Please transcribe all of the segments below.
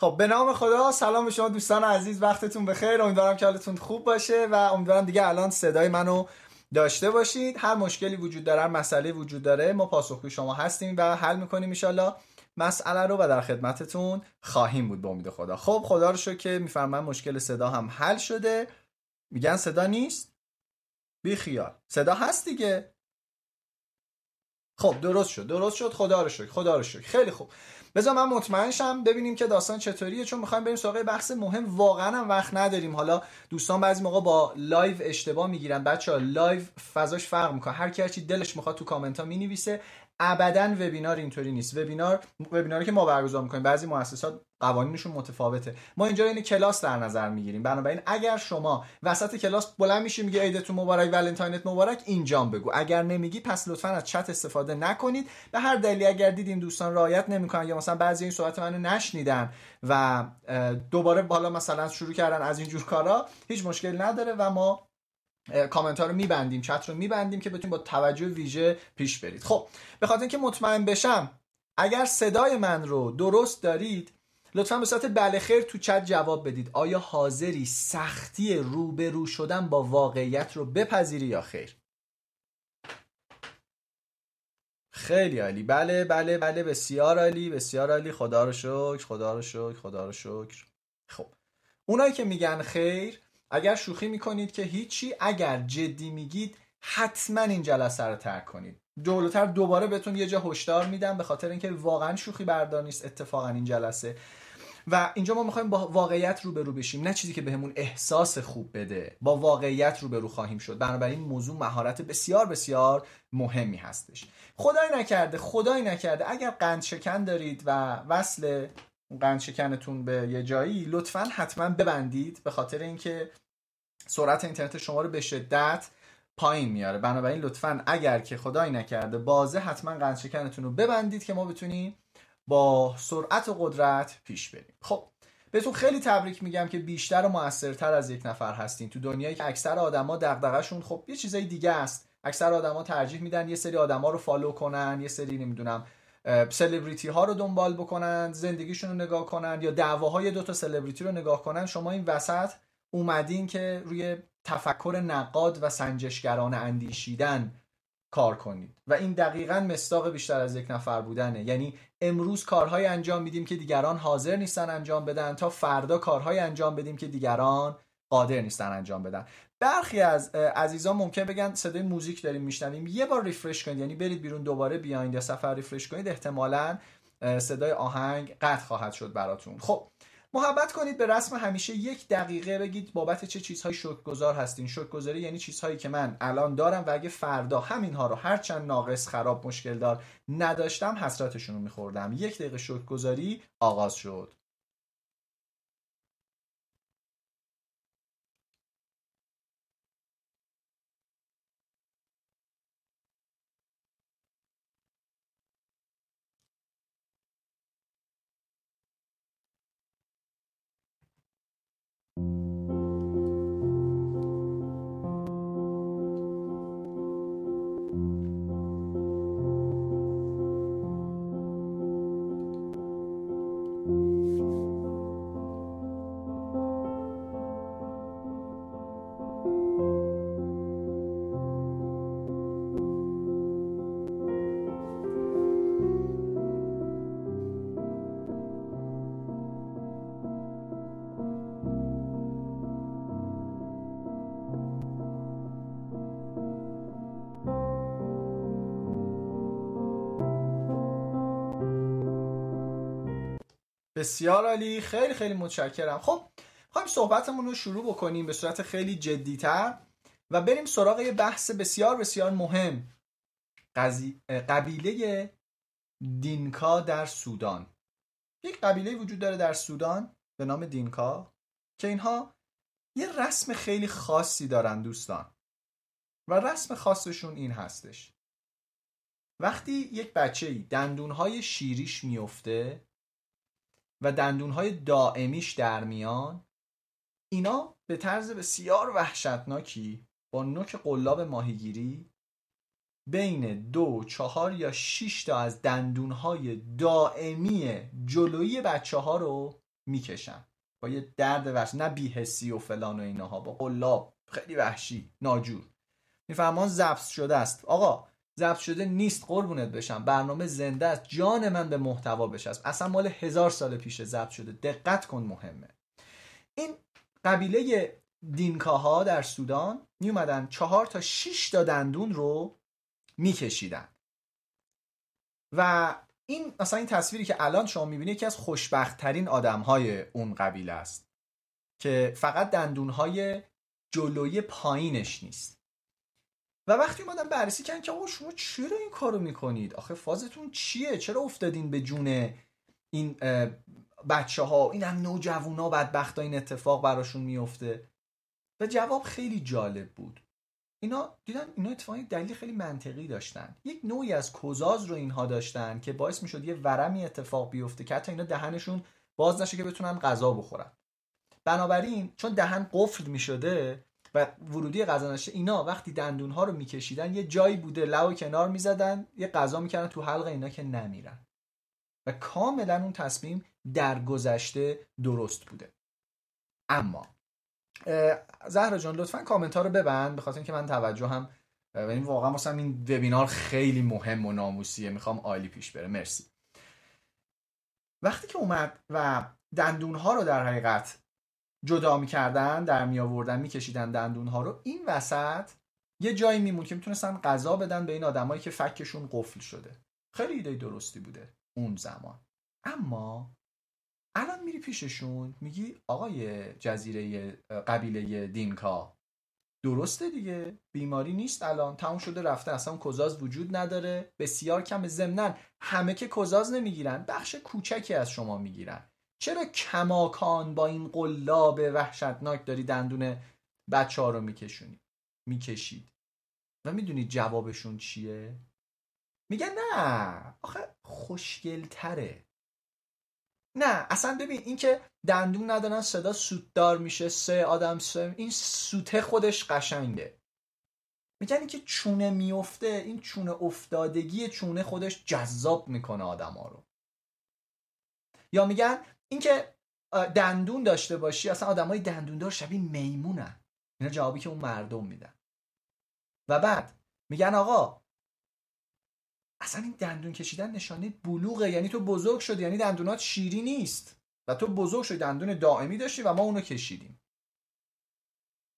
خب به نام خدا سلام به شما دوستان عزیز وقتتون بخیر. امیدوارم که حالتون خوب باشه و امیدوارم دیگه الان صدای منو داشته باشید. هر مشکلی وجود داره هر مسئله وجود داره ما پاسخگوی شما هستیم و حل می‌کنیم ان مسئله رو و در خدمتتون خواهیم بود به امید خدا. خب خدا رو شکر که میفرمایید مشکل صدا هم حل شده. میگن صدا نیست؟ بی خیال صدا هست دیگه. خب درست شد درست شد. خدا رو شکر خدا رو شکر. خیلی خوب. بذار من مطمئن شم ببینیم که داستان چطوریه چون می‌خوایم بریم سراغ بحث مهم. واقعا هم وقت نداریم. حالا دوستان بعضی موقع با live اشتباه می‌گیرن. بچه ها live فضاش فرق می‌کنه. هر کی هرچی دلش می‌خواد تو کامنت ها می‌نویسه. ابدا وبینار اینطوری نیست. وبینار وبیناری که ما برگزار می‌کنیم. بعضی مؤسسات قوانینشون متفاوته. ما اینجا این کلاس در نظر می‌گیریم. بنابراین اگر شما وسط کلاس بلند میشی میگه عیدتون مبارک ولنتاینت مبارک اینجام بگو. اگر نمیگی پس لطفا از چت استفاده نکنید. به هر دلیلی اگر دیدین دوستان رعایت نمی‌کنن یا مثلا بعضی این صحبت منو نشنیدن و دوباره بالا مثلا شروع کردن از اینجور کارا هیچ مشکل نداره و ما کامنت ها رو میبندیم چت رو میبندیم که بتونیم با توجه ویژه پیش برید. خب به خاطر اینکه مطمئن بشم اگر صدای من رو درست دارید لطفا به صورت بله خیر تو چت جواب بدید. آیا حاضری سختی روبرو شدن با واقعیت رو بپذیری یا خیر؟ خیلی عالی. بله بله بله. بسیار عالی بسیار عالی. خدا رو شکر خدا رو شکر خدا رو شکر. خب. اونایی که میگن خیر اگر شوخی می‌کنید که هیچی اگر جدی میگید حتما این جلسه رو ترک کنید. جلوتر دوباره بهتون یه جا هشدار میدم به خاطر اینکه واقعا شوخی بردار نیست اتفاقا این جلسه. و اینجا ما می‌خوایم با واقعیت روبرو بشیم نه چیزی که بهمون احساس خوب بده. با واقعیت روبرو خواهیم شد. بنابراین موضوع مهارت بسیار بسیار مهمی هستش. خدای نکرده خدای نکرده. اگر قند شکن دارید و وصل قند شکنتون به یه جایی لطفا حتما ببندید به خاطر اینکه سرعت اینترنت شما رو به شدت پایین میاره. بنابراین لطفا اگر که خدای نکرده بازه حتما قند رو ببندید که ما بتونیم با سرعت و قدرت پیش بریم. خب بهتون خیلی تبریک میگم که بیشتر و موثرتر از یک نفر هستین. تو دنیایی که اکثر آدما دغدغه‌شون خب یه چیزای دیگه است. اکثر آدما ترجیح میدن یه سری آدما رو فالو کنن یه سری نمی‌دونم سلبریتی ها رو دنبال بکنن زندگیشون رو نگاه کنن یا دعواهای دو تا سلبریتی رو نگاه کنن. شما این وسط اومدین که روی تفکر نقاد و سنجشگران اندیشیدن کار کنید. و این دقیقا مستاق بیشتر از یک نفر بودنه. یعنی امروز کارهای انجام میدیم که دیگران حاضر نیستن انجام بدن تا فردا کارهای انجام بدیم که دیگران قادر نیستن انجام بدن. برخی از عزیزان ممکن بگن صدای موزیک داریم میشنویم. یه بار ریفرش کنید. یعنی برید بیرون دوباره بیاین یا سفر ریفرش کنید. احتمالا صدای آهنگ قطع خواهد شد براتون. خب محبت کنید به رسم همیشه یک دقیقه بگید بابت چه چیزهای شکرگزار هستین. شکرگزاری یعنی چیزهایی که من الان دارم و اگه فردا همینها رو هرچند ناقص خراب مشکل دار نداشتم حسرتشون رو میخوردم. یک دقیقه شکرگزاری آغاز شد. بسیار عالی. خیلی خیلی متشکرم. خب خواهیم صحبتمون رو شروع بکنیم به صورت خیلی جدیتر و بریم سراغ یه بحث بسیار بسیار مهم. قبیله دینکا در سودان. یک قبیله وجود داره در سودان به نام دینکا که اینها یه رسم خیلی خاصی دارن دوستان. و رسم خاصشون این هستش. وقتی یک بچه ای دندونهای شیریش میفته و دندونهای دائمیش در میان اینا به طرز بسیار وحشتناکی با نوک قلاب ماهیگیری بین دو چهار یا شش تا از دندونهای دائمی جلویی بچه ها رو می‌کشن. با یه درد وحشی نه بیهسی و فلان و اینها با قلاب خیلی وحشی ناجور. میفهمان ضبط شده است. آقا ضبط شده نیست قربونت بشم. برنامه زنده است. جان من به محتوا بشه اصلا مال هزار سال پیش ضبط شده. دقت کن مهمه. این قبیله دینکاها در سودان می اومدن چهار تا شیش تا دندون رو میکشیدن. و این مثلا این تصویری که الان شما می‌بینید یکی از خوشبخت ترین آدم های اون قبیله است که فقط دندون های جلوی پایینش نیست. و وقتی اومدن بررسی کردن که آقا شما چرا این کارو می‌کنید؟ آخه فازتون چیه؟ چرا افتادین به جون این بچه ها این هم نوجوان ها بدبخت این اتفاق براشون میفته و جواب خیلی جالب بود. اینا دیدن اینا اتفاقی دلیل خیلی منطقی داشتن. یک نوعی از کوزاز رو اینها داشتن که باعث می‌شد یه ورمی اتفاق بیفته که حتی اینا دهنشون باز نشه که بتونن غذا بخورن. بنابراین چون دهن قفل می‌شده و ورودی غذا نشه اینا وقتی دندون ها رو میکشیدن یه جایی بوده لو کنار می‌زدن یه غذا می‌کردن تو حلق اینا که نمیرن. و کاملا اون تصمیم در گذشته درست بوده. اما زهرا جان لطفا کامنت ها رو ببند به خاطر اینکه من توجه هم این واقعا مثلا این وبینار خیلی مهم و ناموسیه. می‌خوام عالی پیش بره. مرسی. وقتی که اومد و دندون ها رو در حقیقت جدا می‌کردن در می آوردن میکشیدن دندون ها رو این وسط یه جایی میمون که می‌تونستن غذا بدن به این آدمایی که فکشون قفل شده. خیلی ایده درستی بوده اون زمان. اما الان میری پیششون میگی آقای جزیره قبیله دینکا درسته دیگه بیماری نیست الان تموم شده رفته اصلا کوزاز وجود نداره بسیار کم ضمنا همه که کوزاز نمی‌گیرن بخش کوچکی از شما می‌گیرن. چرا کماکان با این قلاب وحشتناک داری دندون بچه ها رو میکشونی؟ می‌کشید. و می‌دونید جوابشون چیه؟ میگن نه. آخه خوشگلتره. نه اصلا ببین این که دندون ندارن صدا سوددار میشه سه آدم سه این سوته خودش قشنگه. میگن این که چونه میفته این چونه افتادگی چونه خودش جذاب می‌کنه آدم ها رو. یا میگن اینکه دندون داشته باشی اصلا آدمای دندون دار شبیه میمونن. اینا جوابی که اون مردم میدن. و بعد میگن آقا اصلا این دندون کشیدن نشانه بلوغه. یعنی تو بزرگ شدی یعنی دندونات شیری نیست. و تو بزرگ شدی دندون دائمی داشتی و ما اونو کشیدیم.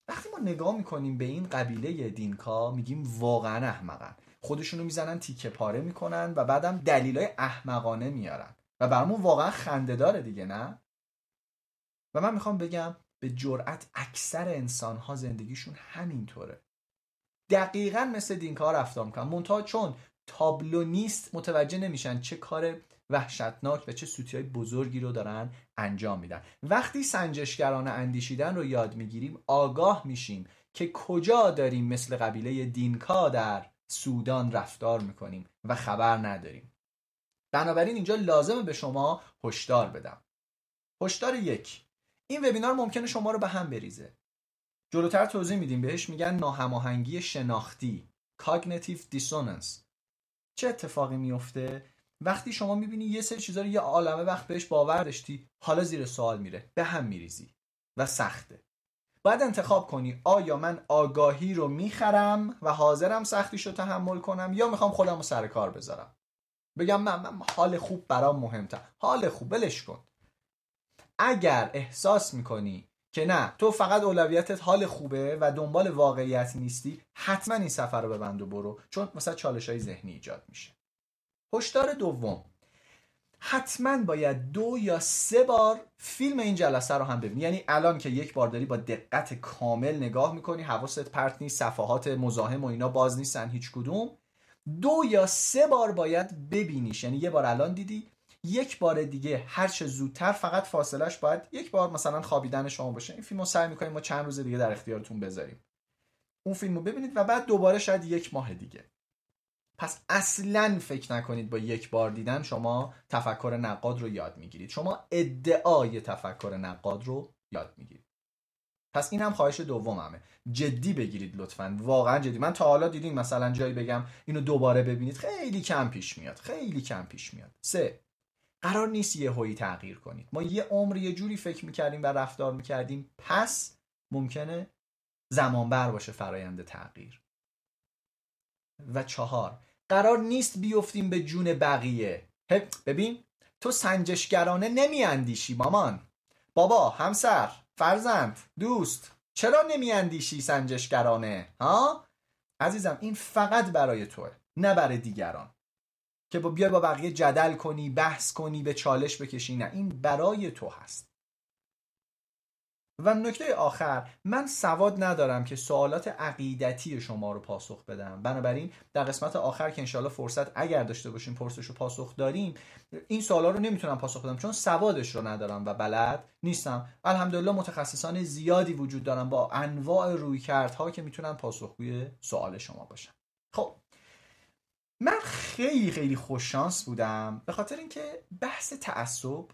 وقتی ما نگاه می‌کنیم به این قبیله دینکا میگیم واقعا احمقن. خودشونو می‌زنن تیکه پاره می‌کنن و بعدم دلیلای احمقانه میارن. و برامون واقعا خنده داره دیگه نه؟ و من می‌خوام بگم به جرأت اکثر انسان ها زندگیشون همینطوره. دقیقا مثل دینکا رفتار می‌کنن. منتها چون تابلو نیست متوجه نمیشن چه کار وحشتناک و چه سوتی های بزرگی رو دارن انجام میدن. وقتی سنجشگران اندیشیدن رو یاد می‌گیریم آگاه میشیم که کجا داریم مثل قبیله دینکا در سودان رفتار می‌کنیم و خبر نداریم. بنابراین اینجا لازمه به شما هشدار بدم. هشدار یک. این وبینار ممکنه شما رو به هم بریزه. جلوتر توضیح میدیم. بهش میگن ناهماهنگی شناختی cognitive dissonance. چه اتفاقی میفته؟ وقتی شما می‌بینی یه سری چیزا رو یه عالمه وقت بهش باور داشتی حالا زیر سوال میره. به هم میریزی و سخته. باید انتخاب کنی آیا من آگاهی رو می‌خرم و حاضرم سختیش رو تحمل کنم یا می‌خوام خودم رو سر کار بذارم؟ بگم من, من حال خوب برام مهمتر. حال خوب بلش کن. اگر احساس می‌کنی که نه تو فقط اولویتت حال خوبه و دنبال واقعیت نیستی حتما این سفر رو ببند و برو چون مثلا چالش های ذهنی ایجاد میشه. هشدار دوم. حتما باید دو یا سه بار فیلم این جلسه رو هم ببینی. یعنی الان که یک بار داری با دقت کامل نگاه می‌کنی حواست پرت نیست صفحات مزاحم و اینا باز نیستن هیچ کدوم. دو یا سه بار باید ببینیش. یعنی یه بار الان دیدی یک بار دیگه هر چه زودتر فقط فاصلش باید یک بار مثلا خوابیدن شما باشه. این فیلمو سعی می‌کنیم ما چند روز دیگه در اختیارتون بذاریم. اون فیلمو ببینید و بعد دوباره شاید یک ماه دیگه. پس اصلا فکر نکنید با یک بار دیدن شما تفکر نقاد رو یاد می‌گیرید. شما ادعای تفکر نقاد رو یاد می‌گیرید. پس این هم خواهش دوممه. جدی بگیرید لطفا. واقعا جدی. من تا حالا دیدین مثلا جایی بگم اینو دوباره ببینید خیلی کم پیش میاد خیلی کم پیش میاد. سه قرار نیست یه هایی تغییر کنید. ما یه عمر یه جوری فکر می‌کردیم و رفتار می‌کردیم. پس ممکنه زمان بر باشه فرایند تغییر. و چهار قرار نیست بیفتیم به جون بقیه. ببین تو سنجشگرانه نمیاندیشی مامان. بابا همسر. فرزند دوست چرا نمیاندیشی سنجشگرانه؟ ها؟ عزیزم این فقط برای توه نه برای دیگران. که با بیای با بقیه جدل کنی بحث کنی به چالش بکشی نه این برای تو هست. و نکته آخر من سواد ندارم که سوالات عقیدتی شما رو پاسخ بدم. بنابراین در قسمت آخر که انشالله فرصت اگر داشته باشیم پرسش و پاسخ داریم این سوالا رو نمی‌تونم پاسخ بدم چون سوادش رو ندارم و بلد نیستم. الحمدلله متخصصان زیادی وجود دارم با انواع رویکردها که می‌تونن پاسخگوی سوال شما باشن. خب من خیلی خیلی خوششانس بودم به خاطر اینکه بحث تعصب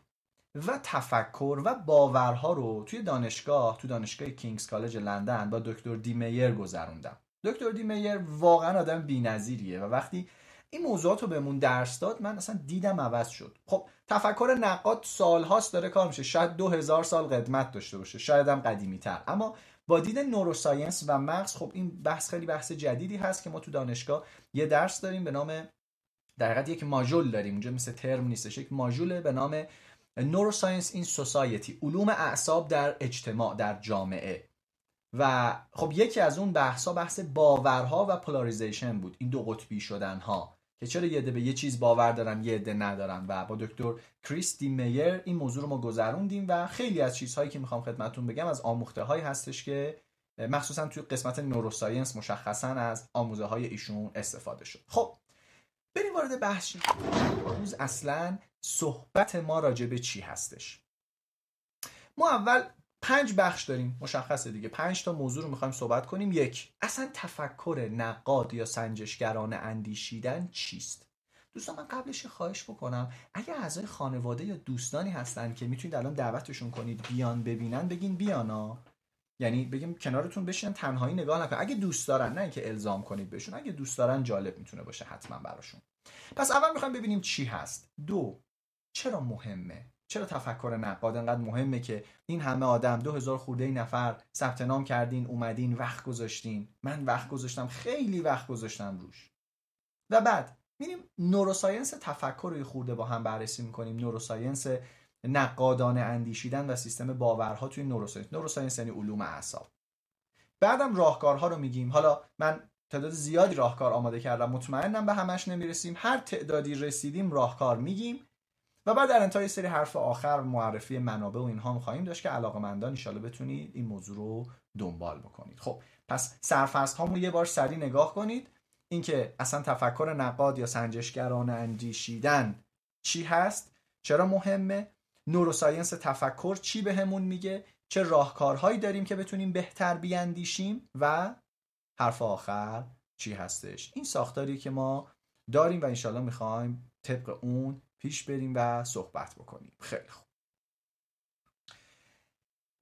و تفکر و باورها رو توی دانشگاه تو دانشگاه کینگز کالج لندن با دکتر دیمیر گذروندم. دکتر دیمیر واقعا آدم بی‌نظیریه و وقتی این موضوعات رو بهمون درس داد من اصلا دیدم عوض شد. خب تفکر نقاد سالهاست داره کار میشه. شاید دو هزار سال قدمت داشته باشه. شاید هم قدیمی تر اما با دید نوروساینس و مغز خب این بحث خیلی بحث جدیدی هست که ما تو دانشگاه یه درس داریم به نام در حقیقت یک ماژول داریم. اونجا مثل ترم نیستش. یک ماژول به نام نوروساینس این سوسایتی علوم اعصاب در اجتماع در جامعه. و خب یکی از اون بحث ها بحث باورها و پولاریزیشن بود این دو قطبی شدن ها که چرا یه به یه چیز باور دارن یه عده ندارن. و با دکتر کریستی میر این موضوع رو ما گذروندیم و خیلی از چیزهایی که می‌خوام خدمتتون بگم از آموخته هایی هستش که مخصوصا توی قسمت نوروساینس مشخصا از آموزه های ایشون استفاده شد. خب بریم وارد بحث روز اصلا صحبت ما راجع به چی هستش؟ ما اول پنج بخش داریم مشخصه دیگه. پنج تا موضوع رو می‌خوایم صحبت کنیم. یک اصلا تفکر نقاد یا سنجشگران اندیشیدن چیست؟ دوستان من قبلش خواهش بکنم. اگر اعضای خانواده یا دوستانی هستن که می‌تونید الان دعوتشون کنید بیان ببینن بگین بیانا. یعنی بگیم کنارتون بشینن تنهایی نگاه نکن اگه دوست دارن نه اینکه الزام کنید بهشون اگه دوست دارن جالب می‌تونه باشه حتما براشون. پس اول می‌خوایم ببینیم چی هست. دو چرا مهمه؟ چرا تفکر نقاد انقدر مهمه که این همه آدم دو هزار خورده نفر ثبت نام کردین اومدین وقت گذاشتین. من وقت گذاشتم خیلی وقت گذاشتم روش. و بعد میریم نوروساینس تفکر روی خورده با هم بررسی می‌کنیم. نوروساینس نقادانه اندیشیدن و سیستم باورها توی نوروساینس. نوروساینس یعنی علوم اعصاب. بعدم راهکارها رو میگیم. حالا من تعداد زیادی راهکار آماده کردم. مطمئنم به همش نمی‌رسیم. هر تعدادی رسیدیم راهکار میگیم. و بعد در انتهای سری حرف آخر معرفی منابع و اینها خواهیم داشت که علاقه مندان ایشالا بتونید این موضوع رو دنبال بکنید. خب پس سرفست هامون یه بار سری نگاه کنید. اینکه اصلا تفکر نقاد یا سنجشگران اندیشیدن چی هست؟ چرا مهمه؟ نوروساینس تفکر چی بهمون به میگه؟ چه راهکارهایی داریم که بتونیم بهتر بیاندیشیم؟ و حرف آخر چی هستش؟ این ساختاری که ما داریم و انشالله می‌خوایم طبق اون پیش بریم و صحبت بکنیم. خیلی خوب.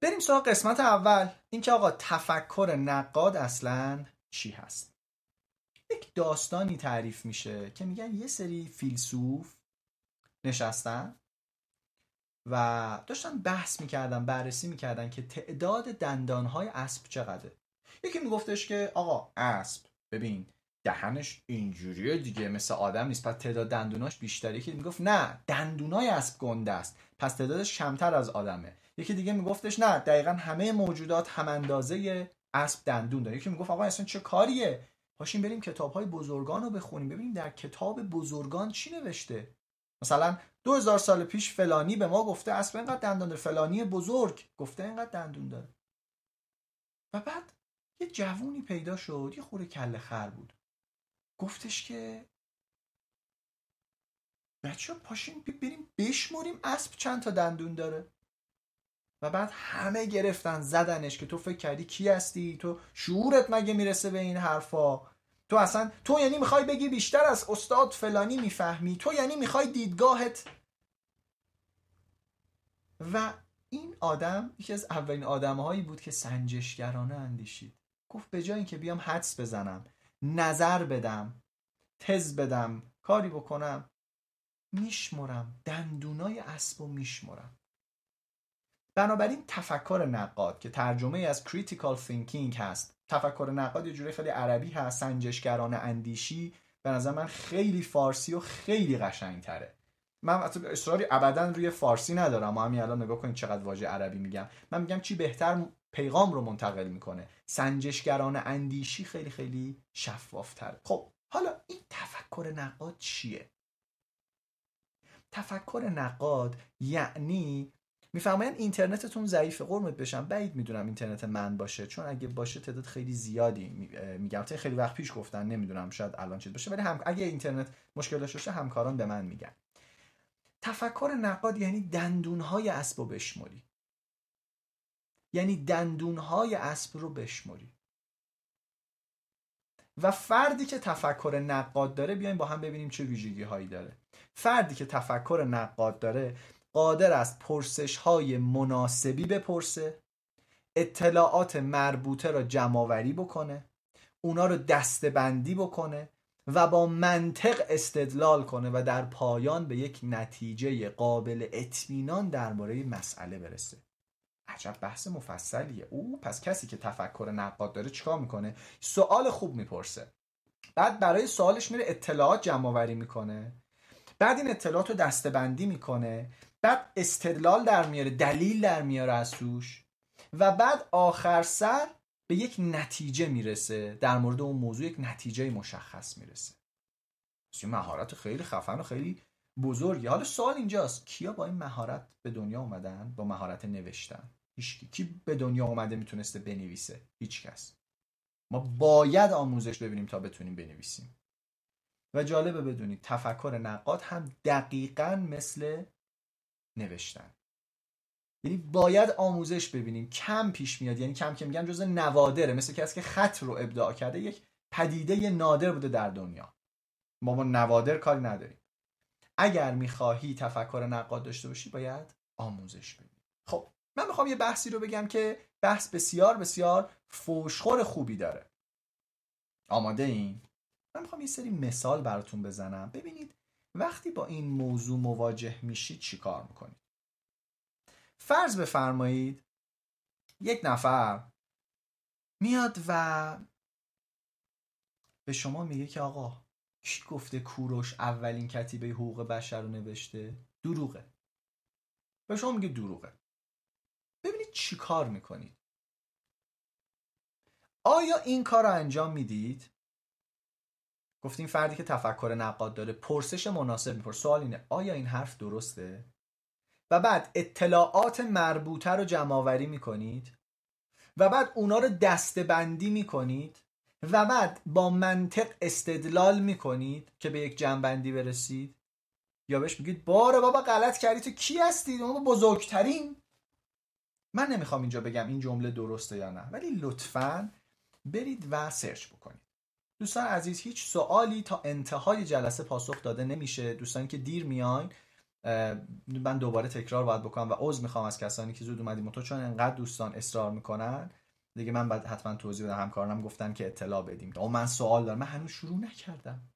بریم سراغ قسمت اول. اینکه آقا تفکر نقاد اصلا چی هست؟ یک داستانی تعریف میشه که میگن یه سری فیلسوف نشستن و داشتن بحث می‌کردن بررسی می‌کردن که تعداد دندانهای اسب چقدره. یکی میگفتش که آقا اسب ببین دهنش اینجوریه دیگه مثل آدم نیست. پس تعداد دندوناش بیشتره. یکی می‌گفت نه دندونای اسب گنده است. پس تعدادش کمتر از آدمه. یکی دیگه میگفتش نه دقیقا همه موجودات هم اندازه اسب دندون داره. یکی می‌گفت آقا اصلا چه کاریه؟ پاشیم بریم کتاب های بزرگان رو بخونیم. ببینیم در کتاب بزرگان چی نوشته؟ مثلا دو هزار سال پیش فلانی به ما گفته اسب اینقدر دندون داره. فلانی بزرگ گفته اینقدر دندون داره. و بعد یه جوونی پیدا شد یه خوره کله خر بود. گفتش که بچه پاشین بریم بشمریم اسب چند تا دندون داره. و بعد همه گرفتن زدنش که تو فکر کردی کی هستی؟ تو شعورت مگه می‌رسه به این حرفا؟ تو اصلا تو یعنی می‌خوای بگی بیشتر از استاد فلانی می‌فهمی؟ تو یعنی می‌خوای دیدگاهت؟ و این آدم یکی از اولین آدمهایی بود که سنجشگرانه اندیشید. گفت به جای اینکه بیام حدس بزنم نظر بدم تز بدم کاری بکنم میشمرم. دندونای اسب و میشمرم. بنابراین تفکر نقاد که ترجمه از critical thinking هست. تفکر نقاد یه جوری خیلی عربی هست سنجشگران اندیشی. به نظر من خیلی فارسی و خیلی قشنگ تره من اصراری ابدا روی فارسی ندارم. ما همین الان نگاه کنید چقدر واژه عربی میگم. من میگم چی بهتر پیغام رو منتقل می‌کنه. سنجشگران اندیشی خیلی خیلی شفافتره. خب حالا این تفکر نقاد چیه؟ تفکر نقاد یعنی می‌فهمین اینترنتتون ضعیف قرمت بشم بعید می‌دونم اینترنت من باشه چون اگه باشه تعداد خیلی زیادی میگم. خیلی وقت پیش گفتن نمی‌دونم شاید الان چیز باشه ولی هم اگه اینترنت مشکل داشته باشه همکاران به من میگن. تفکر نقاد یعنی دندونهای اسب رو بشمری. یعنی دندونهای اسب رو بشمری. و فردی که تفکر نقاد داره بیایم با هم ببینیم چه ویژگی هایی داره. فردی که تفکر نقاد داره قادر است پرسش های مناسبی بپرسه اطلاعات مربوطه را جمعآوری بکنه اونا رو دستبندی بکنه و با منطق استدلال کنه و در پایان به یک نتیجه قابل اطمینان درباره مسئله برسه. عجب بحث مفصلیه. او پس کسی که تفکر نقاد داره چیکار می‌کنه؟ سوال خوب می‌پرسه. بعد برای سوالش میره اطلاعات جمع آوری می‌کنه. بعد این اطلاعات رو دستبندی می‌کنه بعد استدلال در میاره دلیل در میاره از توش و بعد آخر سر به یک نتیجه می‌رسه. در مورد اون موضوع یک نتیجه مشخص می‌رسه. این مهارت خیلی خفن و خیلی بزرگی حالا سوال اینجاست کیا با این مهارت به دنیا اومدن؟ با مهارت نوشتن. هیچ کی به دنیا اومده می‌تونسته بنویسه؟ هیچ کس ما باید آموزش ببینیم تا بتونیم بنویسیم. و جالبه بدونید تفکر نقاد هم دقیقا مثل نوشتن. یعنی باید آموزش ببینیم. کم پیش میاد. یعنی کم که میگن جز نوادره. مثل کسی که خط رو ابداع کرده یک پدیده نادر بوده در دنیا. ما با نوادر کاری نداریم. اگر می‌خواهی تفکر نقاد داشته باشی باید آموزش ببینی خب من می‌خوام یه بحثی رو بگم که بحث بسیار بسیار فوشخور خوبی داره. آماده این؟ من می‌خوام یه سری مثال براتون بزنم. ببینید وقتی با این موضوع مواجه میشید چی کار می‌کنید؟ فرض بفرمایید یک نفر میاد و به شما میگه که آقا کی گفته کوروش اولین کتیبه حقوق بشر رو نوشته؟ دروغه. به شما میگه دروغه. ببینید چی کار می‌کنید. آیا این کار رو انجام می‌دید؟ گفتیم فردی که تفکر نقاد داره پرسش مناسب میپرس. سوال اینه آیا این حرف درسته؟ و بعد اطلاعات مربوطه رو جمع آوری می‌کنید؟ و بعد اونا رو دستبندی می‌کنید؟ و بعد با منطق استدلال می‌کنید که به یک جنبندی برسید؟ یا بهش میگید باره بابا غلط کردی. تو کی هستی؟ ما بزرگترین من نمی‌خوام اینجا بگم این جمله درسته یا نه ولی لطفا برید و سرچ بکنید. دوستان عزیز هیچ سوالی تا انتهای جلسه پاسخ داده نمیشه. دوستانی که دیر میاین من دوباره تکرار باید بکنم و عذر می‌خوام از کسانی که زود اومدیم تو چون انقدر دوستان اصرار می‌کنن. دیگه من بعد حتما توضیح بدم همکارانم گفتن که اطلاع بدیم. او من سوال دارم. من هنوز شروع نکردم.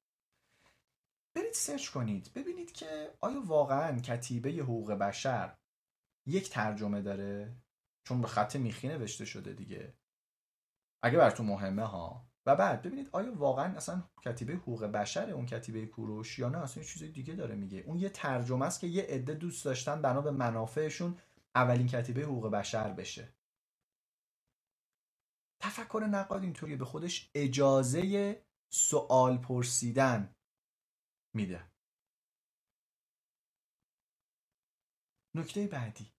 برید سرچ کنید. ببینید که آیا واقعا کتیبه حقوق بشر یک ترجمه داره؟ چون به خط میخی نوشته شده دیگه. اگه براتون مهمه ها. و بعد ببینید آیا واقعا اصلا کتیبه حقوق بشر اون کتیبه کوروش یا نه؟ اصلا چیز دیگه داره میگه. اون یه ترجمه است که یه عده دوست داشتن بنا به منافعشون اولین کتیبه حقوق بشر بشه. تفکر نقاد اینطوریه به خودش اجازه سوال پرسیدن میده. نکته بعدی.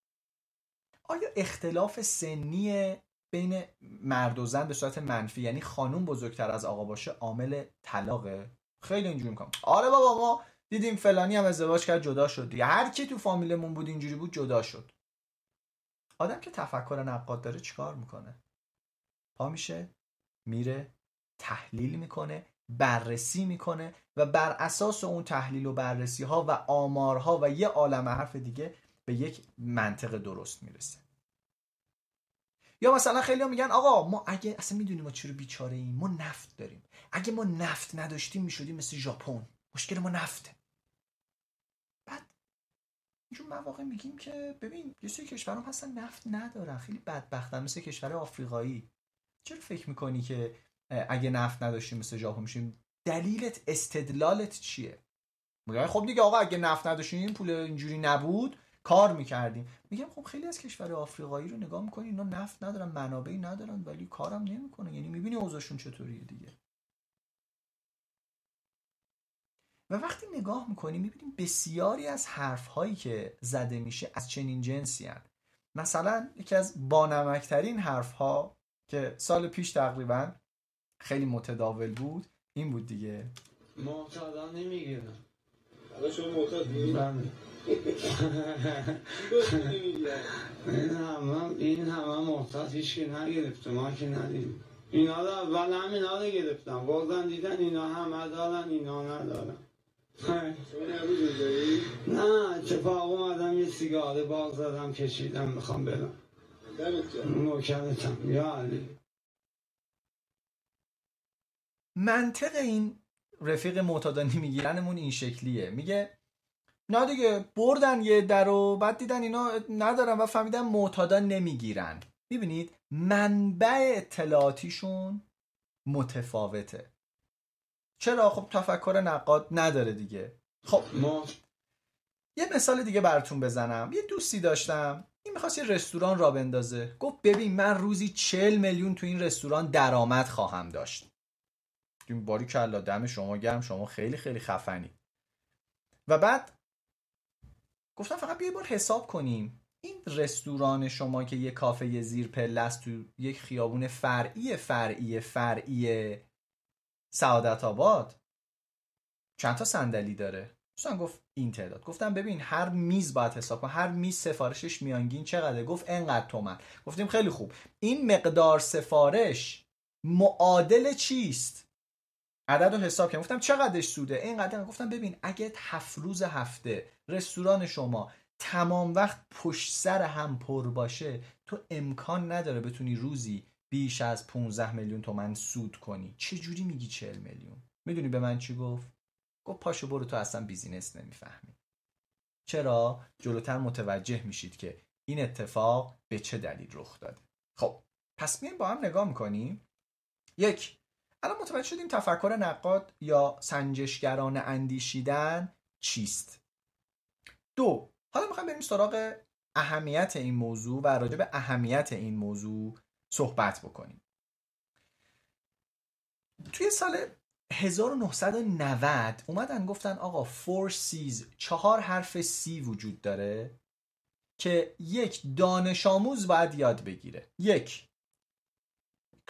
آیا اختلاف سنی بین مرد و زن به صورت منفی یعنی خانوم بزرگتر از آقا باشه عامل طلاقه. خیلی اینجوری می‌کنم. آره بابا ما دیدیم فلانی هم ازدواج کرد جدا شد دیگه. هر کی تو فامیلمون بود اینجوری بود جدا شد. آدم که تفکر نقاد داره چیکار می‌کنه؟ پا میشه میره تحلیل می‌کنه بررسی می‌کنه و بر اساس اون تحلیل و بررسی ها و آمارها و یه عالم حرف دیگه به یک منطق درست می‌رسه. یا مثلا خیلی میگن آقا ما اگه اصلا می‌دونیم ما چرا بیچاره ایم ما نفت داریم. اگه ما نفت نداشتیم می‌شدیم مثل ژاپن. مشکل ما نفته. اینجور مواقع میگیم که ببین یه سری کشورام هستن نفت ندارن. خیلی بدبختن مثل کشور آفریقایی. چرا فکر می‌کنی که اگه نفت نداشتیم مثل ژاپن میشیم؟ دلیلت استدلالت چیه؟ میگه خب دیگه آقا اگه نفت نداشتیم پول اینجوری نبود. کار می‌کردیم. میگم خب خیلی از کشور آفریقایی رو نگاه می‌کنی اینا نفت ندارن منابعی ندارن ولی کارم نمی‌کنه. یعنی می‌بینی اوضاعشون چطوریه دیگه. و وقتی نگاه می‌کنی می‌بینیم بسیاری از حرف هایی که زده میشه از چنین جنسی هن. مثلا یکی از بانمکترین حرف ها که سال پیش تقریبا خیلی متداول بود این بود دیگه. معتادا نمی‌گیرن حالا شما معتاد این همه این همه محتاط هیچ که نگرفته ما که ندیم اینا رو اول همینا رو گرفتم. بازن دیدن اینا همه دارن اینا ندارن. نه اتفاق اومدم یه سیگار باز زدم کشیدم می‌خوام برم. نوکرتم یا علی. منطق این رفیق معتادانی میگیرنمون این شکلیه. میگه نه دیگه بردن یه در و بعد دیدن اینا ندارن و فهمیدن معتادا نمی‌گیرن. می‌بینید؟ منبع اطلاعاتیشون متفاوته. چرا؟ خب تفکر نقاد نداره دیگه. خب ما یه مثال دیگه براتون بزنم. یه دوستی داشتم. این می‌خواست یه رستوران را بندازه. گفت ببین من روزی چل میلیون تو این رستوران درآمد خواهم داشت. باری کلا دم شما گرم شما خیلی خیلی خفنی. و بعد گفتم فقط بیا بار حساب کنیم. این رستوران شما که یه کافه زیر پله است تو یک خیابون فرعی فرعی فرعی سعادت آباد. چند تا صندلی داره؟ دوستان گفت این تعداد. گفتم ببین هر میز باید حساب کن هر میز سفارشش میانگین چقدره؟ گفت انقدر تومن. گفتیم خیلی خوب. این مقدار سفارش معادل چیست؟ عدد رو حساب کردم. گفتم چقدرش سوده؟ اینقدر گفتم ببین اگه هفت روز هفته رستوران شما تمام وقت پشت سر هم پر باشه تو امکان نداره بتونی روزی بیش از 15 میلیون تومن سود کنی. چه جوری میگی 40 میلیون؟ می‌دونی به من چی گفت؟ گفت پاشو برو تو اصلا بیزینس نمی‌فهمی. چرا؟ جلوتر متوجه میشید که این اتفاق به چه دلیل رخ داده. خب پس میایم با هم نگاه می‌کنیم. یک الان متوجه شدیم تفکر نقاد یا سنجشگران اندیشیدن چیست. دو حالا می‌خوایم بریم سراغ اهمیت این موضوع و راجع به اهمیت این موضوع صحبت بکنیم. توی سال 1990 اومدن گفتن آقا فور سیز چهار حرف سی وجود داره که یک دانش آموز باید یاد بگیره. یک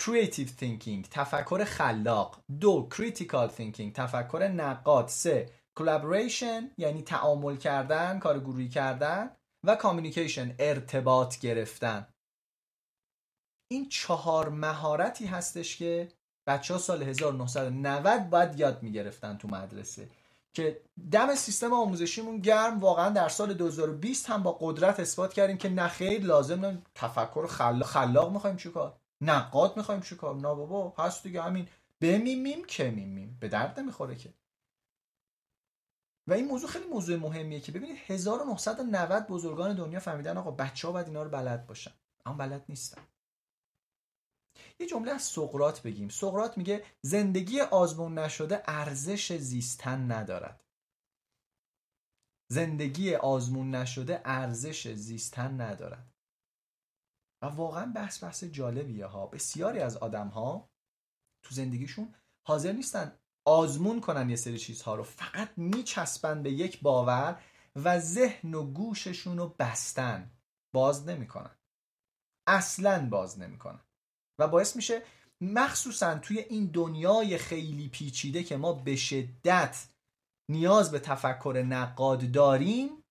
creative thinking تفکر خلاق. دو critical thinking تفکر نقاد. سه collaboration یعنی تعامل کردن کار گروهی کردن و communication ارتباط گرفتن. این چهار مهارتی هستش که بچه ها سال 1990 باید یاد می‌گرفتن تو مدرسه که دم سیستم آموزشیمون گرم. واقعا در سال 2020 هم با قدرت اثبات کردیم که نخیر لازم تفکر خلاق, خلاق می‌خوایم چیکار؟ نقاد می‌خوایم چیکار نه بابا هست دیگه همین بمیمیم که میمیم. به درد نمی‌خوره که. و این موضوع خیلی موضوع مهمیه که ببینید 1990 بزرگان دنیا فهمیدن آقا بچه ها باید اینا رو بلد باشن. اما بلد نیستن. یه جمله از سقرات بگیم. سقرات میگه زندگی آزمون نشده ارزش زیستن ندارد. زندگی آزمون نشده ارزش زیستن ندارد. و واقعا بحث بحث جالبیه ها. بسیاری از آدم ها تو زندگیشون حاضر نیستن آزمون کنن یه سری چیزها رو. فقط میچسبن به یک باور و ذهن و گوششون رو بستن. باز نمی‌کنن. اصلا باز نمی‌کنن. و باعث میشه مخصوصا توی این دنیای خیلی پیچیده که ما به شدت نیاز به تفکر نقاد داریم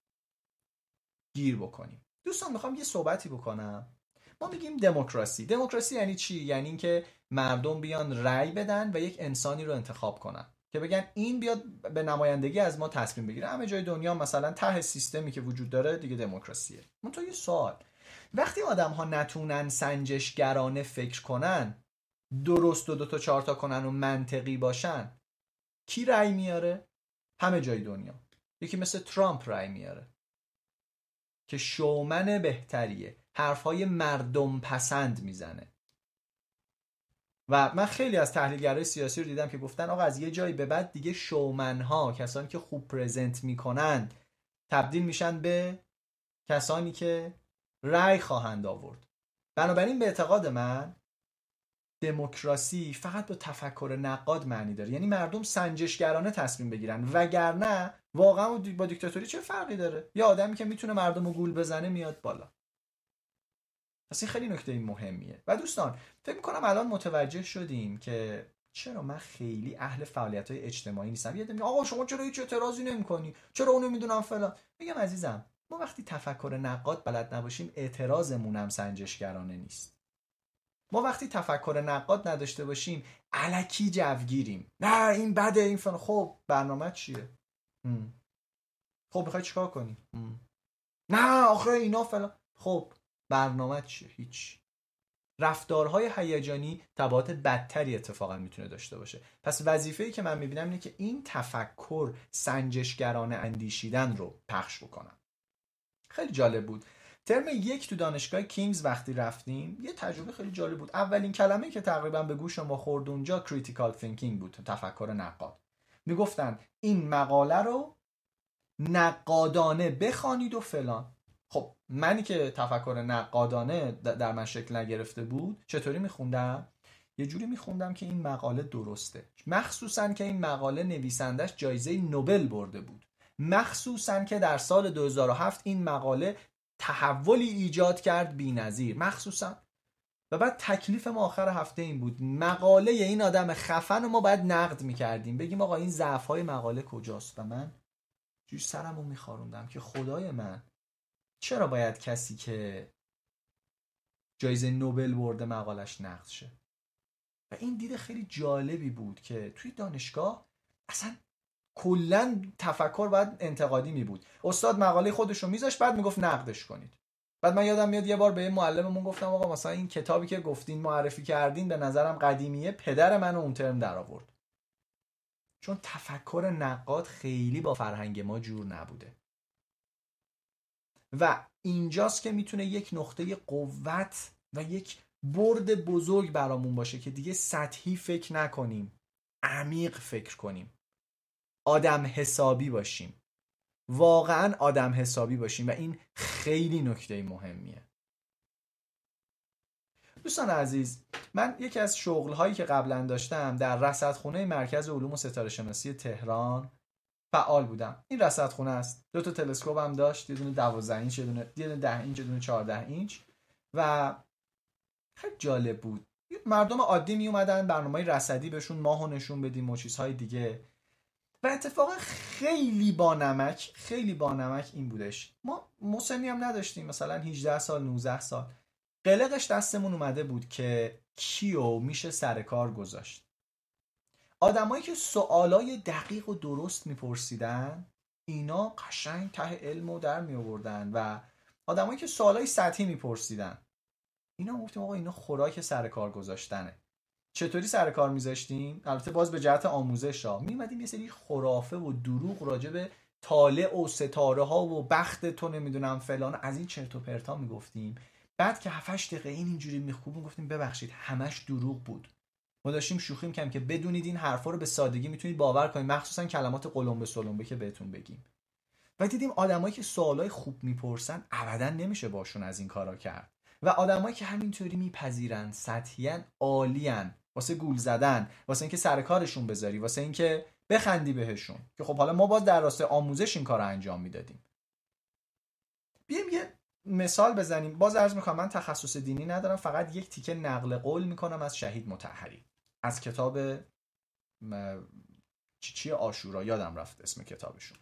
گیر بکنیم. دوستان می‌خوام یه صحبتی بکنم. ما میگیم دموکراسی. دموکراسی یعنی چی؟ یعنی اینکه مردم بیان رأی بدن و یک انسانی رو انتخاب کنن. که بگن این بیاد به نمایندگی از ما تصمیم بگیره. همه جای دنیا مثلا ته سیستمی که وجود داره دیگه دموکراسیه. تو یه سوال. وقتی آدم ها نتونن سنجشگرانه فکر کنن درست و دو تا چهار تا کنن و منطقی باشن کی رأی میاره؟ همه جای دنیا. یکی مثل ترامپ رأی میاره. که شومن بهتریه. حرفهای مردم پسند می‌زنه. و من خیلی از تحلیلگرای سیاسی رو دیدم که گفتن آقا از یه جایی به بعد دیگه شومنها کسانی که خوب پرزنت می‌کنند تبدیل میشن به کسانی که رأی خواهند آورد. بنابراین به اعتقاد من دموکراسی فقط با تفکر نقاد معنی داره. یعنی مردم سنجشگرانه تصمیم بگیرن. وگرنه واقعا با دیکتاتوری چه فرقی داره؟ یه آدمی که می‌تونه مردم رو گول بزنه میاد بالا. پس این خیلی نکته مهمیه. و دوستان فکر می‌کنم الان متوجه شدیم که چرا من خیلی اهل فعالیت های اجتماعی نیستم. یه آقا شما چرا هیچ اعتراضی نمی‌کنی؟ چرا اونو می‌دونم فلان؟ میگم عزیزم ما وقتی تفکر نقاد بلد نباشیم اعتراضمون هم سنجشگرانه نیست. ما وقتی تفکر نقاد نداشته باشیم علکی جوگیریم. نه این بده این فن خب برنامه چیه؟ خب می‌خوای چیکار کنی؟ نه آخه اینا فلان. خب برنامه چیه؟ هیچ. رفتارهای هیجانی تبعات بدتری اتفاقا می‌تونه داشته باشه. پس وظیفه‌ای که من می‌بینم اینه که این تفکر سنجشگرانه اندیشیدن رو پخش بکنم. خیلی جالب بود. ترم یک تو دانشگاه کینگز وقتی رفتیم یه تجربه خیلی جالب بود. اولین کلمه که تقریبا به گوش ما خورد اونجا critical thinking بود تفکر نقاد. می‌گفتن این مقاله رو نقادانه بخوانید و فلان. خب منی که تفکر نقادانه در من شکل نگرفته بود چطوری میخوندم؟ یه جوری میخوندم که این مقاله درسته. مخصوصا که این مقاله نویسندش جایزه نوبل برده بود. مخصوصا که در سال 2007 این مقاله تحولی ایجاد کرد بی نظیر مخصوصا. و بعد تکلیف ما آخر هفته این بود. مقاله این آدم خفن رو ما باید نقد می‌کردیم. بگیم آقا این ضعف مقاله کجاست؟ و من جوش سرم رو میخاروندم که خدای من چرا باید کسی که جایزه نوبل برده مقالش نقد شه؟ و این دید خیلی جالبی بود که توی دانشگاه اصلا کلا تفکر باید انتقادی می بود. استاد مقاله خودش رو میذاشت بعد می‌گفت نقدش کنید. بعد من یادم میاد یه بار به معلممون گفتم آقا مثلا این کتابی که گفتین معرفی کردین به نظرم قدیمیه پدر من اون ترم در آورد چون تفکر نقاد خیلی با فرهنگ ما جور نبوده. و اینجاست که می‌تونه یک نقطه قوت و یک برد بزرگ برامون باشه که دیگه سطحی فکر نکنیم عمیق فکر کنیم. آدم حسابی باشیم. واقعا آدم حسابی باشیم و این خیلی نکته مهمیه. دوستان عزیز من یکی از شغل هایی که قبلا داشتم در رصدخونه مرکز علوم و ستاره شناسی تهران فعال بودم. این رصدخونه است. دو تا تلسکوپ هم داشت. یه دونه 12 اینچ یه دونه 10 اینچ یه دونه 14 اینچ. و خیلی جالب بود. مردم عادی می اومدن برنامه رصدی بهشون ماهو نشون بدیم و چیزهای دیگه. و اتفاقا خیلی با نمک خیلی با نمک این بودش. ما مسنی هم نداشتیم. مثلا 18 سال 19 سال. قلقش دستمون اومده بود که کیو میشه سر کار گذاشت. آدمایی که سوالای دقیق و درست میپرسیدن اینا قشنگ ته علم رو در می آوردن و آدمایی که سوالای سطحی میپرسیدن. اینا گفتیم آقا اینا خوراک سر کار گذاشتنه. چطوری سر کار میذاشتیم؟ البته باز به جهت آموزش ها میمدیم یه سری خرافه و دروغ راجع به طالع و ستاره ها و بخت تو نمی‌دونم فلان. از این چرت و پرتا می‌گفتیم. بعد که 7 دقیقه این اینجوری میخوبون گفتیم ببخشید همش دروغ بود. ما داشتیم شوخی می‌کنیم که بدونید این حرفا رو به سادگی می‌تونید باور کنید مخصوصا کلمات قلمبه سلمبه که بهتون بگیم. و دیدیم آدمایی که سوالای خوب می‌پرسن ابدا نمیشه باشون از این کارا کرد. و آدمایی که همینطوری میپذیرن سطحیان عالیان واسه گول زدن واسه اینکه سر کارشون بذاری واسه اینکه بخندی بهشون. که خب حالا ما باز در راستای آموزش این کار انجام می‌دادیم. بیایم یه مثال بزنیم. باز عرض می‌کنم من تخصص دینی ندارم فقط یک تیکه نقل قول می‌کنم از شهید متحری از کتاب چی آشورا؟ یادم رفت اسم کتابشون.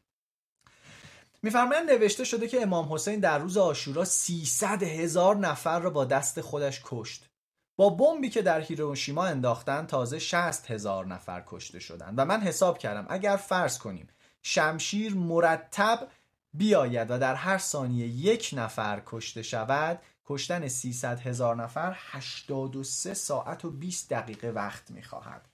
میفرمایند نوشته شده که امام حسین در روز آشورا 300 هزار نفر را با دست خودش کشت. با بمبی که در هیروشیما انداختن تازه 60 هزار نفر کشته شدن و من حساب کردم اگر فرض کنیم شمشیر مرتب بیاید و در هر ثانیه یک نفر کشته شود کشتن 300 هزار نفر 83 ساعت و 20 دقیقه وقت می‌خواهد.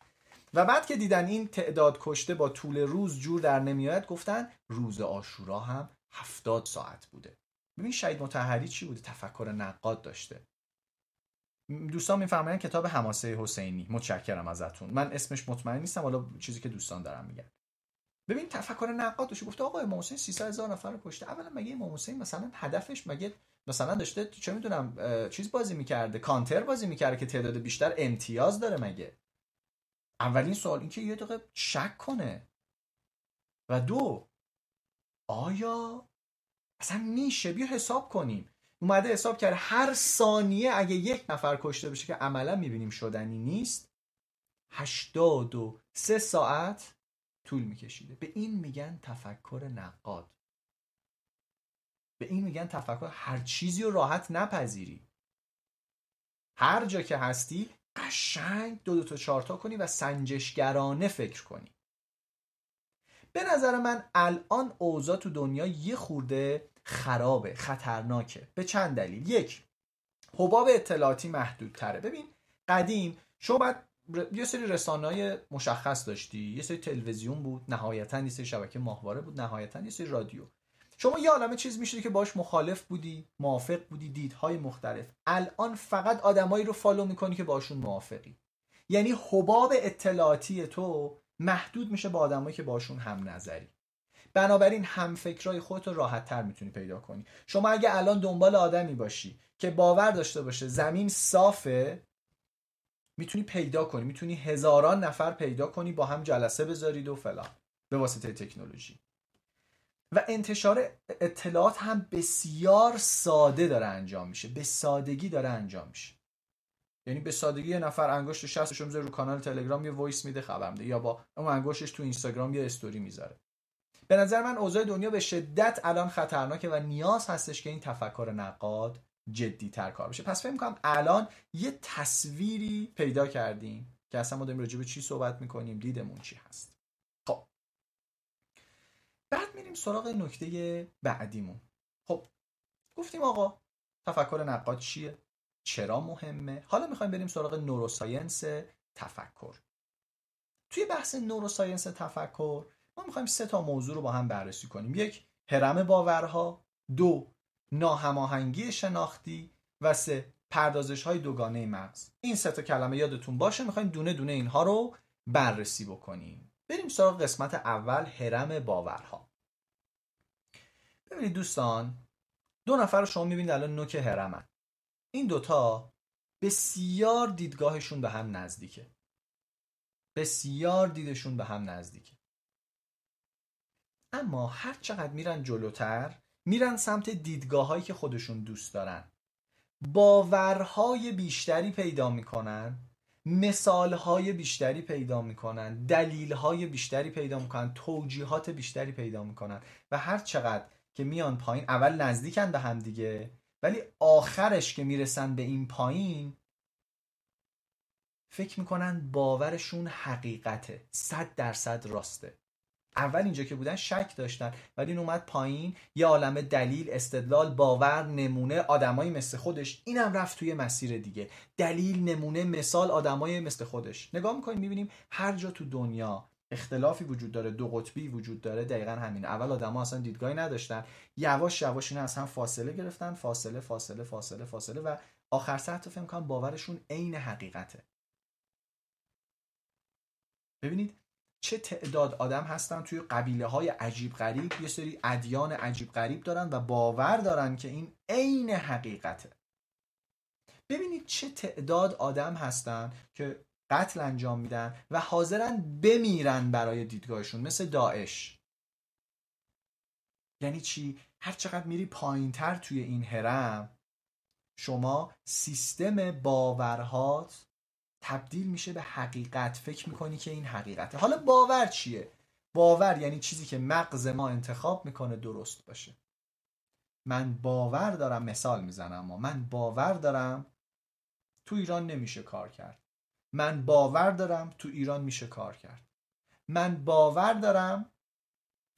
و بعد که دیدن این تعداد کشته با طول روز جور در نمیآید گفتن روز آشورا هم 70 ساعت بوده. ببین شهید متحری چی بوده؟ تفکر نقاد داشته. دوستان میفرمایند کتاب حماسه حسینی. متشکرم ازتون. من اسمش مطمئن نیستم حالا چیزی که دوستان دارم میگن. ببین تفکر نقاد داشته. گفته آقا امام حسین 300 هزار نفر رو کشته. اولا مگه امام حسین مثلا هدفش مگه مثلا داشته چه می‌دونم چیز بازی می‌کرده کانتر بازی می‌کرده که تعداد بیشتر امتیاز داره مگه؟ اولین سوال این که یه دقیقه شک کنه. و دو آیا اصلا میشه؟ بیا حساب کنیم. اومده حساب کرده هر ثانیه اگه یک نفر کشته بشه که عملا می‌بینیم شدنی نیست هشتاد و سه ساعت طول میکشیده. به این میگن تفکر نقاد. به این میگن تفکر. هر چیزی رو راحت نپذیری. هر جا که هستی قشنگ دو دو تا چارتا کنی و سنجشگرانه فکر کنی. به نظر من الان اوضاع تو دنیا یه خورده خرابه خطرناکه. به چند دلیل؟ یک حباب اطلاعاتی محدودتره. ببین قدیم شما باید یه سری رسانه مشخص داشتی. یه سری تلویزیون بود نهایتا یه سری شبکه ماهواره بود نهایتا یه سری رادیو. شما یه عالمه چیز می‌شدی که باش مخالف بودی موافق بودی دیدهای مختلف. الان فقط آدمایی رو فالو می‌کنی که باشون موافقی. یعنی حباب اطلاعاتی تو محدود میشه با آدمایی که باشون هم نظری. بنابراین هم فکرای خودت رو راحت تر می‌تونی پیدا کنی. شما اگه الان دنبال آدمی باشی که باور داشته باشه زمین صافه می‌تونی پیدا کنی. می‌تونی هزاران نفر پیدا کنی با هم جلسه بذارید و فلان. به واسطه تکنولوژی. و انتشار اطلاعات هم بسیار ساده داره انجام میشه. به سادگی داره انجام میشه. یعنی به سادگی یه نفر انگشت شستش رو رو کانال تلگرام یه voice میده خبر میده. یا با اون انگشتش تو اینستاگرام یه استوری می‌ذاره. به نظر من اوضاع دنیا به شدت الان خطرناکه و نیاز هستش که این تفکر نقاد جدی تر کار بشه. پس فکر می‌کنم الان یه تصویری پیدا کردیم که اصلا ما داریم راجع به چی صحبت می‌کنیم دیدمون چی هست. بعد میریم سراغ نکته بعدیمون. خب گفتیم آقا تفکر نقاد چیه؟ چرا مهمه؟ حالا می‌خوایم بریم سراغ نوروساینس تفکر. توی بحث نوروساینس تفکر ما می‌خوایم سه تا موضوع رو با هم بررسی کنیم. یک هرم باورها. دو ناهماهنگی شناختی. و سه پردازش های دوگانه مغز. این سه تا کلمه یادتون باشه می‌خوایم دونه دونه اینها رو بررسی بکنیم. بریم سراغ قسمت اول هرم باورها. ببینید دوستان دو نفر رو شما می‌بینید الان نوک هرمن این دوتا بسیار دیدگاهشون به هم نزدیکه. بسیار دیدشون به هم نزدیکه. اما هر چقدر میرن جلوتر میرن سمت دیدگاه هایی که خودشون دوست دارن. باورهای بیشتری پیدا می‌کنن مثالهای بیشتری پیدا می‌کنن دلیلهای بیشتری پیدا می‌کنن توجیهات بیشتری پیدا می‌کنن و هر چقدر که میان پایین اول نزدیکن به هم دیگه ولی آخرش که می‌رسن به این پایین فکر می‌کنن باورشون حقیقته صد درصد راسته. اول اینجا که بودن شک داشتن ولی این اومد پایین یه عالمه دلیل استدلال باور نمونه آدمایی مثل خودش. اینم رفت توی مسیر دیگه. دلیل نمونه مثال آدمای مثل خودش. نگاه می‌کنیم می‌بینیم هر جا تو دنیا اختلافی وجود داره دو قطبی وجود داره دقیقا همین اول آدما اصلا دیدگاهی نداشتن. یواش یواش اینا از هم فاصله گرفتن فاصله فاصله فاصله فاصله و آخر سر تو کنم باورشون عین حقیقته. ببینید چه تعداد آدم هستن توی قبیله های عجیب غریب. یه سری ادیان عجیب غریب دارن و باور دارن که این عین حقیقته. ببینید چه تعداد آدم هستن که قتل انجام میدن و حاضرن بمیرن برای دیدگاهشون مثل داعش. یعنی چی؟ هر چقدر میری پایین تر توی این هرم شما سیستم باورهات تبدیل میشه به حقیقت. فکر می‌کنی که این حقیقته. حالا باور چیه؟ باور یعنی چیزی که مغز ما انتخاب می‌کنه درست باشه. من باور دارم مثال می‌زنم اما. من باور دارم تو ایران نمیشه کار کرد. من باور دارم تو ایران میشه کار کرد. من باور دارم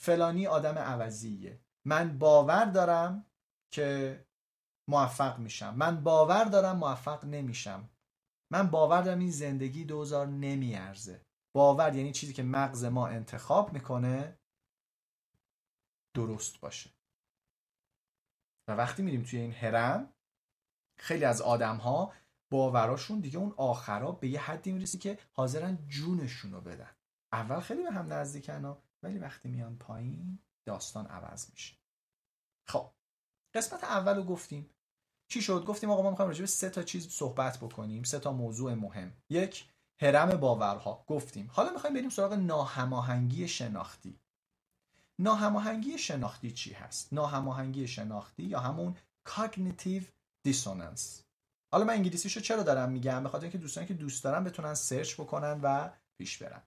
فلانی آدم عوضیه. من باور دارم که موفق میشم. من باور دارم موفق نمیشم. من باور دارم این زندگی دوزار نمیارزه. باور یعنی چیزی که مغز ما انتخاب می‌کنه درست باشه. و وقتی میریم توی این هرم خیلی از آدم ها باوراشون دیگه اون آخرا به یه حدی می‌رسی که حاضرن جونشون رو بدن. اول خیلی به هم نزدیکن ها ولی وقتی میان پایین داستان عوض میشه. خب قسمت اول رو گفتیم. چی شد؟ گفتیم آقا ما می‌خوایم راجع به سه تا چیز صحبت بکنیم. سه تا موضوع مهم. یک هرم باورها. گفتیم. حالا می‌خوایم بریم سراغ ناهماهنگی شناختی. ناهماهنگی شناختی چی هست؟ ناهماهنگی شناختی یا همون cognitive dissonance. حالا من انگلیسیشو چرا دارم میگم؟ به خاطر اینکه دوستانی که دوست دارن بتونن سرچ بکنن و پیش برن.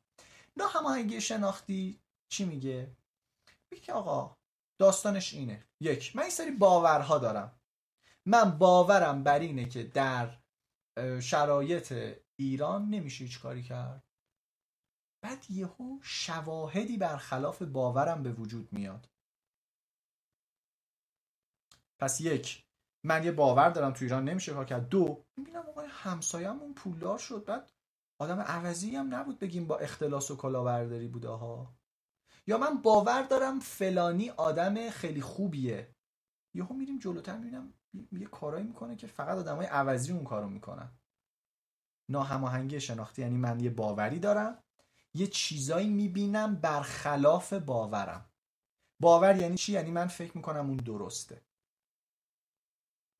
ناهماهنگی شناختی چی میگه؟ میگه آقا داستانش اینه. یک من این سری باورها دارم. من باورم بر اینه که در شرایط ایران نمیشه هیچ کاری کرد. بعد یهو شواهدی برخلاف باورم به وجود میاد. پس یک من یه باور دارم تو ایران نمیشه کار کرد. دو می‌بینم آقای همسایه‌مون پولدار شد. بعد آدم عوضی هم نبود بگیم با اختلاس و کلاهبرداری بوده ها. یا من باور دارم فلانی آدم خیلی خوبیه. یهو میریم جلوتر می‌بینم یه کارایی می‌کنه که فقط آدمای عوضی اون کارو می‌کنن. ناهماهنگی شناختی یعنی من یه باوری دارم یه چیزایی می‌بینم برخلاف باورم. باور یعنی چی؟ یعنی من فکر می‌کنم اون درسته.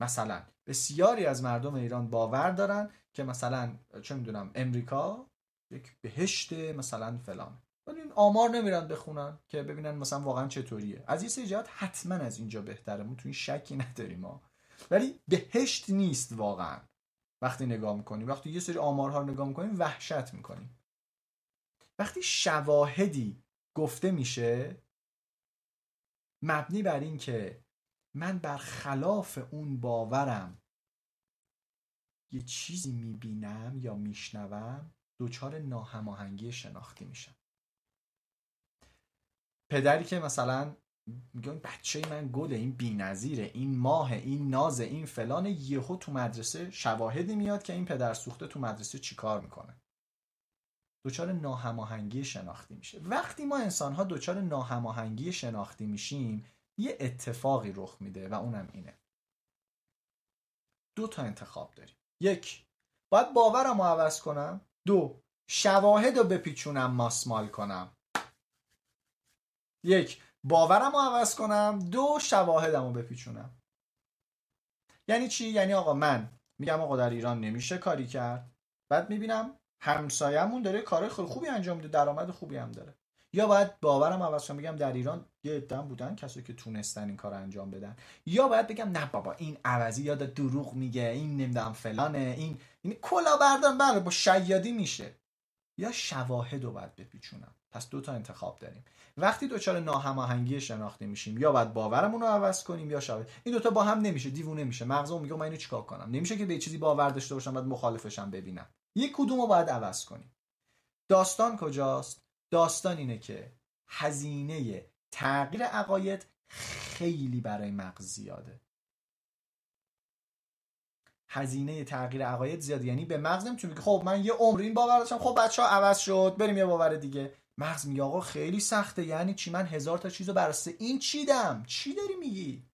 مثلا بسیاری از مردم ایران باور دارن که مثلا چه می‌دونم امریکا یک بهشت مثلا فلان. ولی آمار نمیرن بخونن که ببینن مثلا واقعا چطوریه. از این سری حتما از اینجا بهتره. تو این شکی نداریم ما. ولی بهشت نیست واقعا. وقتی نگاه می‌کنیم وقتی یه سری آمارها رو نگاه می‌کنیم وحشت می‌کنیم. وقتی شواهدی گفته میشه مبنی بر این که من بر خلاف اون باورم یه چیزی می‌بینم یا میشنوم دچار ناهماهنگی شناختی میشم. پدری که مثلا میگه بچه من گل این بی‌نظیره این ماه این ناز این فلان. یهو تو مدرسه شواهدی میاد که این پدر سوخته تو مدرسه چیکار می‌کنه. دچار ناهماهنگی شناختی میشه. وقتی ما انسان ها دچار ناهماهنگی شناختی میشیم یه اتفاقی رخ میده و اونم اینه. دو تا انتخاب داریم. یک باید باورم رو عوض کنم. دو شواهد رو بپیچونم ماسمال کنم. یک باورم رو عوض کنم دو شواهدم رو بپیچونم. یعنی چی؟ یعنی آقا من میگم آقا در ایران نمیشه کاری کرد. بعد می‌بینم همسایه‌مون داره کار خیلی خوبی انجام میده درآمد خوبی هم داره. یا باید باورم عوض کنم بگم در ایران یه عده‌ام بودن کسایی که تونستن این کار انجام بدن. یا باید بگم نه بابا این عوضی یاد دروغ میگه این نمی‌دونم فلانه این این کلا بردن بله با شیادی میشه. یا شواهد رو باید بپیچونم. پس دو تا انتخاب داریم. وقتی دچار ناهماهنگی شناختی میشیم یا باید باورمون رو عوض کنیم یا شاید این دوتا با هم نمیشه دیوونه میشه. مغزم میگه من اینو چیکار کنم؟ نمیشه که به چیزی باور داشته باشم بعد مخالفشم ببینم. یک کدوم رو باید عوض کنیم. داستان کجاست؟ داستان اینه که هزینه تغییر عقاید خیلی برای مغز زیاده. هزینه تغییر عقاید زیاده. یعنی به مغز نمی‌تونه که خب من یه عمر این باور داشتم خب بچه عوض شد بریم یه باور دیگه. مغز میگه آقا خیلی سخته یعنی چی؟ من هزار تا چیزو براسته این چیدم؟ چی داری میگی؟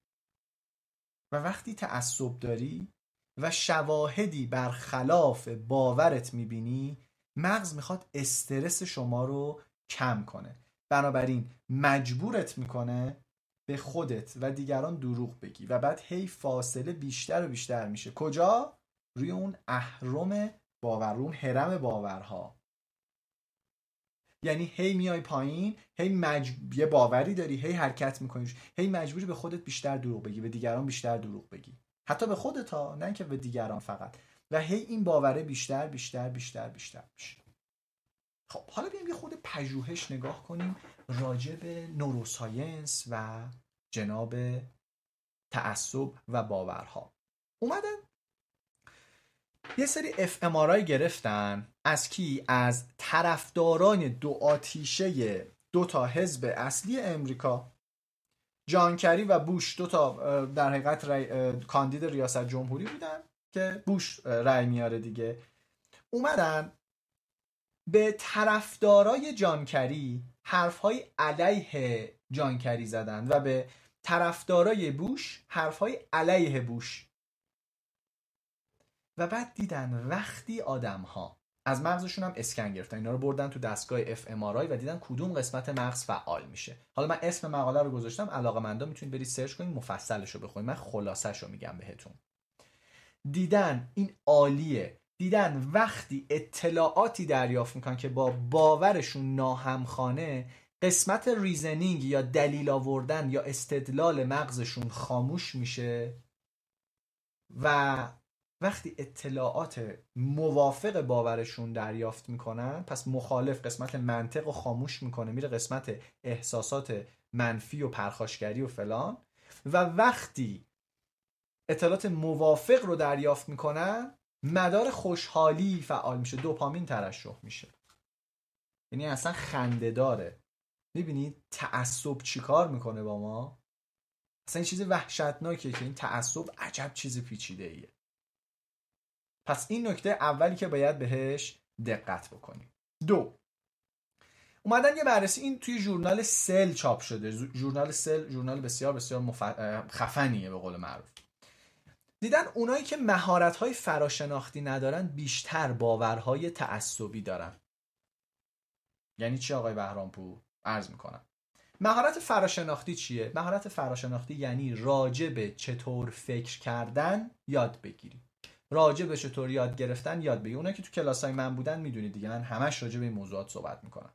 و وقتی تعصب داری و شواهدی برخلاف باورت می‌بینی مغز می‌خواد استرس شما رو کم کنه. بنابراین مجبورت می‌کنه به خودت و دیگران دروغ بگی و بعد هی فاصله بیشتر و بیشتر میشه. کجا؟ روی اون اهرم باور اون هرم باورها. یعنی هی میای پایین هی مج... یه باوری داری هی حرکت می‌کنی. هی مجبوری به خودت بیشتر دروغ بگی به دیگران بیشتر دروغ بگی. حتی به خودت ها نه که به دیگران فقط. و هی این باوره بیشتر بیشتر بیشتر بیشتر میشه. خب حالا بیایم یه خود پژوهش نگاه کنیم راجع به نوروساینس و جناب تعصب و باورها. اومدن یه سری اف گرفتن. از کی؟ از طرفداران دو آتیشه دو تا حزب اصلی امریکا. جانکری و بوش دو تا در حقیقت کاندید ریاست جمهوری بودن که بوش رأی میاره دیگه. اومدن به طرفدارای جان کری حرفهای علیه جان کری زدن و به طرفدارای بوش حرفهای علیه بوش و بعد دیدن وقتی آدم ها از مغزشون هم اسکن گرفتن. اینا رو بردن تو دستگاه FM و دیدن کدوم قسمت مغز فعال میشه. حالا من اسم مقاله رو گذاشتم. علاقه مندا می‌تونید برید search کنید مفصلش رو بخونید. من خلاصش رو میگم بهتون. دیدن این عالیه. دیدن وقتی اطلاعاتی دریافت می‌کنن که با باورشون ناهمخانه قسمت ریزنینگ یا دلیل آوردن یا استدلال مغزشون خاموش میشه و وقتی اطلاعات موافق باورشون دریافت می‌کنن پس مخالف قسمت منطق رو خاموش می‌کنه میره قسمت احساسات منفی و پرخاشگری و فلان. و وقتی اطلاعات موافق رو دریافت می‌کنن مدار خوشحالی فعال میشه دوپامین ترشح میشه. یعنی اصلا خنده داره. می‌بینید تعصب چیکار می‌کنه با ما؟ اصلا این چیز وحشتناکیه که این تعصب عجب چیز پیچیده ایه پس این نکته اولی که باید بهش دقت بکنیم. دو. اومدن یه بررسی این توی ژورنال سل چاپ شده. ژورنال سل ژورنال بسیار بسیار مف... خفنیه به قول معروف. دیدن اونایی که مهارت های فراشناختی ندارن بیشتر باورهای تعصبی دارن. یعنی چی آقای بهرامپور؟ عرض می‌کنم. مهارت فراشناختی چیه؟ مهارت فراشناختی یعنی راجع به چطور فکر کردن یاد بگیری راجع به چطور یاد گرفتن یاد بگیری اونایی که تو کلاس های من بودن می‌دونید دیگه من همش راجع به این موضوعات صحبت می‌کنم.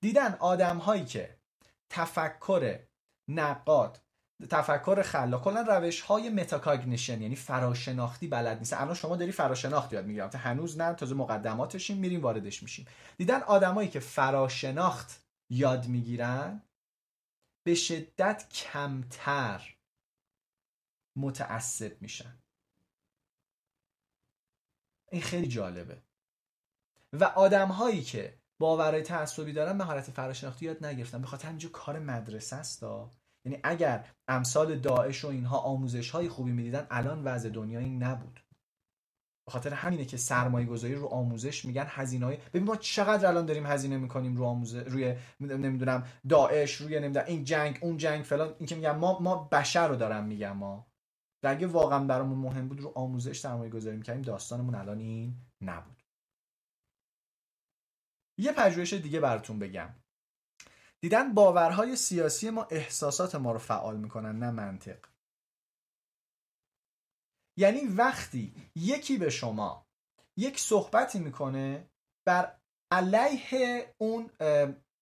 دیدن آدم هایی که تفکر نقاد تفکر خلاق کلا روش های metacognition یعنی فراشناختی بلد نیست. الان شما داری فراشناختی یاد می‌گیرم هنوز نه تازه مقدماتشیم میریم واردش میشیم. دیدن آدمایی که فراشناخت یاد می‌گیرن به شدت کمتر متعصب میشن. این خیلی جالبه. و آدم هایی که باورهای تعصبی دارن مهارت فراشناختی یاد نگرفتن. به خاطر کار مدرسه است یعنی اگر امثال داعش و اینها آموزش های خوبی می‌دیدن الان وضع دنیا این نبود. به خاطر همینه که سرمایه گذاری رو آموزش میگن هزینه های ببین ما چقدر الان داریم هزینه می‌کنیم رو آموزه روی نمی‌دونم داعش روی نمی‌دونم این جنگ اون جنگ فلان. این که میگم ما ما بشر رو دارم میگم ما. اگه واقعا برامون مهم بود رو آموزش سرمایه گذاری می‌کنیم داستانمون الان این نبود. یه پژوهش دیگه براتون بگم. دیدن باورهای سیاسی ما احساسات ما رو فعال می‌کنن نه منطق. یعنی وقتی یکی به شما یک صحبتی می‌کنه بر علیه اون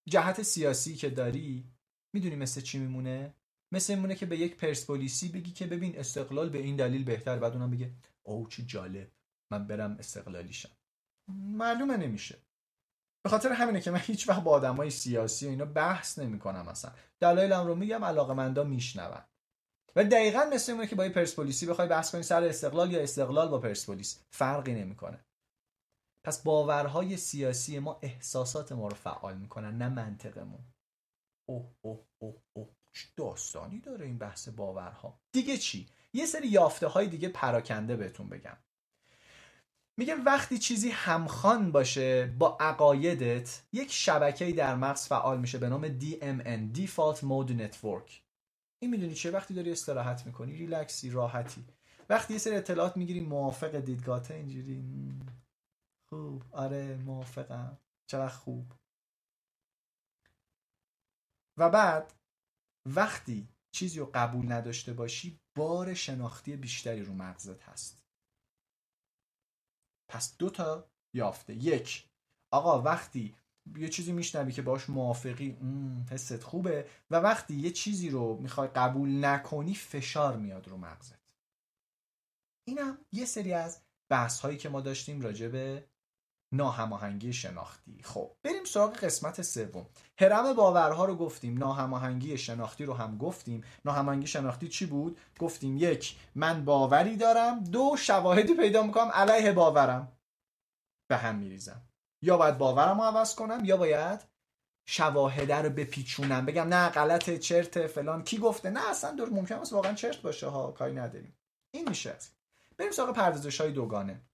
جهت سیاسی که داری می‌دونی مثل چی میمونه؟ مثل میمونه که به یک پرسپولیسی بگی که ببین استقلال به این دلیل بهتر. بعد اونم بگه او چی جالب. من برم استقلالیشم. معلومه نمیشه. به خاطر همینه که من هیچ وقت با آدمای سیاسی و اینا بحث نمی‌کنم اصلا. دلایلم رو میگم علاقه میشنون. و دقیقا مثل اونه که با پرسپولیسی بخوای بحث کنی سر استقلال یا استقلال با پرسپولیس. فرقی نمی‌کنه. پس باورهای سیاسی ما احساسات ما رو فعال می‌کنن نه منطقمون. اوه اوه اوه اوه. داستانی داره این بحث باورها. دیگه چی؟ یه سری یافته های دیگه پراکنده بهتون بگم. میگه وقتی چیزی همخوان باشه با عقایدت یک شبکه‌ای در مغز فعال میشه به نام DMN Default Mode Network. این می‌دونی چه وقتی داری استراحت می‌کنی ریلکسی راحتی. وقتی یه سری اطلاعات می‌گیری موافق دیدگاهت اینجوری. خوب. آره موافقم. چقدر خوب. و بعد وقتی چیزی رو قبول نداشته باشی بار شناختی بیشتری رو مغزت هست. پس دو تا یافته. یک آقا وقتی یه چیزی میشنوی که باش موافقی حست خوبه. و وقتی یه چیزی رو می‌خوای قبول نکنی فشار میاد رو مغزت. اینم یه سری از بحث هایی که ما داشتیم راجع به ناهماهنگی شناختی. خب بریم سراغ قسمت سوم. هرم باورها رو گفتیم ناهماهنگی شناختی رو هم گفتیم. ناهماهنگی شناختی چی بود؟ گفتیم یک من باوری دارم. دو شواهدی پیدا می‌کنم علیه باورم. به هم میریزم. یا باید باورم رو عوض کنم یا باید شواهده رو بپیچونم. بگم نه غلط چرت فلان. کی گفته؟ نه اصلا دور ممکن است واقعا چرت باشه ها کاری نداریم. این میشه. بریم سراغ پردازش های دوگانه.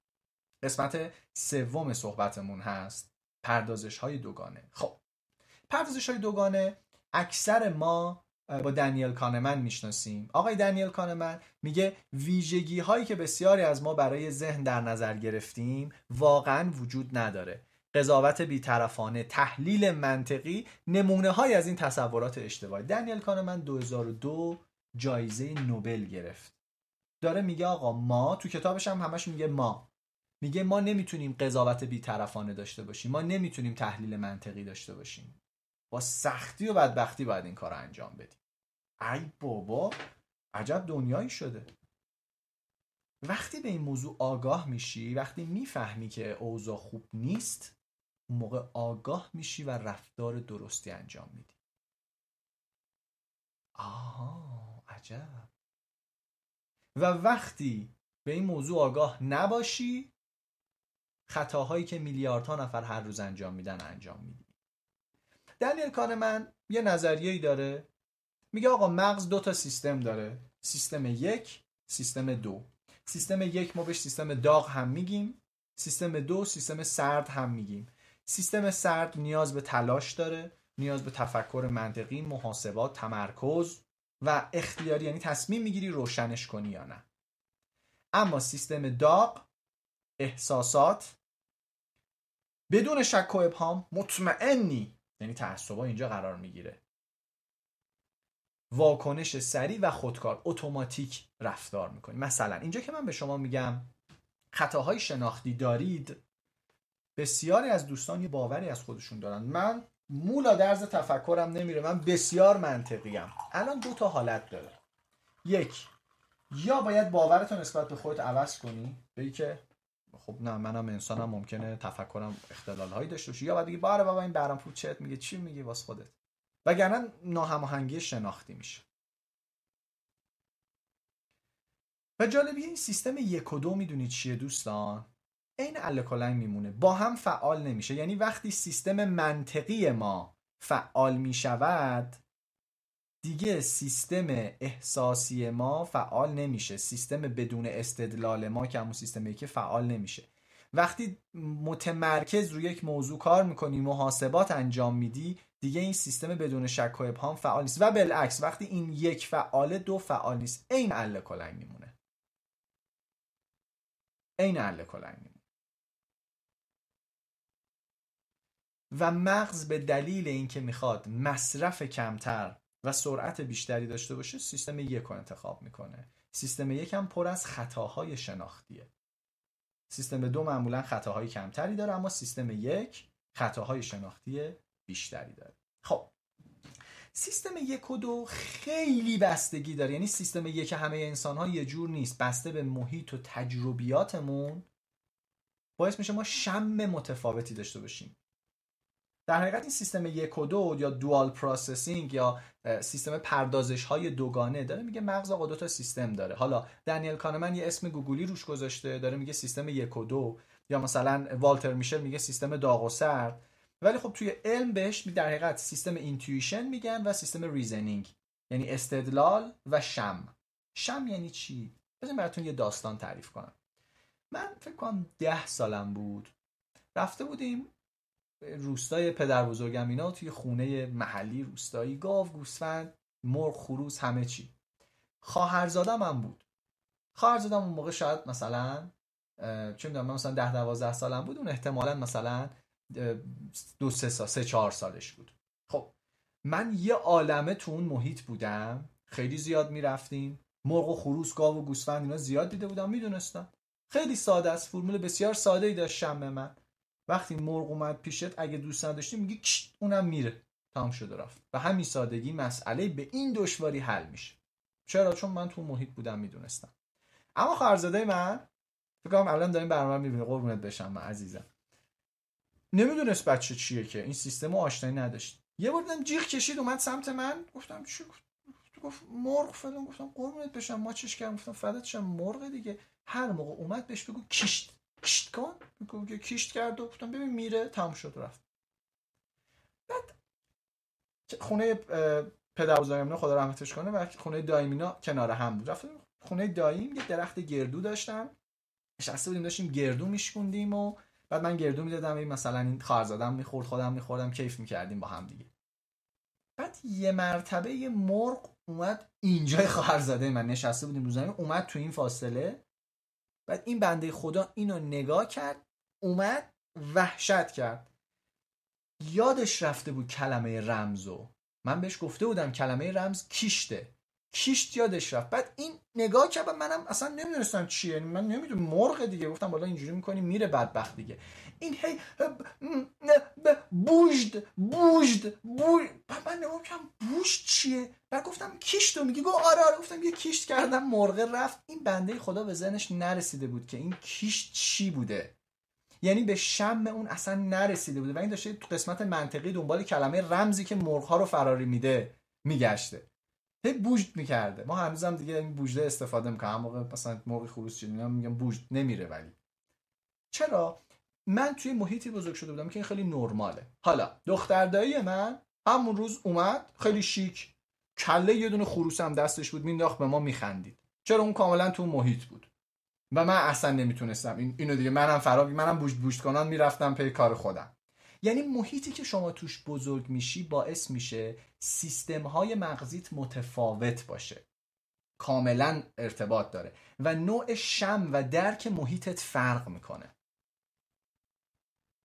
قسمت سوم صحبتمون هست پردازش های دوگانه. خب پردازش های دوگانه اکثر ما با دنیل کانمن می‌شناسیم. آقای دنیل کانمن میگه ویژگی هایی که بسیاری از ما برای ذهن در نظر گرفتیم واقعا وجود نداره. قضاوت بیطرفانه تحلیل منطقی نمونه های از این تصورات اشتباهی. دنیل کانمن 2002 جایزه نوبل گرفت. داره میگه آقا ما تو کتابش هم همش میگه ما. میگه ما نمی‌تونیم قضاوت بیطرفانه داشته باشیم. ما نمی‌تونیم تحلیل منطقی داشته باشیم. با سختی و بدبختی باید این کار رو انجام بدیم. ای بابا عجب دنیایی شده. وقتی به این موضوع آگاه میشی وقتی می‌فهمی که اوضاع خوب نیست اون موقع آگاه میشی و رفتار درستی انجام میدی. آها عجب. و وقتی به این موضوع آگاه نباشی خطاهایی که میلیاردها نفر هر روز انجام میدن انجام میدی. دنیل من یه نظریه داره. میگه آقا مغز دو تا سیستم داره. سیستم یک سیستم دو. سیستم یک ما بهش سیستم داغ هم میگیم. سیستم دو سیستم سرد هم میگیم. سیستم سرد نیاز به تلاش داره نیاز به تفکر منطقی محاسبات تمرکز و اختیاری یعنی تصمیم می‌گیری روشنش کنی یا نه. اما سیستم داغ احساسات بدون شک و ابهام مطمئنی یعنی تعصبا اینجا قرار می‌گیره. واکنش سریع و خودکار اتوماتیک رفتار می‌کنی. مثلا اینجا که من به شما میگم خطاهای شناختی دارید. بسیاری از دوستان یه باوری از خودشون دارن. من مولا درز تفکرم نمیره. من بسیار منطقیم. الان دو تا حالت داره. یک یا باید باورتو نسبت به خودت عوض کنی. بگی که خب نه منم انسانم ممکنه تفکرم اختلال هایی داشته باشه. یا باید بگی باره بابا این برام پور چت میگه؟ چی میگی واس خودت؟ وگرنه ناهماهنگی شناختی میشه. و جالبی این سیستم یک و دو می‌دونید چیه دوستان؟ عین الکلنگ میمونه. با هم فعال نمیشه. یعنی وقتی سیستم منطقی ما فعال می‌شود دیگه سیستم احساسی ما فعال نمیشه. سیستم بدون استدلال ما که همون سیستمی که فعال نمیشه. وقتی متمرکز روی یک موضوع کار می‌کنی محاسبات انجام میدی دیگه این سیستم بدون شک و ابهام فعال نیست. و بالعکس وقتی این یک فعال دو فعال نیست. عین اله کلنگ میمونه. عین اله کلنگ میمونه. و مغز به دلیل اینکه می‌خواد مصرف کمتر و سرعت بیشتری داشته باشه سیستم یک رو انتخاب می‌کنه. سیستم یک هم پر از خطاهای شناختیه. سیستم دو معمولا خطاهای کمتری داره اما سیستم یک خطاهای شناختی بیشتری داره. خب سیستم یک و دو خیلی بستگی داره. یعنی سیستم یک همه انسان ها یه جور نیست. بسته به محیط و تجربیاتمون باعث میشه ما شم متفاوتی داشته باشیم. در حقیقت این سیستم یک و دو یا dual processing یا سیستم پردازش های دوگانه داره میگه مغز آقا دو تا سیستم داره. حالا دنیل کانمن یه اسم گوگولی روش گذاشته داره میگه سیستم یک و دو. یا مثلا والتر میشل میگه سیستم داغ و سرد. ولی خب توی علم بهش در حقیقت سیستم intuition میگن و سیستم reasoning یعنی استدلال و شم. شم یعنی چی؟ بذارید براتون یه داستان تعریف کنم. من فکر کنم ده سالم بود. رفته بودیم روستای پدر بزرگم اینا توی خونه محلی روستایی گاو گوسفند مرغ خروس همه چی. خواهرزادم هم بود. خواهرزادم اون موقع شاید مثلا چه می‌دونم مثلا ده دوازده سالم بود اون احتمالا مثلا دو سه سال سه چهار سالش بود. خب من یه عالمه تو اون محیط بودم. خیلی زیاد می‌رفتیم. مرغ و خروس گاو و گوسفند اینا زیاد دیده بودم می‌دونستم. خیلی ساده است فرمول بسیار ساده ای داشت شم من. وقتی مرغ اومد پیشت اگه دوست نداشتی میگی کشت اونم میره. تمام شده رفت. و همین سادگی مسئله به این دشواری حل میشه. چرا؟ چون من تو محیط بودم می‌دونستم. اما خواهرزاده من فکر کنم الان داریم برنامه می‌بینه قربونت بشم من عزیزم. نمی‌دونست بچه چیه که این سیستم آشنایی نداشت. یه بار دیدم جیغ کشید اومد سمت من. گفتم چی گفت؟ مرغ فلان. گفتم قربونت بشم. ما چش کردم گفتم فدات شم. مرغ دیگه. هر موقع اومد بهش بگو کشت. کشت کن؟ که کیشت کرد و گفتم ببین میره تموم شد رفت. بعد خونه پدر بزرگم خدا رحمتش کنه و خونه دایمینا کنار هم بود. رفتیم خونه داییم یه درخت گردو داشتم. نشسته بودیم داشتیم گردو میشکوندیم و بعد من گردو می‌دادم این مثلا این خواهرزادم می‌خورد خودم میخوردم کیف می‌کردیم با هم دیگه. بعد یه مرتبه یه مرغ اومد اینجای خواهرزاده من نشسته بودیم رو زمین اومد تو این فاصله. بعد این بنده خدا اینو نگاه کرد اومد وحشت کرد. یادش رفته بود کلمه رمزو من بهش گفته بودم کلمه رمز کیشته. کیشت یادش رفت. بعد این نگاه کرد منم اصلا نمی‌دونستم چیه. من نمی‌دونم مرغ دیگه. گفتم بالا اینجوری می‌کنی میره بدبخت دیگه. این هی بوجد بوجد بوجد من نگاه کردم بوجد چیه؟ بعد گفتم کیشتو میگی؟ گو آره آره. گفتم یه کیشت کردم مرغ رفت. این بنده خدا به ذهنش نرسیده بود که این کیشت چی بوده. یعنی به شم اون اصلا نرسیده بوده. و این داشته تو قسمت منطقی دنبال کلمه رمزی که مرغ ها رو فراری میده میگشته. هی بوجد می‌کرده. ما هنوزم دیگه این بوجده استفاده می‌کنم موقع مثلا مرغ خروس چیزی میگم بوجد نمیره ولی. چرا؟ من توی محیطی بزرگ شده بودم که این خیلی نرماله. حالا دختر دایی من همون روز اومد خیلی شیک. کله یه دونه خروس هم دستش بود مینداخت به ما میخندید. چرا؟ اون کاملا تو محیط بود. و من اصلا نمی‌تونستم. این اینو دیگه منم فرابی منم بوشت بوشت کنان می‌رفتم پی کار خودم. یعنی محیطی که شما توش بزرگ میشی باعث میشه سیستم های مغزیت متفاوت باشه. کاملا ارتباط داره و نوع شم و درک محیطت فرق می‌کنه.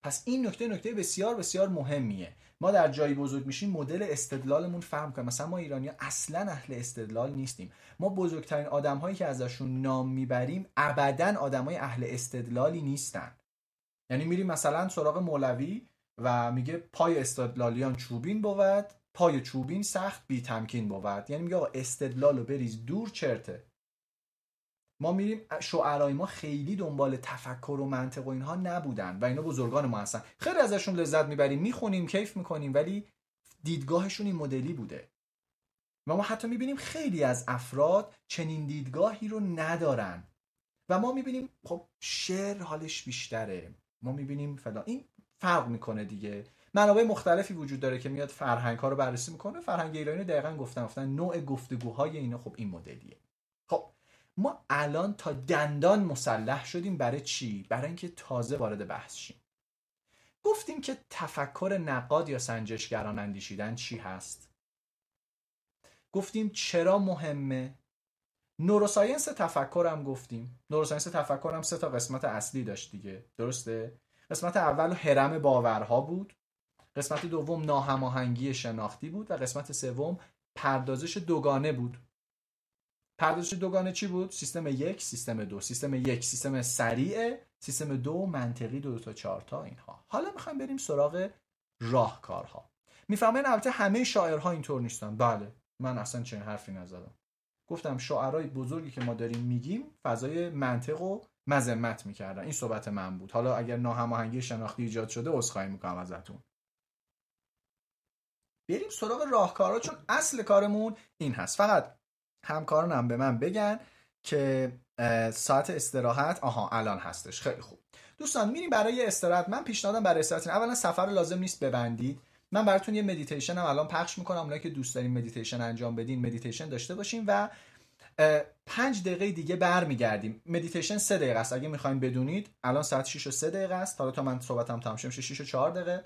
پس این نکته نکته بسیار بسیار مهمیه. ما در جایی بزرگ میشیم مدل استدلالمون فرق کنه مثلا ما ایرانی اصلا اهل استدلال نیستیم. ما بزرگترین آدم هایی که ازشون نام می‌بریم ابدا آدم های اهل استدلالی نیستن. یعنی میریم مثلا سراغ مولوی و میگه پای استدلالیان چوبین بود. پای چوبین سخت بی تمکین بود. یعنی میگه آقا استدلال رو بریز دور چرته. ما میریم شعرهای ما خیلی دنبال تفکر و منطق و اینها نبودن و اینا بزرگان ما هستن. خیلی ازشون لذت می‌بریم می‌خونیم کیف می‌کنیم ولی دیدگاهشون این مدلی بوده. و ما حتی می‌بینیم خیلی از افراد چنین دیدگاهی رو ندارن. و ما می‌بینیم خب شعر حالش بیشتره. ما می‌بینیم فلان. این فرق می‌کنه دیگه. منابع مختلفی وجود داره که میاد فرهنگ ها رو بررسی می‌کنه. فرهنگ ایرانی دقیقا گفتن گفتن نوع گفتگوهای اینا خب این مدلیه. خب ما الان تا دندان مسلح شدیم برای چی؟ برای اینکه تازه وارد بحث شیم. گفتیم که تفکر نقاد یا سنجشگران اندیشیدن چی هست؟ گفتیم چرا مهمه؟ نوروساینس تفکر هم گفتیم. نوروساینس تفکر هم سه تا قسمت اصلی داشت دیگه. درسته؟ قسمت اول هرم باورها بود. قسمت دوم ناهماهنگی شناختی بود و قسمت سوم پردازش دوگانه بود. پردازش دوگانه چی بود؟ سیستم یک سیستم دو. سیستم یک سیستم سریع سیستم دو منطقی دو, تا چهار تا اینها. حالا می‌خوایم بریم سراغ راهکارها. می‌فهمین البته همه شاعرها اینطور نیستن. بله من اصلا چنین حرفی نزدم. گفتم شاعرای بزرگی که ما داریم میگیم فضای منطق و مذمت می‌کردن. این صحبت من بود. حالا اگر ناهماهنگی شناختی ایجاد شده عذرخواهی می‌کنم ازتون. بریم سراغ راهکارها چون اصل کارمون این هست. فقط همکارانم به من بگن که ساعت استراحت آها الان هستش. خیلی خوب. دوستان میریم برای استراحت. من پیشنهادم برای استراحت اولا صفحه رو لازم نیست ببندید. من براتون یه مدیتیشن هم الان پخش می‌کنم. اونایی که دوست دارین مدیتیشن انجام بدین مدیتیشن داشته باشیم و پنج دقیقه دیگه برمیگردیم. مدیتیشن سه دقیقه است. اگه می‌خواین بدونید الان ساعت 6 و 3 دقیقه است. حالا تا من صحبتم تمام شه 6 و 4 دقیقه.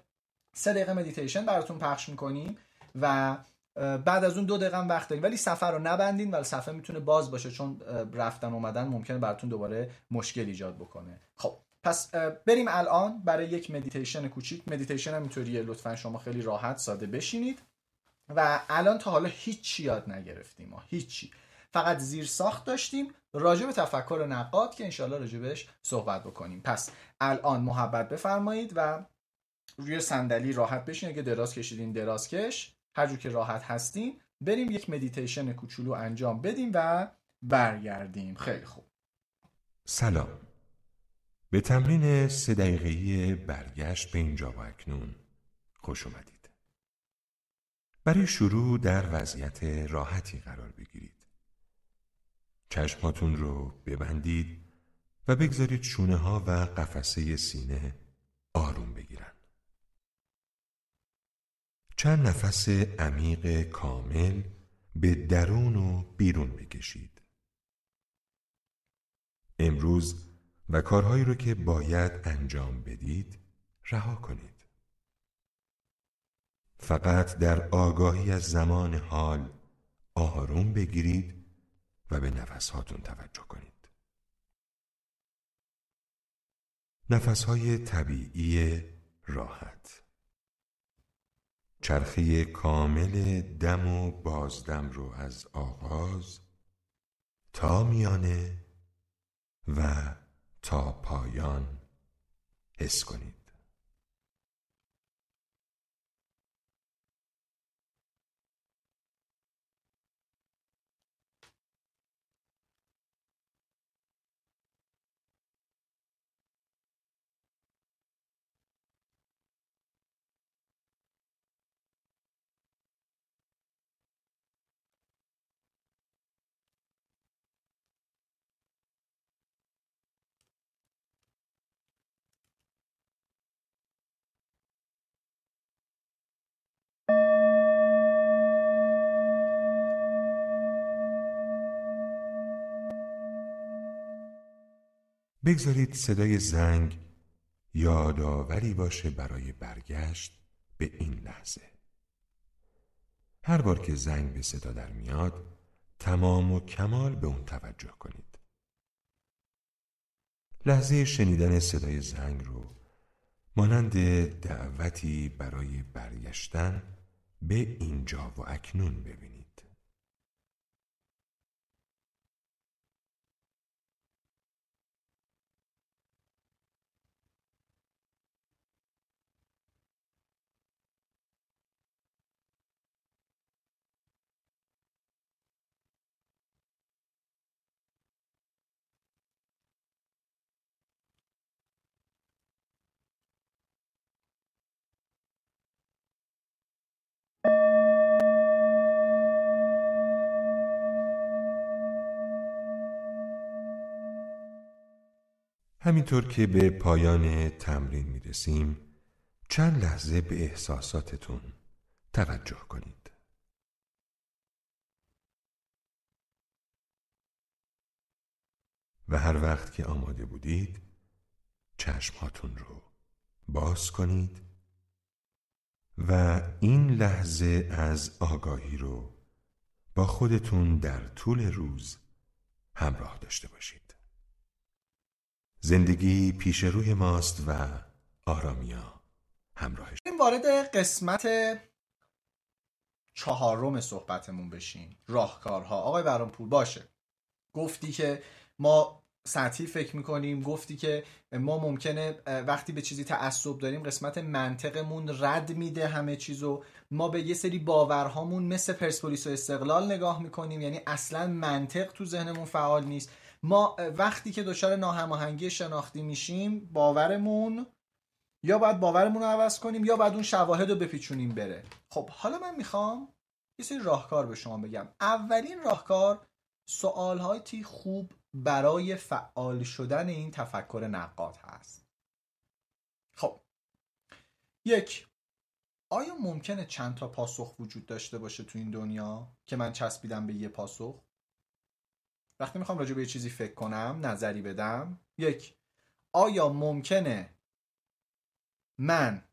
سه دقیقه مدیتیشن براتون پخش می‌کنیم و بعد از اون دو دقیقه وقت داریم. ولی صفحه رو نبندین ولی صفحه می‌تونه باز باشه چون رفتن اومدن ممکنه براتون دوباره مشکل ایجاد بکنه. خب پس بریم الان برای یک مدیتیشن کوچیک. مدیتیشن هم اینطوریه لطفا شما خیلی راحت ساده بشینید. و الان تا حالا هیچی یاد نگرفتیم ما هیچی. فقط زیر ساخت داشتیم. راجع به تفکر نقاد که انشالله راجبش صحبت بکنیم. پس الان محبت بفرمایید و روی صندلی راحت بشین اگه دراز کشیدین دراز کش هر جور که راحت هستین بریم یک مدیتیشن کوچولو انجام بدیم و برگردیم. خیلی خوب. سلام. به تمرین سه دقیقه‌ای برگشت به اینجا و اکنون. خوش اومدید. برای شروع در وضعیت راحتی قرار بگیرید. چشماتون رو ببندید و بگذارید شونه ها و قفسه سینه آروم بگیرن. چند نفس عمیق کامل به درون و بیرون بکشید. امروز و کارهایی رو که باید انجام بدید رها کنید. فقط در آگاهی از زمان حال آروم بگیرید و به نفسهاتون توجه کنید. نفسهای طبیعی راحت. چرخه کامل دم و بازدم رو از آغاز تا میانه و تا پایان حس کنید. بگذارید صدای زنگ یادآوری باشه برای برگشت به این لحظه. هر بار که زنگ به صدا در میاد تمام و کمال به اون توجه کنید. لحظه شنیدن صدای زنگ رو مانند دعوتی برای برگشتن به اینجا و اکنون ببینید. همینطور که به پایان تمرین می رسیم چند لحظه به احساساتتون توجه کنید. و هر وقت که آماده بودید چشمهاتون رو باز کنید و این لحظه از آگاهی رو با خودتون در طول روز همراه داشته باشید. زندگی پیش روی ماست و آرامیا همراهش این وارد قسمت چهارم صحبتمون بشیم. راهکارها. آقای برانپور باشه. گفتی که ما سطحی فکر می‌کنیم گفتی که ما ممکنه وقتی به چیزی تعصب داریم قسمت منطقمون رد میده همه چیزو. ما به یه سری باورهامون مثل پرسپولیس و استقلال نگاه می‌کنیم یعنی اصلا منطق تو ذهنمون فعال نیست. ما وقتی که دچار ناهماهنگی شناختی میشیم باورمون یا باید باورمون رو عوض کنیم یا باید اون شواهد رو بپیچونیم بره. خب حالا من می‌خوام یه سری راهکار به شما بگم. اولین راهکار سوالهایی خوب برای فعال شدن این تفکر نقاد هست. خب یک آیا ممکنه چند تا پاسخ وجود داشته باشه تو این دنیا که من چسبیدم به یه پاسخ؟ وقتی می‌خوام راجع به یه چیزی فکر کنم نظری بدم یک آیا ممکنه من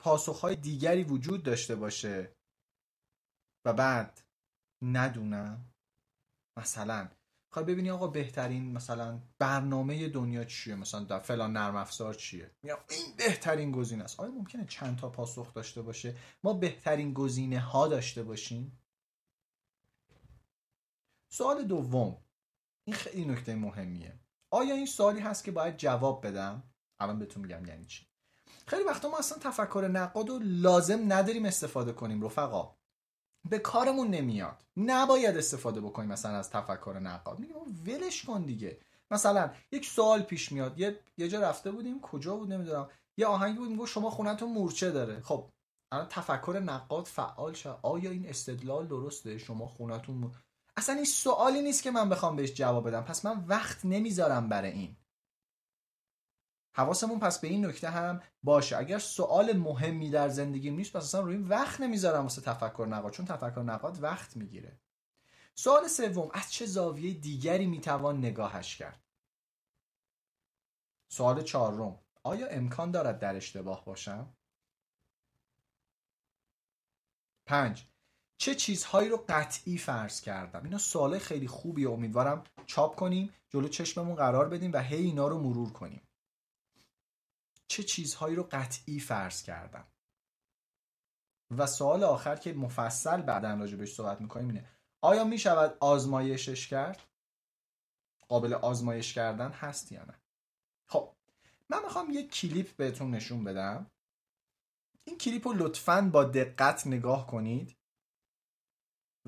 پاسخهای دیگری وجود داشته باشه و بعد ندونم؟ مثلا خواهی ببینی آقا بهترین مثلا برنامه دنیا چیه؟ مثلا در فلان نرم افزار چیه؟ میگم این بهترین گزینه است. آیا ممکنه چند تا پاسخ داشته باشه؟ ما بهترین گزینه ها داشته باشیم؟ سوال دوم. این خیلی نکته مهمیه. آیا این سوالی هست که باید جواب بدم؟ الان بهتون میگم یعنی چی. خیلی وقتا ما اصلا تفکر نقاد و لازم نداریم استفاده کنیم رفقا. به کارمون نمیاد. نباید استفاده بکنیم مثلا از تفکر نقاد. میگم ولش کن دیگه. مثلا یک سوال پیش میاد. یه یه جا رفته بودیم. کجا بود نمی‌دونم. یه آهنگی بود. میگه شما خونتون مورچه داره. خب الان تفکر نقاد فعال شه آیا این استدلال درسته؟ شما خونتون اصلا این سوالی نیست که من بخوام بهش جواب بدم. پس من وقت نمی‌ذارم برای این. حواسمون پس به این نکته هم باشه. اگر سوال مهمی در زندگیم نیست پس اصلا روی وقت نمی‌ذارم واسه تفکر نقاد. چون تفکر نقاد وقت می‌گیره. سوال سوم از چه زاویه دیگری می‌توان نگاهش کرد؟ سوال چهارم آیا امکان دارد در اشتباه باشم؟ پنج چه چیزهایی رو قطعی فرض کردم؟ اینا سوال خیلی خوبی امیدوارم چاپ کنیم جلو چشممون قرار بدیم و هی اینا رو مرور کنیم. چه چیزهایی رو قطعی فرض کردم؟ و سوال آخر که مفصل بعدا راجع بهش صحبت می‌کنیم اینه آیا می‌شود آزمایشش کرد؟ قابل آزمایش کردن هست یا نه؟ خب من می‌خوام یک کلیپ بهتون نشون بدم. این کلیپ رو لطفا با دقت نگاه کنید.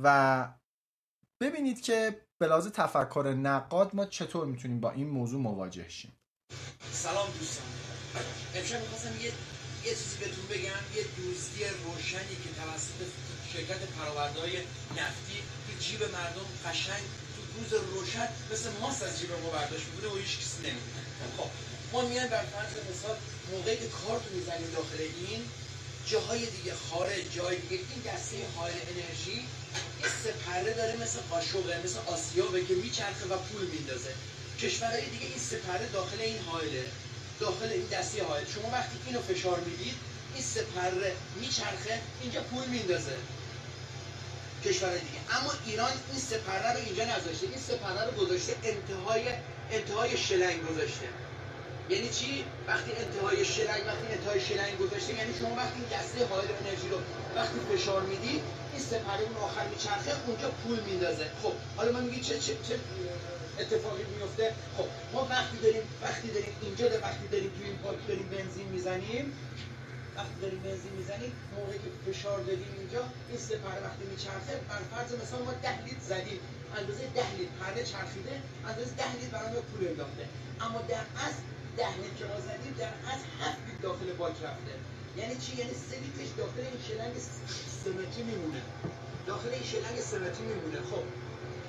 و ببینید که به لحاظ تفکر نقاد ما چطور می‌تونیم با این موضوع مواجه شیم. سلام دوستان. امشب می‌خواستم یه یه چیزی بهتون بگم. یه دوستی روشنی که توسط شرکت پروردهای نفتی تو جیب مردم قشنگ تو روز روشن مثل ماست از جیب ما برداشت می‌کنه و هیچ کسی نمی‌دونه. خب ما میایم بر فرض مثال موقعی که کارت می‌زنیم داخل این جاهای دیگه خارج جای دیگه این دسته حائل انرژی یه سپره داره مثل قاشقه مثل آسیابه که میچرخه و پول میندازه. کشورهای دیگه این سپره داخل این حائله داخل این دسته حائل. شما وقتی اینو فشار می‌دید این سپره میچرخه اینجا پول میندازه. کشورهای دیگه. اما ایران این سپره رو اینجا نذاشته این سپره رو گذاشته انتهای انتهای شلنگ گذاشته. یعنی چی؟ وقتی انتهای شلنگ وقتی انتهای شلنگ گذاشته یعنی شما وقتی دسته حائل انرژی رو وقتی فشار میدی این سپره اون آخر میچرخه اونجا پول میندازه. خب حالا من میگی چه چه چه اتفاقی میفته؟ خب ما وقتی داریم وقتی داریم اینجا ده وقتی داریم توی این پارک داریم بنزین می‌زنیم وقتی داریم بنزین می‌زنیم موقعی که فشار دادیم اینجا این سپره وقتی میچرخه بر فرض مثلا ما 10 لیتر زدیم. اندازه 10 لیتر پرده چرخیده اندازه 10 لیتر برای پول انداخته. اما در اصل 10 لیتر که ما زدیم در اصل 7 لیتر داخل باک رفته. یعنی چی؟ یعنی 3 لیترش داخل این شلنگ سمتی میمونه. داخل این شلنگ سمتی میمونه. خب.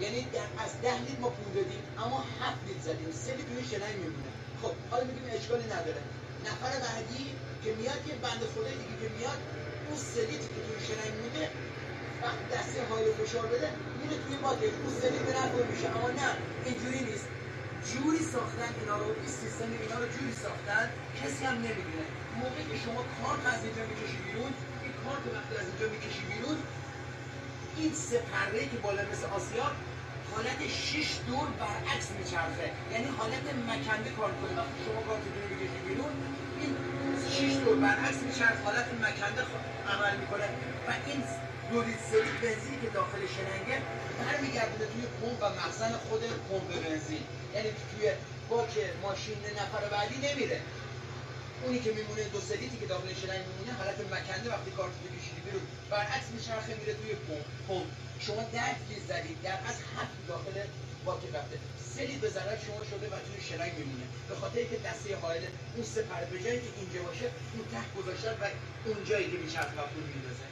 یعنی در از 10 لیتر ما پول دادیم اما 7 لیتر زدیم. 3 لیتر توی شلنگ میمونه. خب. حالا میگیم اشکالی نداره. نفر بعدی که میاد یه بند خدای دیگه که میاد اون 3 لیتر که توی شلنگ میده وقتی دسته حائل فشار بده میره توی باکش اون 3 لیتر نفع میشه. اما نه اینجوری نیست. جوری ساختن اینا رو این سیستم اینا رو جوری ساختن کسی هم نمی‌دونه. موقعی که شما کارت از اینجا می‌کشی بیرون این کارت وقتی از اینجا می‌کشی بیرون این سپره که بالا مثل آسیا حالت 6 دور برعکس میچرخه. یعنی حالت مکنده کار کنه وقتی شما کارتتون رو می‌کشی بیرون این 6 دور برعکس میچرخه. حالت مکنده عمل می‌کنه. و این دو لیتر بنزینی که داخل شلنگه برمیگردونه توی پمپ و مخزن خود پمپ بنزین. یعنی توی باک ماشین نفر بعدی نمیره. اونی که میمونه دو سه لیتری که داخل شلنگ میمونه حالت مکنده وقتی کارت رو کشیدی بیرون. برعکس میچرخه میره توی پمپ. پمپ. شما ده لیتر زدید در واقع هفت داخل باک رفته. لیتر به ضرر شما شده و توی شلنگ میمونه. به خاطر اینکه دسته حائل اون سپر به جایی که اینجا باشه اون ته گذاشتن و اونجایی که میچرخه و پول میندازه.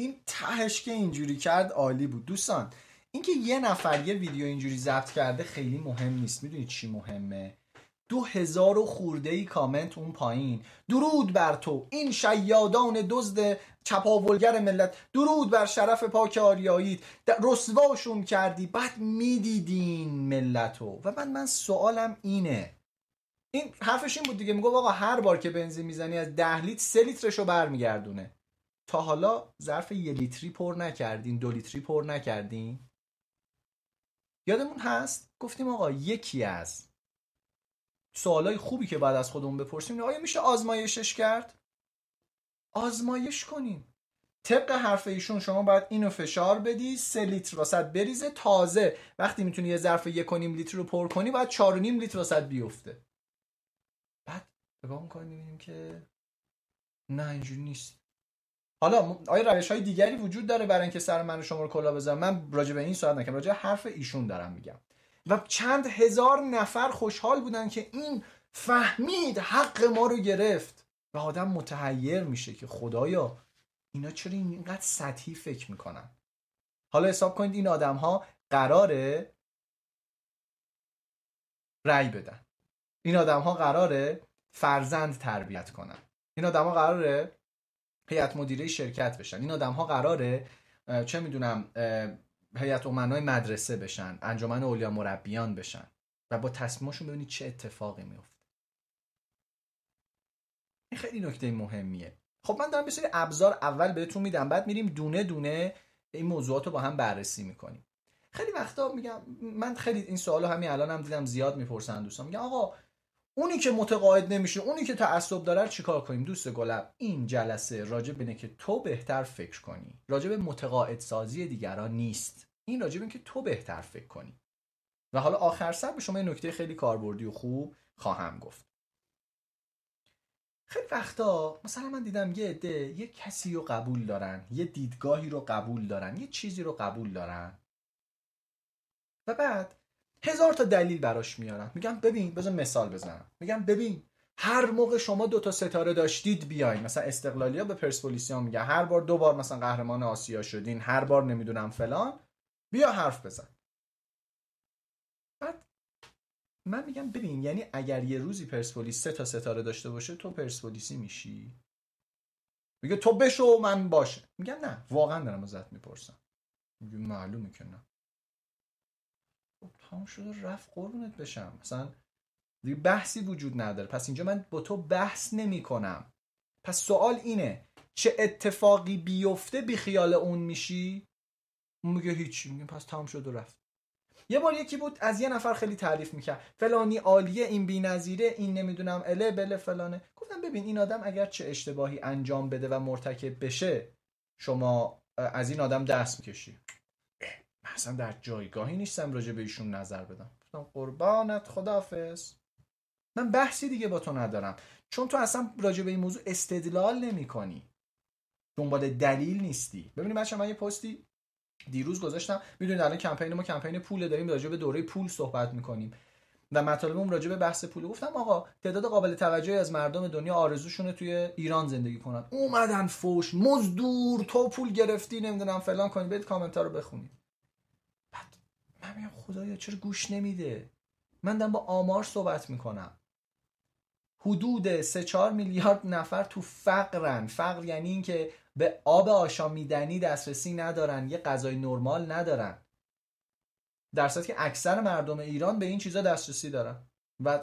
این تهش که اینجوری کرد عالی بود. دوستان اینکه یه نفر یه ویدیو اینجوری ضبط کرده خیلی مهم نیست. می‌دونید چی مهمه؟ دو هزار و خورده ای کامنت اون پایین. درود بر تو این شیادان دزد چپاولگر ملت. درود بر شرف پاک آریاییت. رسواشون کردی. بعد می‌دیدین ملتو. و من من سوالم اینه. این حرفش این بود دیگه. میگو آقا هر بار که بنزین می‌زنی از ده لیتر سه لیترشو برمیگردونه. تا حالا ظرف یه لیتری پر نکردین دو لیتری پر نکردین؟ یادمون هست؟ گفتیم آقا یکی از سوالای خوبی که بعد از خودمون بپرسیم آیا میشه آزمایشش کرد؟ آزمایش کنیم. طبق حرف ایشون شما باید اینو فشار بدی سه لیتر واسط بریزه تازه وقتی می‌تونی یه ظرف یک نیم لیتر رو پر کنی باید چهار و نیم لیتر واسط بیفته. بعد نگاه می‌کنیم می‌بینیم که نه اینجوری نیست. حالا آیا روش های دیگری وجود داره برای اینکه سر من شما رو کلا بزنم؟ من راجع به این صحبت نکنم راجع حرف ایشون دارم میگم. و چند هزار نفر خوشحال بودن که این فهمید حق ما رو گرفت. و آدم متحیر میشه که خدایا اینا چرا اینقدر سطحی فکر می‌کنن؟ حالا حساب کنید این آدم ها قراره رأی بدن. این آدم ها قراره فرزند تربیت کنن. این آدم ها قراره هیئت مدیره شرکت بشن. این آدم ها قراره چه می‌دونم هیئت امنای مدرسه بشن انجمن اولیا مربیان بشن و با تصمیمشون ببینید چه اتفاقی میفته این خیلی نکته مهمیه. خب من دارم یه ابزار اول بهتون میدم بعد میریم دونه دونه این موضوعات رو با هم بررسی می‌کنیم. خیلی وقتا میگم من خیلی این سوالو همین الان هم دیدم زیاد می‌پرسن دوستان. میگن آقا اونی که متقاعد نمیشه اونی که تعصب داره چیکار کنیم؟ دوست گلم این جلسه راجع به که تو بهتر فکر کنی. راجع به متقاعد سازی دیگران نیست. این راجع به که تو بهتر فکر کنی. و حالا آخر سر به شما یه نکته خیلی کاربردی و خوب خواهم گفت. خیلی وقتا مثلا من دیدم یه عده یه کسی رو قبول دارن یه دیدگاهی رو قبول دارن یه چیزی رو قبول دارن. و بعد هزار تا دلیل براش میارن میگم ببین بذار مثال بزنم. میگم ببین هر موقع شما دو تا ستاره داشتید بیاین. مثلا استقلالیا به پرسپولیسیا میگه هر بار دو بار مثلا قهرمان آسیا شدین هر بار نمی‌دونم فلان بیا حرف بزن. بعد من میگم ببین یعنی اگر یه روزی پرسپولیس سه تا ستاره داشته باشه تو پرسپولیسی میشی. میگه تو بشو من باشه. میگم نه واقعا دارم ازت می‌پرسم. میگه معلومه که نه. تمام شده رفت قربونت بشم. مثلا دیگه بحثی وجود نداره. پس اینجا من با تو بحث نمی کنم پس سوال اینه چه اتفاقی بیفته بی خیال اون میشی؟ میگه هیچی. میگه پس تمام شد و رفت. یه بار یکی بود از یه نفر خیلی تعریف می‌کرد. فلانی عالیه این بی‌نظیره این نمی‌دونم اله بله فلانه. گفتم ببین این آدم اگر چه اشتباهی انجام بده و مرتکب بشه شما از این آدم دست می‌کشی. اصلا در جایگاهی نیستم راجع به ایشون نظر بدم. گفتم قربانت خدافظ. من بحثی دیگه با تو ندارم. چون تو اصلا راجع به این موضوع استدلال نمی کنی. دنبال دلیل نیستی. ببینید بچه من یه پستی دیروز گذاشتم. می‌دونید الان کمپین ما کمپین پول داریم راجع به دوره پول صحبت می‌کنیم. و مطالبمون راجع به بحث پول گفتم آقا تعداد قابل توجهی از مردم دنیا آرزوشونه توی ایران زندگی کنن. اومدن فوش مزدور تو پول گرفتی نمی‌دونم فلان کنید برید کامنت رو بخونید. من میگم خدایا چرا گوش نمیده. من دارم با آمار صحبت می‌کنم. حدود 3 4 میلیارد نفر تو فقرن. فقر یعنی اینکه به آب آشامیدنی دسترسی ندارن یه غذای نرمال ندارن. در که اکثر مردم ایران به این چیزا دسترسی دارن. و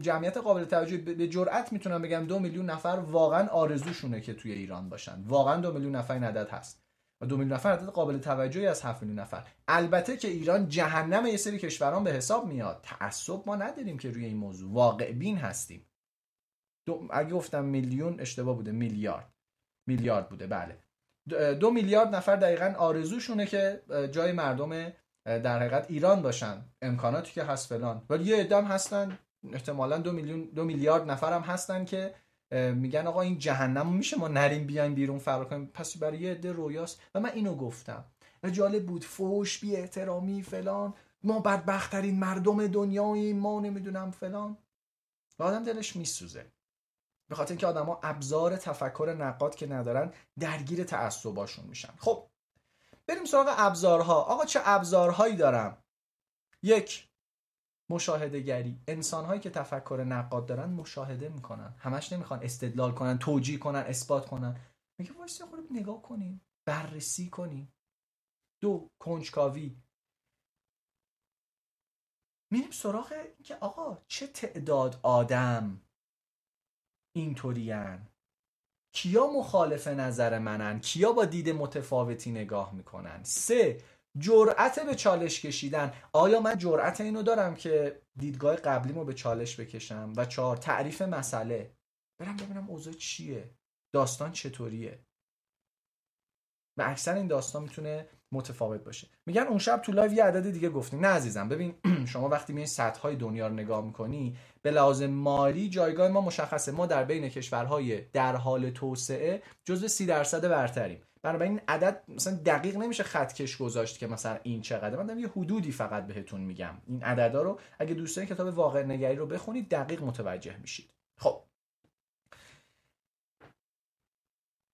جمعیت قابل توجه به جرئت می‌تونم بگم دو میلیون نفر واقعا آرزوشونه که توی ایران باشن. واقعا دو میلیون نفر این عدد هست. دو میلیون نفر عدد قابل توجهی از 7 میلیون نفر. البته که ایران جهنم یه سری کشوران به حساب میاد. تعصب ما نداریم که روی این موضوع. واقع بین هستیم. دو اگه گفتم میلیون اشتباه بوده. میلیارد. میلیارد بوده. بله. دو میلیارد نفر دقیقا آرزوشونه که جای مردم در حقیقت ایران باشن. امکاناتی که هست فلان. ولی یه ادام هستن. احتمالا دو میلیون دو میلیارد نفر هم هستن که میگن آقا این جهنم میشه ما نریم بیایم بیرون فرار کنیم. پس برای یه عده رویاست و من اینو گفتم. و جالب بود فوش بی احترامی فلان. ما بدبختترین مردم دنیاییم ما نمی‌دونم فلان. و آدم دلش میسوزه. به خاطر اینکه آدما ابزار تفکر نقاد که ندارن درگیر تعصباشون میشن. خب بریم سراغ ابزارها. آقا چه ابزارهایی دارم؟ یک مشاهده گری انسان هایی که تفکر نقاد دارن مشاهده می‌کنن. همش نمی‌خوان استدلال کنن توجیه کنن اثبات کنن. میگه وایس خود نگاه کنیم. بررسی کنیم. دو کنجکاوی. میریم سراغ که آقا چه تعداد آدم اینطورین. کیا مخالف نظر منن؟ کیا با دید متفاوتی نگاه می‌کنن؟ سه جرأت به چالش کشیدن. آیا من جرأت اینو دارم که دیدگاه قبلیمو به چالش بکشم و چهار تعریف مسئله؟ برم ببینم اوضاع چیه؟ داستان چطوریه؟ و اکثر این داستان می‌تونه متفاوت باشه. میگن اون شب تو live یه عدد دیگه گفتیم. نه عزیزم ببین شما وقتی میای سطح های دنیا رو نگاه می‌کنی به لحاظ مالی جایگاه ما مشخصه. ما در بین کشورهای در حال توسعه جزو سی درصد برتریم. بنابراین این عدد مثلا دقیق نمیشه خطکش گذاشت که مثلا این چقدر من یه حدودی فقط بهتون میگم. این عددا رو اگه دوستان کتاب واقع نگری رو بخونید دقیق متوجه میشید خب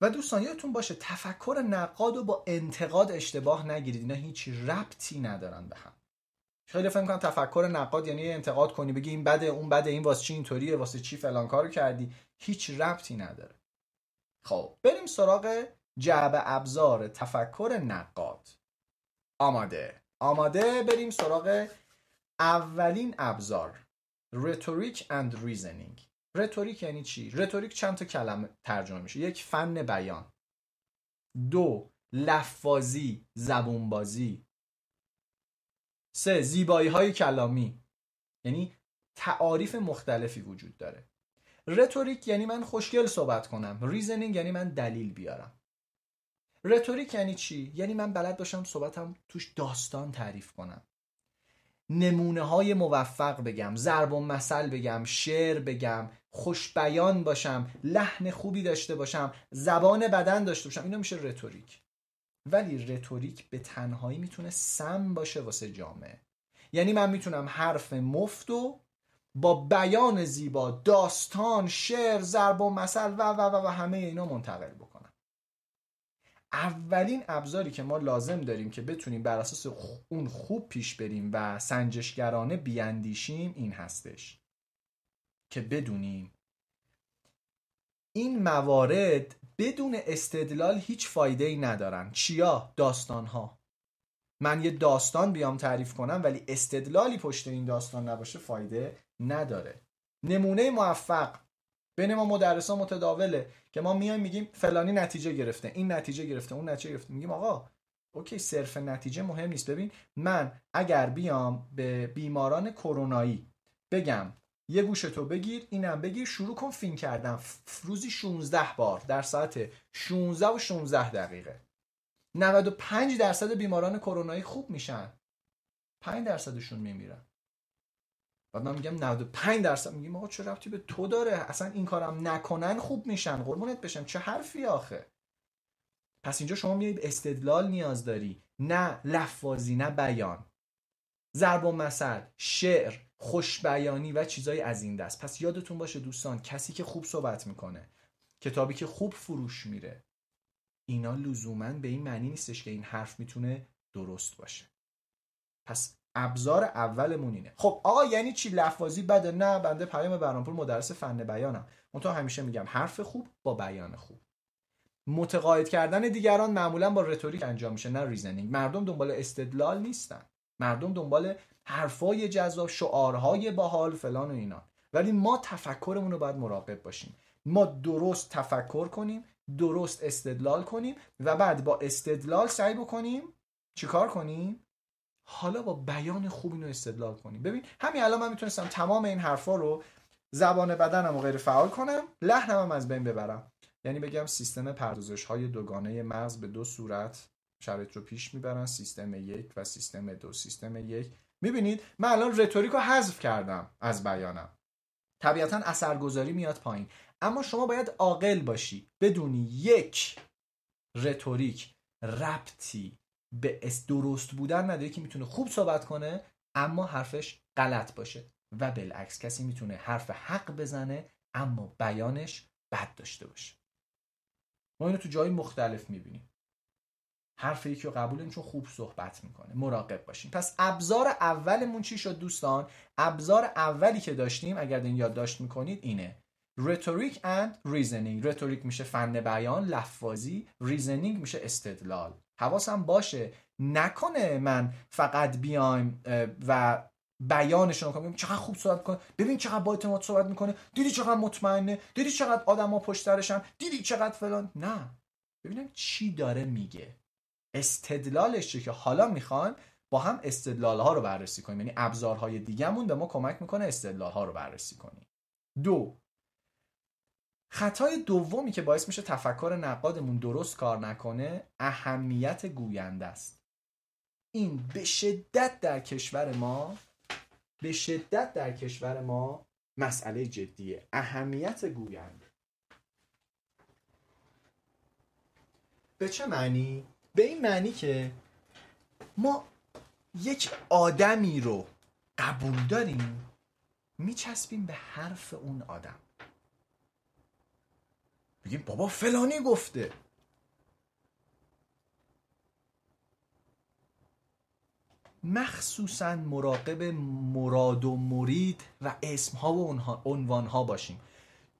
و دوستان یادتون باشه تفکر نقاد رو با انتقاد اشتباه نگیرید. اینا هیچ ربطی ندارن به هم. خیلی فهم کنم تفکر نقاد یعنی انتقاد کنی بگی این بده اون بده این واسه چی اینطوریه واسه چی فلان کارو کردی. هیچ ربطی نداره. خب بریم سراغ جعب ابزار تفکر نقاد. آماده. آماده بریم سراغ اولین ابزار. Rhetoric and reasoning. rhetoric یعنی چی؟ rhetoric چند تا کلمه ترجمه میشه؟ یک فن بیان. دو لفاظی زبونبازی. سه زیبایی های کلامی. یعنی تعاریف مختلفی وجود داره. rhetoric یعنی من خوشگل صحبت کنم. reasoning یعنی من دلیل بیارم. rhetoric یعنی چی؟ یعنی من بلد باشم صحبتم توش داستان تعریف کنم. نمونه های موفق بگم. ضرب و مثل بگم. شعر بگم. خوش بیان باشم لحن خوبی داشته باشم زبان بدن داشته باشم. اینا میشه رتوریک. ولی رتوریک به تنهایی می‌تونه سم باشه واسه جامعه. یعنی من می‌تونم حرف مفت و با بیان زیبا داستان شعر ضرب و مثل و و و, و همه اینا منتقل بکنم. اولین ابزاری که ما لازم داریم که بتونیم بر اساس اون خوب پیش بریم و سنجشگرانه بیاندیشیم این هستش. که بدونیم. این موارد بدون استدلال هیچ فایده ای ندارن. چیا؟ داستان ها من یه داستان بیام تعریف کنم ولی استدلالی پشت این داستان نباشه فایده نداره. نمونه موفق. بین ما مدرسان متداوله که ما میایم میگیم فلانی نتیجه گرفته این نتیجه گرفته اون نتیجه گرفته. میگیم آقا اوکی صرف نتیجه مهم نیست. ببین من اگر بیام به بیماران کرونایی بگم یه گوش تو بگیر اینم بگیر. شروع کن فین کردن. روزی 16 بار در ساعت 16 و 16 دقیقه. 95 درصد بیماران کرونایی خوب میشن. 5 درصدشون میمیرن. بعد من میگم 95 درصد. میگیم آقا چه ربطی به تو داره؟ اصلا این کارم نکنن خوب میشن. قربونت بشم. چه حرفی آخه؟ پس اینجا شما میایید استدلال نیاز داری. نه لفاظی نه بیان. ضرب و مثل شعر خوشبیانی و چیزای از این دست. پس یادتون باشه دوستان کسی که خوب صحبت می‌کنه کتابی که خوب فروش میره اینا لزوما به این معنی نیستش که این حرف می‌تونه درست باشه. پس ابزار اولمون اینه. خب آقا یعنی چی؟ لفاظی بده. نه بنده پیام برانپور مدرس فن بیانم. منتها همیشه میگم حرف خوب با بیان خوب. متقاعد کردن دیگران معمولا با rhetoric انجام میشه نه reasoning مردم دنبال استدلال نیستن. مردم دنبال حرفای جذاب شعارهای باحال فلان و اینا. ولی ما تفکرمون رو باید مراقب باشیم. ما درست تفکر کنیم درست استدلال کنیم و بعد با استدلال سعی بکنیم چیکار کنیم؟ حالا با بیان خوب اینو استدلال کنیم. ببین همین الان من می‌تونستم تمام این حرفا رو زبان بدنم و غیر فعال کنم لحنم هم از بین ببرم. یعنی بگم سیستم پردازش های دوگانه مغز به دو صورت شرایط رو پیش می‌برن سیستم یک و سیستم دو. سیستم یک. می‌بینید من الان رتوریک رو حذف کردم از بیانم. طبیعتا اثرگذاری میاد پایین. اما شما باید عاقل باشی. بدونی یک رتوریک ربطی به درست بودن نداره. که می‌تونه خوب صحبت کنه اما حرفش غلط باشه. و بالعکس کسی می‌تونه حرف حق بزنه اما بیانش بد داشته باشه. ما اینو تو جای مختلف می‌بینیم. حرف یکی رو قبول چون خوب صحبت می‌کنه. مراقب باشیم پس ابزار اولمون چی شد دوستان؟ ابزار اولی که داشتیم اگر این یادداشت می‌کنید اینه. rhetoric and reasoning rhetoric میشه فن بیان لفاظی reasoning میشه استدلال. حواسم باشه. نکنه من فقط بیایم و بیانشون کنم. چقدر خوب صحبت کنه ببین چقدر با اعتماد صحبت می‌کنه. دیدی چقدر مطمئنه. دیدی چقدر آدما پشت سرشن. دیدی چقدر فلان. نه. ببینم چی داره میگه. استدلالش که حالا می‌خوایم با هم استدلال ها رو بررسی کنیم. یعنی ابزارهای دیگهمون به ما کمک می‌کنه استدلال ها رو بررسی کنیم. دو خطای دومی که باعث میشه تفکر نقادمون درست کار نکنه اهمیت گوینده است. این به شدت در کشور ما به شدت در کشور ما مسئله جدیه. اهمیت گوینده. به چه معنی؟ به این معنی که ما یک آدمی رو قبول داریم میچسبیم به حرف اون آدم. بگیم بابا فلانی گفته. مخصوصا مراقب مراد و مرید و اسمها و عنوانها باشیم.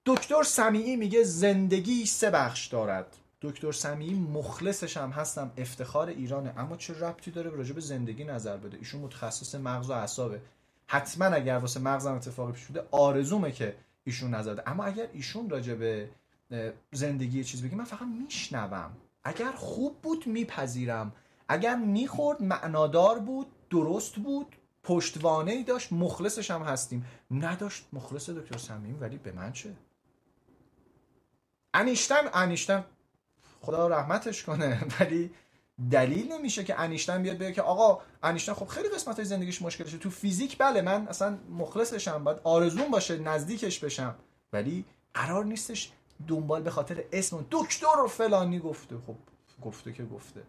دکتر سمیعی میگه زندگی سه بخش دارد. دکتر سمیعی مخلصش هم هستم افتخار ایرانه اما چه ربطی داره راجع به زندگی نظر بده؟ ایشون متخصص مغز و اعصابه. حتما اگر واسه مغزم اتفاقی پیش بوده آرزومه که ایشون نزده اما اگر ایشون راجع به زندگی چیز بگی من فقط میشنوم. اگر خوب بود میپذیرم. اگر می‌خورد معنادار بود درست بود پشتوانه ای داشت مخلصش هم هستیم. نداشت مخلص دکتر سمیم ولی به من چه؟ انیشتن انیشتن خدا رحمتش کنه ولی دلیل نمیشه که انیشتن بیاد بگه که آقا انیشتن خب خیلی قسمت های زندگیش مشکلشه. تو فیزیک بله من اصلا مخلصشم باید آرزون باشه نزدیکش بشم. ولی قرار نیستش دنبال به خاطر اسم دکتر و فلانی گفته. خب گفته که گفته.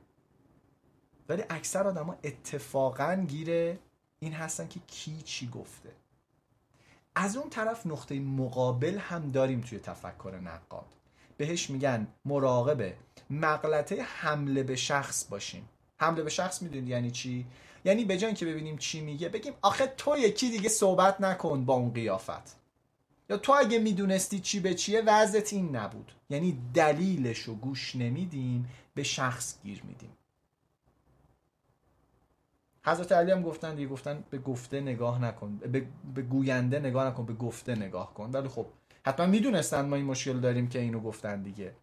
ولی اکثر آدما اتفاقا گیره این هستن که کی چی گفته. از اون طرف نقطه مقابل هم داریم توی تفکر نقاد. بهش میگن مراقبه. مغلطه حمله به شخص باشیم. حمله به شخص می‌دونید یعنی چی؟ یعنی به که ببینیم چی میگه بگیم آخه تو یکی دیگه صحبت نکن با اون قیافت. یا تو اگه می‌دونستی چی به چیه وضعت این نبود. یعنی دلیلش رو گوش نمیدیم به شخص گیر میدیم. حضرت علی هم گفتن دیگه گفتن به گفته نگاه نکن به, به گوینده نگاه نکن به گفته نگاه کن. ولی خب حتما می‌دونستن ما این مشکل داریم که اینو گفتن دیگه.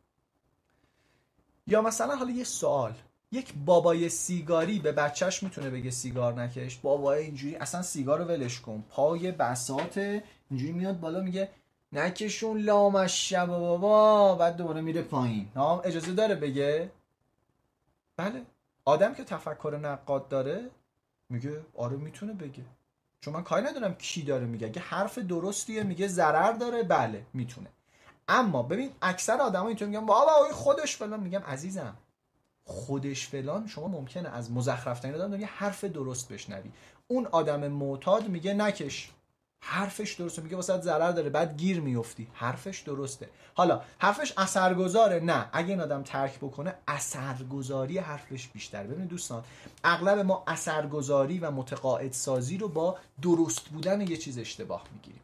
یا مثلا حالا یه سوال. یک بابای سیگاری به بچهش می‌تونه بگه سیگار نکش. بابای اینجوری اصلا سیگار رو ولش کن. پای بسات اینجوری میاد بالا میگه نکشون لامش شب بابا. بعد دوباره میره پایین. اجازه داره بگه؟ بله. آدم که تفکر نقاد داره میگه آره می‌تونه بگه. چون من کاری ندارم کی داره میگه. اگه حرف درستیه میگه ضرر داره بله می‌تونه. اما ببین اکثر آدما اینطور میگن بابا خودش فلان. میگم عزیزم خودش فلان شما ممکنه از مزخرف ترین آدم یه حرف درست بشنوی. اون آدم معتاد میگه نکش. حرفش درسته میگه واسه ضرر داره بعد گیر میفتی. حرفش درسته. حالا حرفش اثرگذاره. نه اگه این آدم ترک بکنه اثرگذاری حرفش بیشتر ببینید دوستان اغلب ما اثرگذاری و متقاعد سازی رو با درست بودن یه چیز اشتباه می‌گیریم.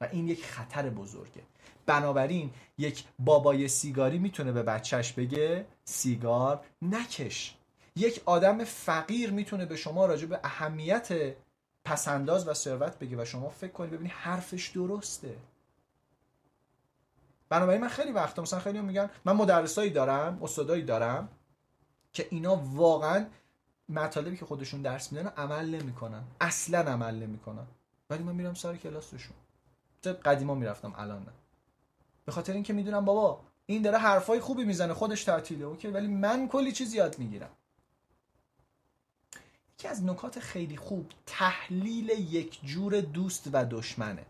و این یک خطر بزرگه. بنابراین یک بابای سیگاری می‌تونه به بچهش بگه سیگار نکش. یک آدم فقیر می‌تونه به شما راجع به اهمیت پسنداز و ثروت بگه و شما فکر کنید ببینید حرفش درسته. بنابراین من خیلی وقتا مثلا خیلی میگن من مدرسایی دارم استادایی دارم که اینا واقعا مطالبی که خودشون درس میدن عمل نمی‌کنن. اصلا عمل نمی‌کنن. ولی من میرم سر کلاسشون قدیما می‌رفتم الان نه. به خاطر اینکه می‌دونم بابا این داره حرفای خوبی می‌زنه خودش تعطیله. اوکی ولی من کلی چیز یاد می‌گیرم. یکی از نکات خیلی خوب تحلیل یک جور دوست و دشمنه.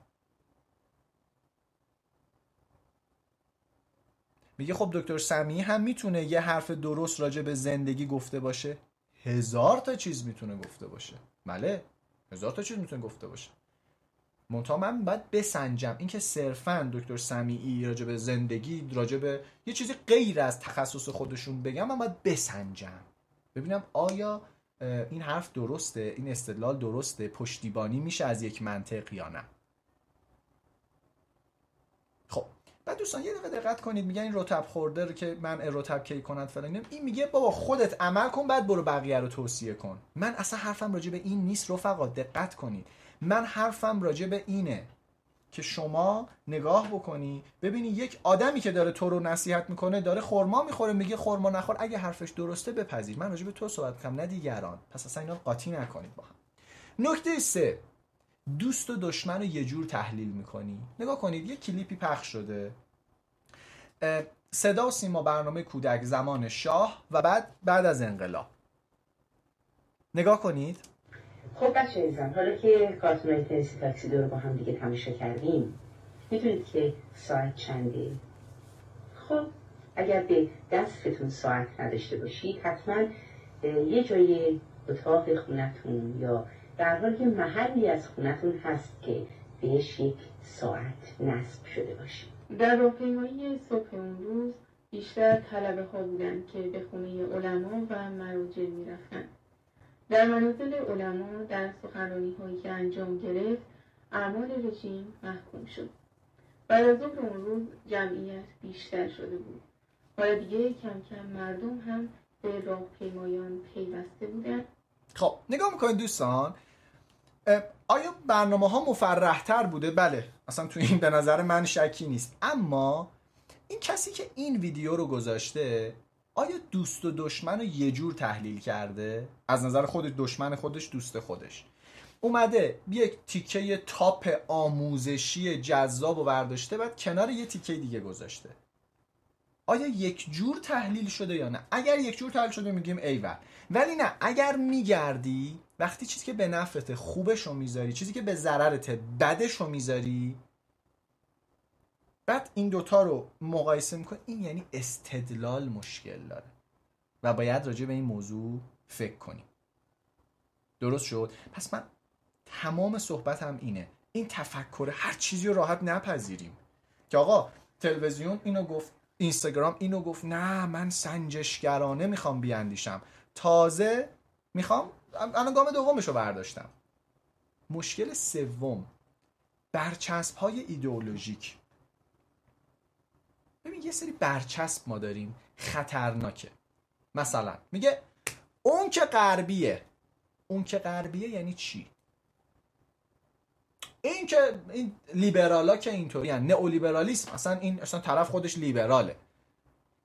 میگه خب دکتر سمی هم می‌تونه یه حرف درست راجع به زندگی گفته باشه. هزار تا چیز می‌تونه گفته باشه. بله هزار تا چیز می‌تونه گفته باشه. منتها من باید بسنجم. اینکه صرفا دکتر سمیعی راجع به زندگی راجع به یه چیزی غیر از تخصص خودشون بگم من باید بسنجم. ببینم آیا این حرف درسته؟ این استدلال درسته؟ پشتیبانی میشه از یک منطق یا نه؟ خب بعد دوستان یه دقیقه دقت کنید میگن این رتب خورده که من رتب کی کند فلان این میگه بابا خودت عمل کن بعد برو بقیه رو توصیه کن. من اصلا حرفم راجع به این نیست رفقا دقت کنید. من حرفم راجع به اینه. که شما نگاه بکنی ببینی یک آدمی که داره تو رو نصیحت می‌کنه داره خورما می‌خوره میگه خورما نخور. اگه حرفش درسته بپذیر. من راجع به تو صحبت کنم نه دیگران. پس اصلا اینا قاطی نکنید با هم. نکته سه دوست و دشمن رو یه جور تحلیل می‌کنی. نگاه کنید یه کلیپی پخش شده. صدا و سیما برنامه کودک زمان شاه و بعد بعد از انقلاب. نگاه کنید. خب بچه ایزم حالا که کارتون تنسی تاکسی رو با هم دیگه تماشا کردیم می‌دونید که ساعت چنده؟ خب اگر به دستتون ساعت نداشته باشید حتما یه جای اتاق خونتون یا در حال که محلی از خونتون هست که بهش یک ساعت نصب شده باشه. در راهپیمایی صبح اون روز بیشتر طلبه ها بودن که به خونه علما و مراجع می‌رفتن در منازل علما در سخنرانی هایی که انجام گرفت اعمال رژیم محکوم شد. بعد از اون روز جمعیت بیشتر شده بود. حالا دیگه کم کم مردم هم به راهپیمایان پیوسته بودن. خب نگاه می‌کنید دوستان آیا برنامه ها مفرحتر بوده؟ بله اصلا تو این به نظر من شکی نیست. اما این کسی که این ویدیو رو گذاشته آیا دوست و دشمن رو یه جور تحلیل کرده؟ از نظر خودش دشمن خودش دوست خودش. اومده یک تیکه تاپ آموزشی جذاب و برداشته بعد کنار یه تیکه دیگه گذاشته. آیا یک جور تحلیل شده یا نه؟ اگر یک جور تحلیل شده میگیم ایول ولی نه اگر میگردی وقتی چیزی که به نفرت خوبش رو می‌ذاری چیزی که به ضررت بدش رو می‌ذاری بعد این دوتا رو مقایسه می‌کنی این یعنی استدلال مشکل داره. و باید راجع به این موضوع فکر کنیم. درست شد؟ پس من تمام صحبتم اینه. این تفکر هر چیزی رو راحت نپذیریم. که آقا تلویزیون اینو گفت اینستاگرام اینو گفت نه من سنجشگرانه می‌خوام بیاندیشم. تازه می‌خوام الان گام دومش رو برداشتم. مشکل سوم برچسب های ایدئولوژیک. ببین یه سری برچسب ما داریم. خطرناکه. مثلا میگه اون که غربیه. اون که غربیه یعنی چی؟ این که این لیبرالا که اینطوری یعنی نئولیبرالیسم. اصلا این اصلا طرف خودش لیبراله.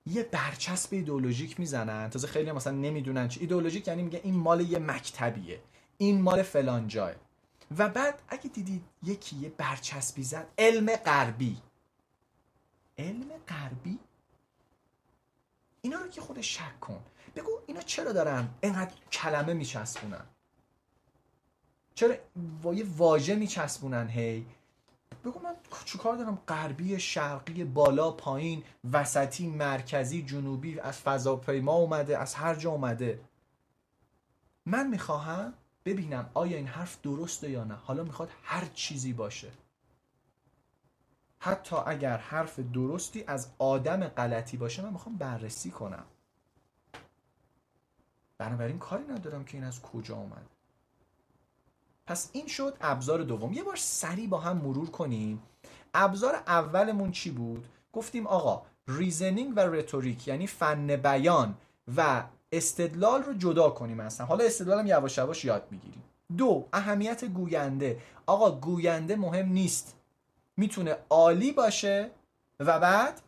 یه برچسب ایدئولوژیک می‌زنن. تازه خیلی مثلا نمی‌دونن چی. ایدئولوژیک یعنی میگه این مال یه مکتبیه. این مال فلان جای و بعد اگه دیدید یکی یه برچسبی زد علم غربی. علم غربی؟ اینا رو که خودش شک کن. بگو اینا چرا دارن اینقدر کلمه میچسبونن؟ چرا یه واژه میچسبونن هی؟ بگو من کار دارم؟ غربی شرقی بالا پایین وسطی مرکزی جنوبی از فضاپیما اومده از هر جا اومده. من می‌خواهم ببینم آیا این حرف درسته یا نه. حالا می‌خواد هر چیزی باشه. حتی اگر حرف درستی از آدم غلطی باشه من می‌خوام بررسی کنم. بنابراین کاری ندارم که این از کجا اومد. پس این شد ابزار دوم. یه بار سریع با هم مرور کنیم. ابزار اولمون چی بود؟ گفتیم آقا reasoning و rhetoric یعنی فن بیان و استدلال رو جدا کنیم اصلا. حالا استدلالم یواش یواش یاد می‌گیریم. دو اهمیت گوینده. آقا گوینده مهم نیست. می‌تونه عالی باشه و بعد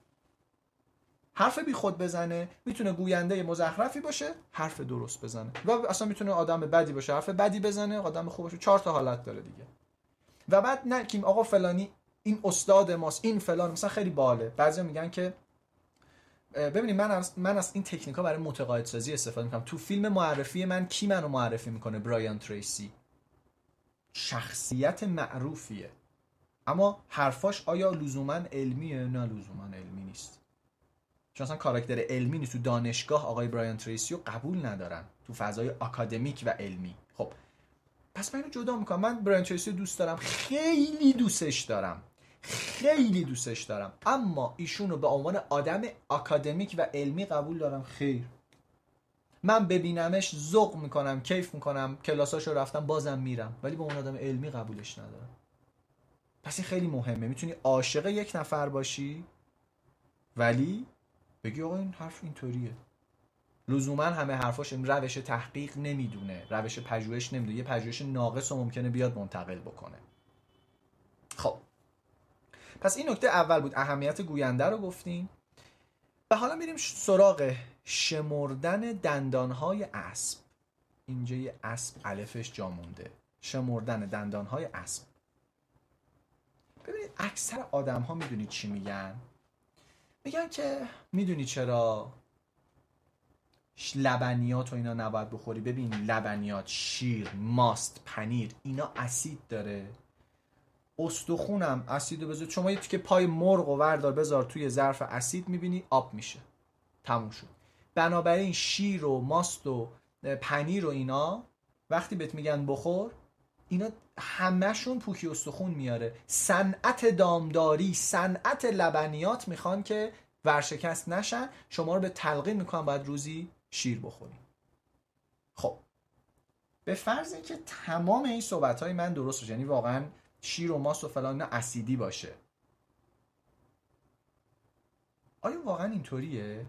حرف بی خود بزنه می‌تونه گوینده مزخرفی باشه حرف درست بزنه. و اصلا می‌تونه آدم بدی باشه حرف بدی بزنه آدم خوب باشه. چهار تا حالت داره دیگه. و بعد نه کیم آقا فلانی این استاد ماست این فلان مثلا خیلی باله. بعضی میگن که ببینید من از من از این تکنیک ها برای متقاعد سازی استفاده می‌کنم. تو فیلم معرفی من کی منو معرفی می‌کنه؟ برایان تریسی. شخصیت معروفیه. اما حرفاش آیا لزوما علمیه نه لزوما علمی نیست؟ چون اصلا کاراکتر علمی نیست. تو دانشگاه آقای برایان تریسی رو قبول ندارن. تو فضای آکادمیک و علمی. خب پس من اینو جدا می‌کنم. من برایان تریسی دوست دارم. خیلی دوستش دارم. خیلی دوستش دارم. اما ایشون رو به عنوان آدم آکادمیک و علمی قبول دارم. خیر. من ببینمش ذوق می‌کنم کیف می‌کنم. کلاساشو رفتم بازم میرم. ولی به اون آدم علمی قبولش ندارم. پس این خیلی مهمه. می‌تونی عاشق یک نفر باشی ولی بگی آقا این حرف اینطوریه. لزوما همه حرفاش روش تحقیق نمی‌دونه. روش پژوهش نمی‌دونه. یه پژوهش ناقص و ممکنه بیاد منتقل بکنه. خب. پس این نکته اول بود. اهمیت گوینده رو گفتیم. و حالا میریم سراغ شمردن دندانهای اسب. اینجا یه اسب الفش جا مونده. شمردن دندانهای اسب. ببینید اکثر آدم ها می‌دونید چی میگن؟ میگن که می‌دونی چرا لبنیات و اینا نباید بخوری؟ ببین لبنیات شیر ماست پنیر اینا اسید داره. استخونم اسید بذار. شما یه که پای مرغ و وردار بذار توی ظرف اسید می‌بینی آب میشه. تموم شد. بنابراین شیر و ماست و پنیر و اینا وقتی بهت میگن بخور اینا همهشون پوکی استخون میاره. صنعت دامداری صنعت لبنیات می‌خوان که ورشکست نشن. شما رو به تلقین می‌کنن باید روزی شیر بخوریم. خب. به فرض اینکه تمام این صحبت های من درست باشه یعنی واقعا شیر و ماست و فلان اسیدی باشه. آیا واقعا اینطوریه؟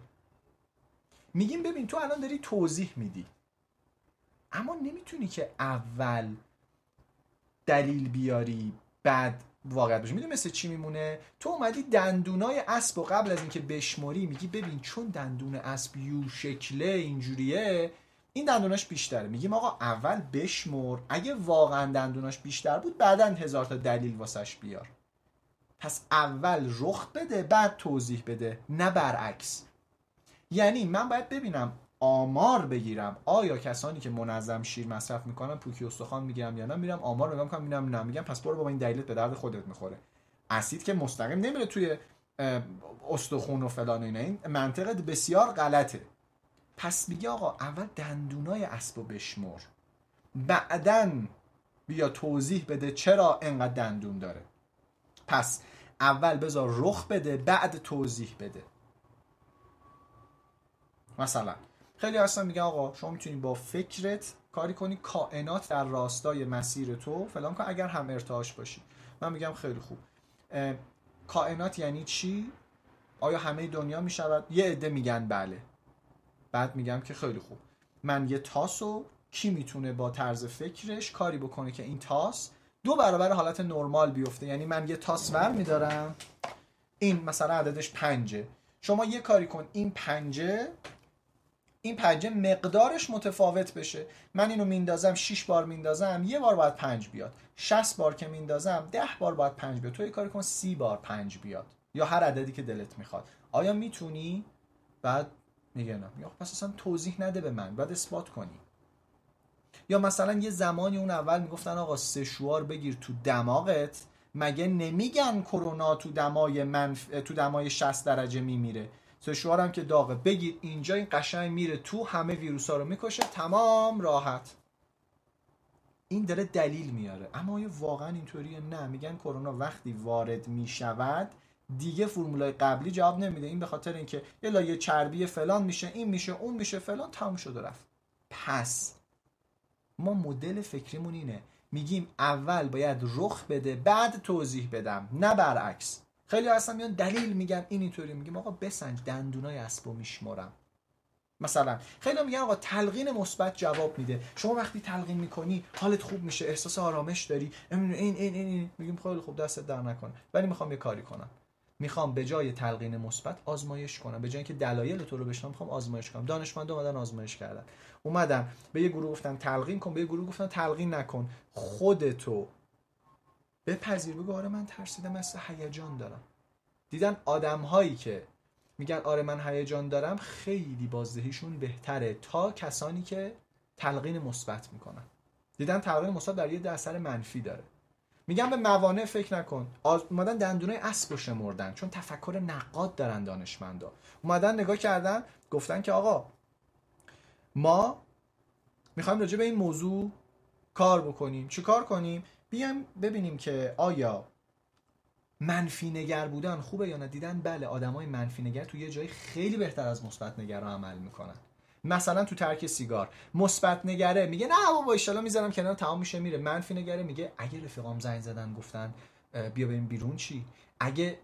میگیم ببین تو الان داری توضیح میدی. اما نمی‌تونی که اول دلیل بیاری بعد واقعیت باشه. می‌دونی مثل چی میمونه؟ تو اومدی دندونای اسب و قبل از اینکه بشمری میگی ببین چون دندون اسب یو شکله اینجوریه این دندوناش بیشتره. میگیم آقا اول بشمر. اگه واقعا دندوناش بیشتر بود بعدا هزار تا دلیل واسش بیار. پس اول رخ بده بعد توضیح بده. نه برعکس. یعنی من باید ببینم آمار بگیرم. آیا کسانی که منظم شیر مصرف می‌کنن پوکی استخوان می‌گیرم یا نه؟ میرم آمار نگاه می‌کنم می‌بینم نه. میگم پس برو با این دلیلت به درد خودت می‌خوره. اسید که مستقیم نمیره توی استخون و فلان و اینا. این منطقه بسیار غلطه. پس میگه آقا اول دندونای اسب و بشمر. بعدا بیا توضیح بده چرا انقدر دندون داره. پس اول بذار رخ بده بعد توضیح بده. مثلا خیلی هستن میگن آقا شما می‌تونی با فکرت کاری کنی کائنات در راستای مسیر تو. فلان کن اگر هم ارتعاش باشی. من میگم خیلی خوب. کائنات یعنی چی؟ آیا همه دنیا می‌شود؟ یه عده میگن بله. بعد میگم که خیلی خوب. من یه تاسو کی می‌تونه با طرز فکرش کاری بکنه که این تاس دو برابر حالت نرمال بیفته؟ یعنی من یه تاس ور میدارم این مثلا عددش پنجه. شما یه کاری کن این پنجه این پنجه مقدارش متفاوت بشه. من اینو میندازم 6 بار میندازم یه بار باید پنج بیاد. 60 بار که میندازم 10 بار باید پنج بیاد. تو یه کاری کن 30 بار پنج بیاد. یا هر عددی که دلت می‌خواد. آیا می‌تونی؟ بعد میگه نه. یا پس اصلا توضیح نده به من. بعد اثبات کنی. یا مثلا یه زمانی اون اول می‌گفتن آقا سشوار بگیر تو دماغت مگه نمیگن کرونا تو دمای منف... تو دمای 60 درجه میمیره. سشوار که داغه. بگیر اینجا این قشنگ میره تو همه ویروس ها رو می‌کشه تمام راحت. این داره دلیل میاره. اما آیا واقعا اینطوریه؟ نه. میگن کرونا وقتی وارد می‌شود دیگه فرمولای قبلی جواب نمیده. این به خاطر اینکه یه لایه چربی فلان میشه این میشه اون میشه فلان تموم شد رفت. پس ما مدل فکریمون اینه. میگیم اول باید رخ بده بعد توضیح بدم. نه برعکس. خیلی هستن میان دلیل میگن این اینطوری میگیم. آقا بسنج دندونای اسبو میشمرم. مثلا خیلی میگن آقا تلقین مثبت جواب میده. شما وقتی تلقین می‌کنی حالت خوب میشه احساس آرامش داری. این این این, این. میگیم خیلی خوب دستت در نکنه. ولی می‌خوام یه کاری کنم. می‌خوام به جای تلقین مثبت آزمایش کنم. به جای اینکه دلایل تو رو بشنم می‌خوام آزمایش کنم. دانشمند اومدن آزمایش کردن. اومدن. به یه گروه گفتن تلقین کن به یه گروه گفتن تلقین نکن. خودتو بپذیر بگو آره من ترسیدم مثل هیجان دارم. دیدن آدم هایی که میگن آره من هیجان دارم خیلی بازدهیشون بهتره تا کسانی که تلقین مثبت می‌کنن. دیدن تلقین مثبت در یه اثر منفی داره. میگن به موانع فکر نکن. اومدن دندونه اسب رو شمردن چون تفکر نقاد دارن دانشمندا. اومدن نگاه کردن گفتن که آقا ما می‌خوایم راجع به این موضوع کار بکنیم. چی کار کنیم؟ بیایم ببینیم که آیا منفی نگر بودن خوبه یا نه؟ دیدن بله آدمای منفی نگر تو یه جایی خیلی بهتر از مثبت نگر رو عمل می‌کنن. مثلا تو ترک سیگار مثبت نگره میگه نه بابا ان می‌ذارم کنار تمام میشه میره. منفی نگره میگه اگه رفیقام زنگ زدن گفتن بیا بریم بیرون چی؟ اگه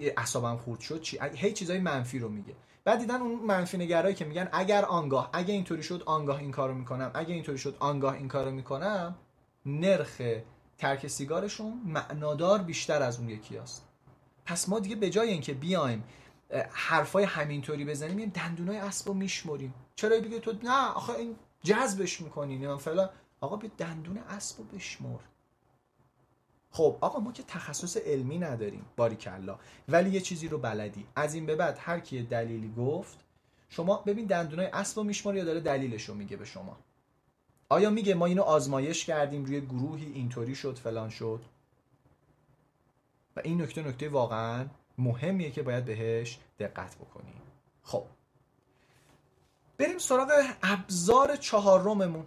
اعصابم خورد شد چی؟ اگه هی چیزای منفی رو میگه. بعد دیدن اون منفی نگرایی که میگن اگر آنگاه اگه اینطوری شد آنگاه این کارو می‌کنم اگه اینطوری شد آنگاه این کارو می‌کنم نرخ ترک سیگارشون معنادار بیشتر از اون یکی است پس ما دیگه به جای اینکه بیایم حرفای همینطوری بزنیم میایم دندونای اسبو میشمریم. چرا بگه تو نه آخه این جذبش می‌کنی نه فلان آقا به دندون اسبو بشمر. خب آقا ما که تخصص علمی نداریم باریکلا. ولی یه چیزی رو بلدی. از این به بعد هر کی دلیلی گفت شما ببین دندونای اسبو میشمر یا داره دلیلش رو میگه به شما. آیا میگه ما اینو آزمایش کردیم روی گروهی اینطوری شد فلان شد؟ و این نکته نکته واقعا مهمیه که باید بهش دقت بکنیم. خب. بریم سراغ ابزار چهارممون.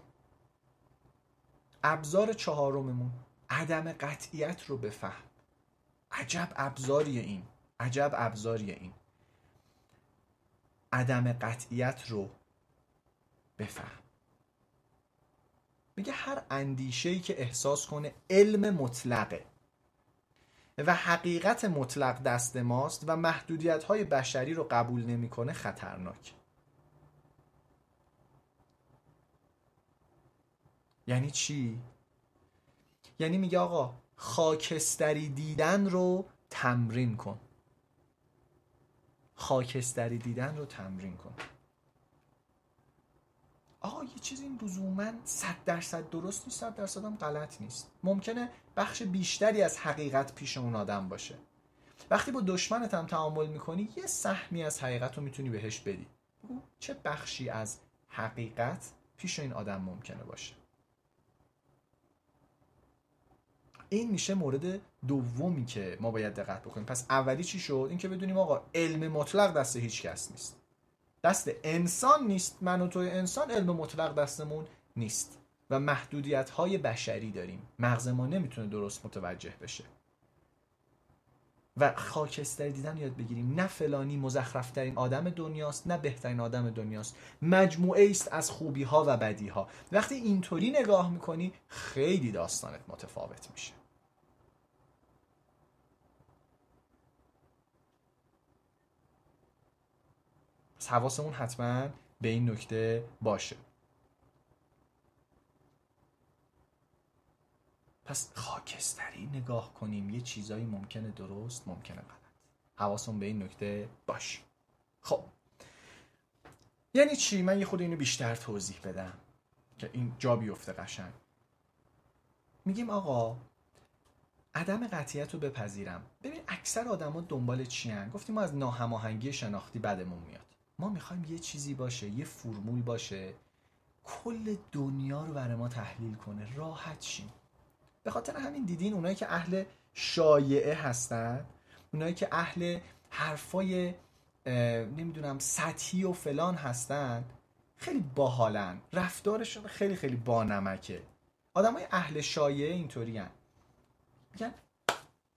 ابزار چهارممون. عدم قطعیت رو بفهم. عجب ابزاری این. عجب ابزاری این. عدم قطعیت رو بفهم. میگه هر اندیشه‌ای که احساس کنه علم مطلقه و حقیقت مطلق دست ماست و محدودیت های بشری رو قبول نمی‌کنه خطرناک. یعنی چی؟ یعنی میگه آقا خاکستری دیدن رو تمرین کن. خاکستری دیدن رو تمرین کن. آقا یه چیزی این لزوما صد درصد درست نیست صد درصد هم غلط نیست. ممکنه بخش بیشتری از حقیقت پیش اون آدم باشه. وقتی با دشمنت هم تعامل می‌کنی یه سهمی از حقیقت رو می‌تونی بهش بدی. چه بخشی از حقیقت پیش این آدم ممکنه باشه؟ این میشه مورد دومی که ما باید دقت بکنیم. پس اولی چی شد؟ اینکه بدونیم آقا علم مطلق دست هیچ کس نیست. دست انسان نیست من و توی انسان علم مطلق دستمون نیست. و محدودیت های بشری داریم. مغز ما نمی‌تونه درست متوجه بشه. و خاکستر دیدن یاد بگیریم. نه فلانی مزخرفترین آدم دنیاست نه بهترین آدم دنیاست. مجموعه است از خوبی ها و بدی ها وقتی اینطوری نگاه می‌کنی خیلی داستانت متفاوت میشه. حواسمون حتما به این نکته باشه. پس خاکستری نگاه کنیم. یه چیزایی ممکنه درست ممکنه غلط. حواسمون به این نکته باشه. خب. یعنی چی؟ من یه خود اینو بیشتر توضیح بدم که این جا بیفته قشنگ. میگیم آقا عدم قطعیت رو بپذیرم. ببین اکثر آدما دنبال چی هن؟ گفتیم ما از ناهماهنگی شناختی بدمون میاد. ما می‌خوایم یه چیزی باشه یه فرمول باشه کل دنیا رو برای ما تحلیل کنه راحت شیم. به خاطر همین دیدین اونایی که اهل شایعه هستن اونایی که اهل حرفای نمی‌دونم سطحی و فلان هستن خیلی باحالن. رفتارشون خیلی خیلی بانمکه. آدمای اهل شایعه اینطوری. میگن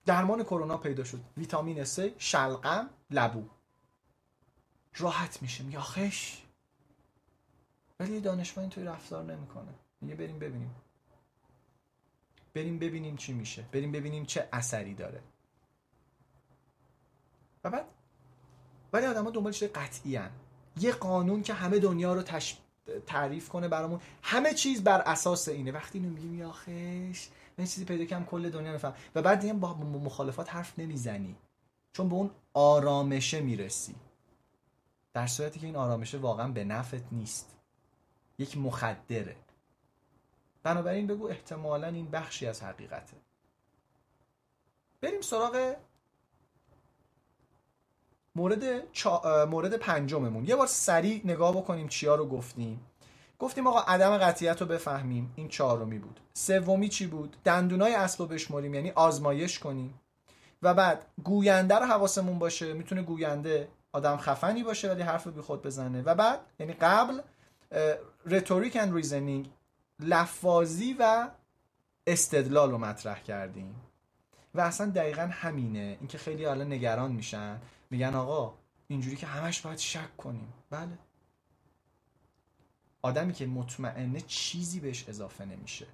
درمان کرونا پیدا شد. ویتامین C شلغم لبو. راحت میشه. میگه آخش. ولی دانشمند اینطوری رفتار نمی‌کنه. میگه بریم ببینیم. بریم ببینیم چی میشه. بریم ببینیم چه اثری داره. و بعد ولی آدم ها دنبال چیز قطعی هن. یه قانون که همه دنیا رو تش... تعریف کنه برامون. همه چیز بر اساس اینه. وقتی اینو میگیم یاخش من چیزی پیدا کردم کل دنیا نفهم و بعد دیگه با مخالفات حرف نمی‌زنی. چون به اون آرامشه می‌رسی. در صورتی که این آرامشه واقعا به نفت نیست. یک مخدره. بنابراین بگو احتمالا این بخشی از حقیقته. بریم سراغ مورد, چا... مورد پنجممون. یه بار سریع نگاه بکنیم چیا رو گفتیم. گفتیم آقا عدم قطعیت رو بفهمیم. این چهارمی بود. سومی چی بود؟ دندونای اسب رو بشمریم یعنی آزمایش کنیم. و بعد گوینده رو حواسمون باشه. می‌تونه گوینده آدم خفنی باشه ولی حرف بی خود بزنه. و بعد یعنی قبل rhetoric and reasoning لفاظی و استدلال رو مطرح کردیم. و اصلا دقیقا همینه. اینکه خیلی حالا نگران میشن. میگن آقا اینجوری که همش باید شک کنیم. بله. آدمی که مطمئنه چیزی بهش اضافه نمیشه.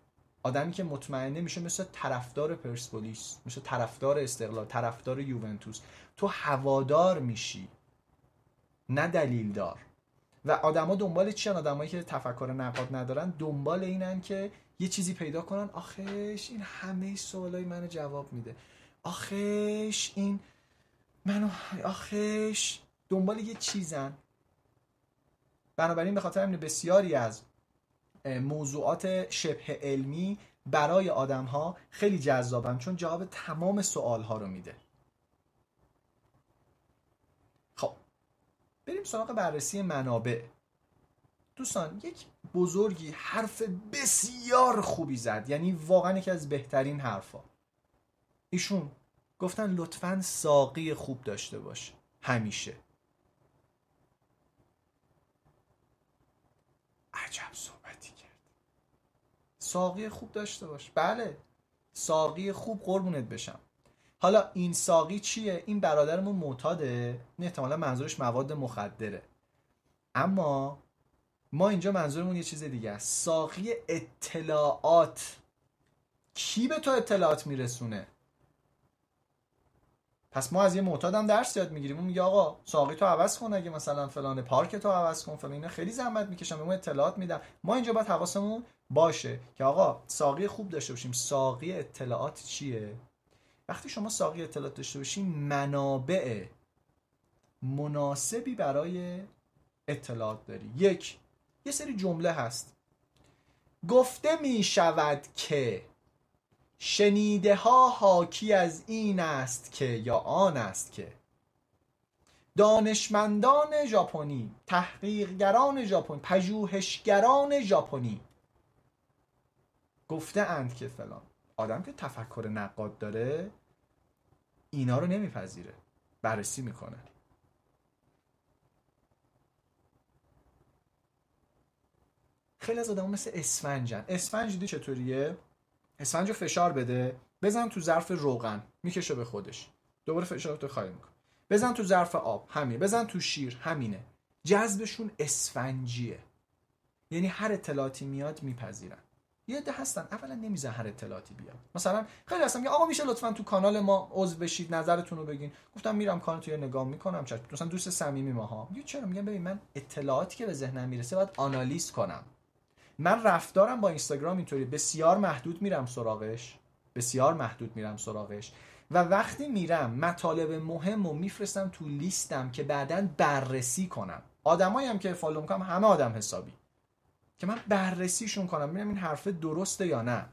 آدمی که مطمئنه میشه مثل طرفدار پرسپولیس مثل طرفدار استقلال طرفدار یوونتوس. تو هوادار میشی. نه دلیل دار و آدما دنبال چیان آدمایی که تفکر نقاد ندارن دنبال اینن که یه چیزی پیدا کنن. آخش این همه سوالای منو جواب میده. آخش این منو آخش دنبال یه چیزن. بنابراین به خاطر همین بسیاری از موضوعات شبه علمی برای آدم ها خیلی جذابن چون جواب تمام سوال ها رو میده. بریم سراغ بررسی منابع. دوستان یک بزرگی حرف بسیار خوبی زد. یعنی واقعا یکی از بهترین حرفا. ایشون گفتن لطفا ساقی خوب داشته باش. همیشه. عجب صحبتی کرد. ساقی خوب داشته باش. بله. ساقی خوب قربونت بشم. حالا این ساقی چیه؟ این برادرمون معتاده. این احتمالا منظورش مواد مخدره. اما ما اینجا منظورمون یه چیز دیگه است. ساقی اطلاعات. کی به تو اطلاعات میرسونه؟ پس ما از یه معتادم درس یاد می‌گیریم. اون میگه آقا ساقی تو عوض کن اگه مثلا فلان پارک تو عوض کن فلان اینا. خیلی زحمت می‌کشم به ما اطلاعات میدم ما اینجا باید حواسمون باشه که آقا ساقی خوب داشته باشیم. ساقی اطلاعات چیه؟ وقتی شما ساقی اطلاعات داشته باشین منابع مناسبی برای اطلاعات داری. یک یه سری جمله هست. گفته می شود که شنیده ها حاکی از این است که یا آن است که دانشمندان ژاپنی تحقیقگران ژاپنی پژوهشگران ژاپنی گفته اند که فلان. آدم که تفکر نقاد داره اینا رو نمیپذیره. بررسی می‌کنه. خیلی از آدم مثل اسفنجن. اسفنج دیدی چطوریه؟ اسفنج رو فشار بده. بزن تو ظرف روغن. می‌کشه به خودش. دوباره فشار تو خالی می‌کنه. بزن تو ظرف آب. همین بزن تو شیر. همینه. جذبشون اسفنجیه. یعنی هر اطلاعاتی میاد میپذیرن. یه عده هستن. اولا نمیزن هر اطلاعاتی بیاد مثلا خیلی هستن آقا میشه لطفا تو کانال ما عضو بشید نظرتون رو بگین. گفتم میرم کانال تو نگاه می‌کنم چش مثلا دوست صمیمی ماها. میگه چرا؟ میگم ببین من اطلاعاتی که به ذهنم می‌رسه باید آنالیز کنم. من رفتارم با اینستاگرام اینطوری بسیار محدود میرم سراغش. بسیار محدود میرم سراغش. و وقتی میرم مطالب مهم رو میفرستم تو لیستم که بعدا بررسی کنم. آدمایی هم که فالو می‌کنم همه آدم حسابی. که من بررسیشون کنم ببینم این حرف درسته یا نه.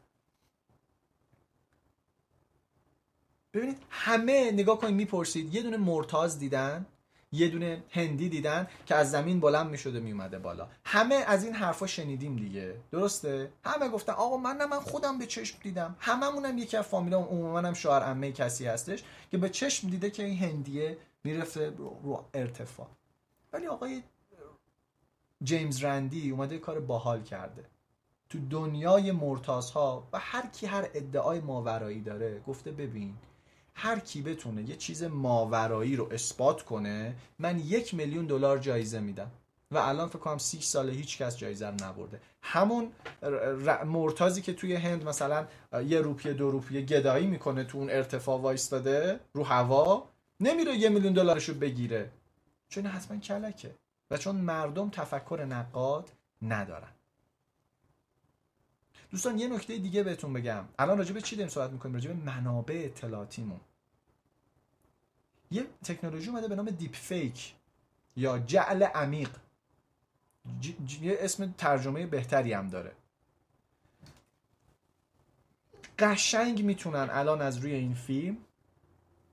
ببینید همه نگاه کنید می‌پرسید. یه دونه مرتاز دیدن یه دونه هندی دیدن که از زمین بلند می‌شده میومده بالا. همه از این حرفا شنیدیم دیگه. درسته؟ همه گفتن آقا من نه من خودم به چشم دیدم. هممونم یکی از فامیلام عموما هم شوهر عمه کسی هستش که به چشم دیده که این هندیه می‌رفته رو ارتفاع. ولی آقای جیمز رندی اومده کار باحال کرده. تو دنیای مرتازها و هر کی هر ادعای ماورایی داره گفته ببین هر کی بتونه یه چیز ماورایی رو اثبات کنه من یک میلیون دلار جایزه میدم. و الان فکر کنم 6 ساله هیچ کس جایزه رو نبرده. همون مرتازی که توی هند مثلا یه روپیه دو روپیه گدایی می‌کنه تو اون ارتفاع وایستاده رو هوا نمیره یه میلیون دلارشو بگیره. چون حتما کلکه. و چون مردم تفکر نقاد ندارن. دوستان یه نکته دیگه بهتون بگم. الان راجع به چی داریم صحبت می‌کنیم؟ راجع به منابع اطلاعاتیمون. یه تکنولوژی اومده به نام دیپ فیک یا جعل عمیق. یه اسم ترجمه بهتری هم داره. قشنگ می‌تونن الان از روی این فیلم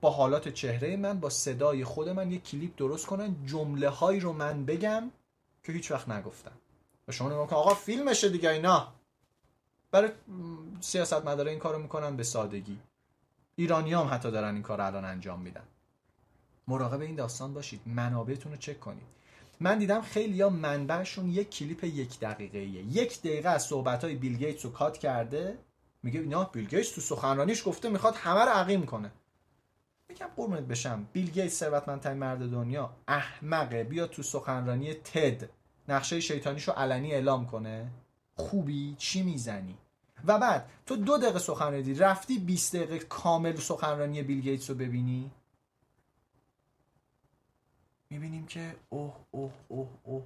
با حالات چهره من با صدای خود من یه کلیپ درست کنن جمله هایی رو من بگم که هیچ وقت نگفتم و شما نگاه کن آقا فیلمشه دیگه اینا. برای سیاست مداره این کارو می‌کنن به سادگی. ایرانی هم حتی دارن این کار الان انجام میدن. مراقب این داستان باشید. منابعتون رو چک کنید. من دیدم خیلی یا منبعشون یک کلیپ یک دقیقه ایه. یک دقیقه از صحبت های بیل گیتس رو کات کرده. میگه اینا بیل گیتس تو سخنرانیش گفته می‌خواد همه رو عقیم کنه. میگم قربونت بشم. بیل گیتس ثروتمندترین مرد دنیا. احمقه بیا تو سخنرانی تد. نقشه شیطانیشو علنی اعلام کنه. خوبی؟ چی می‌زنی؟ و بعد تو دو دقیقه سخنرانی رفتی 20 دقیقه کامل سخنرانی بیل گیتس رو ببینی؟ می‌بینیم که اوه اوه اوه اوه.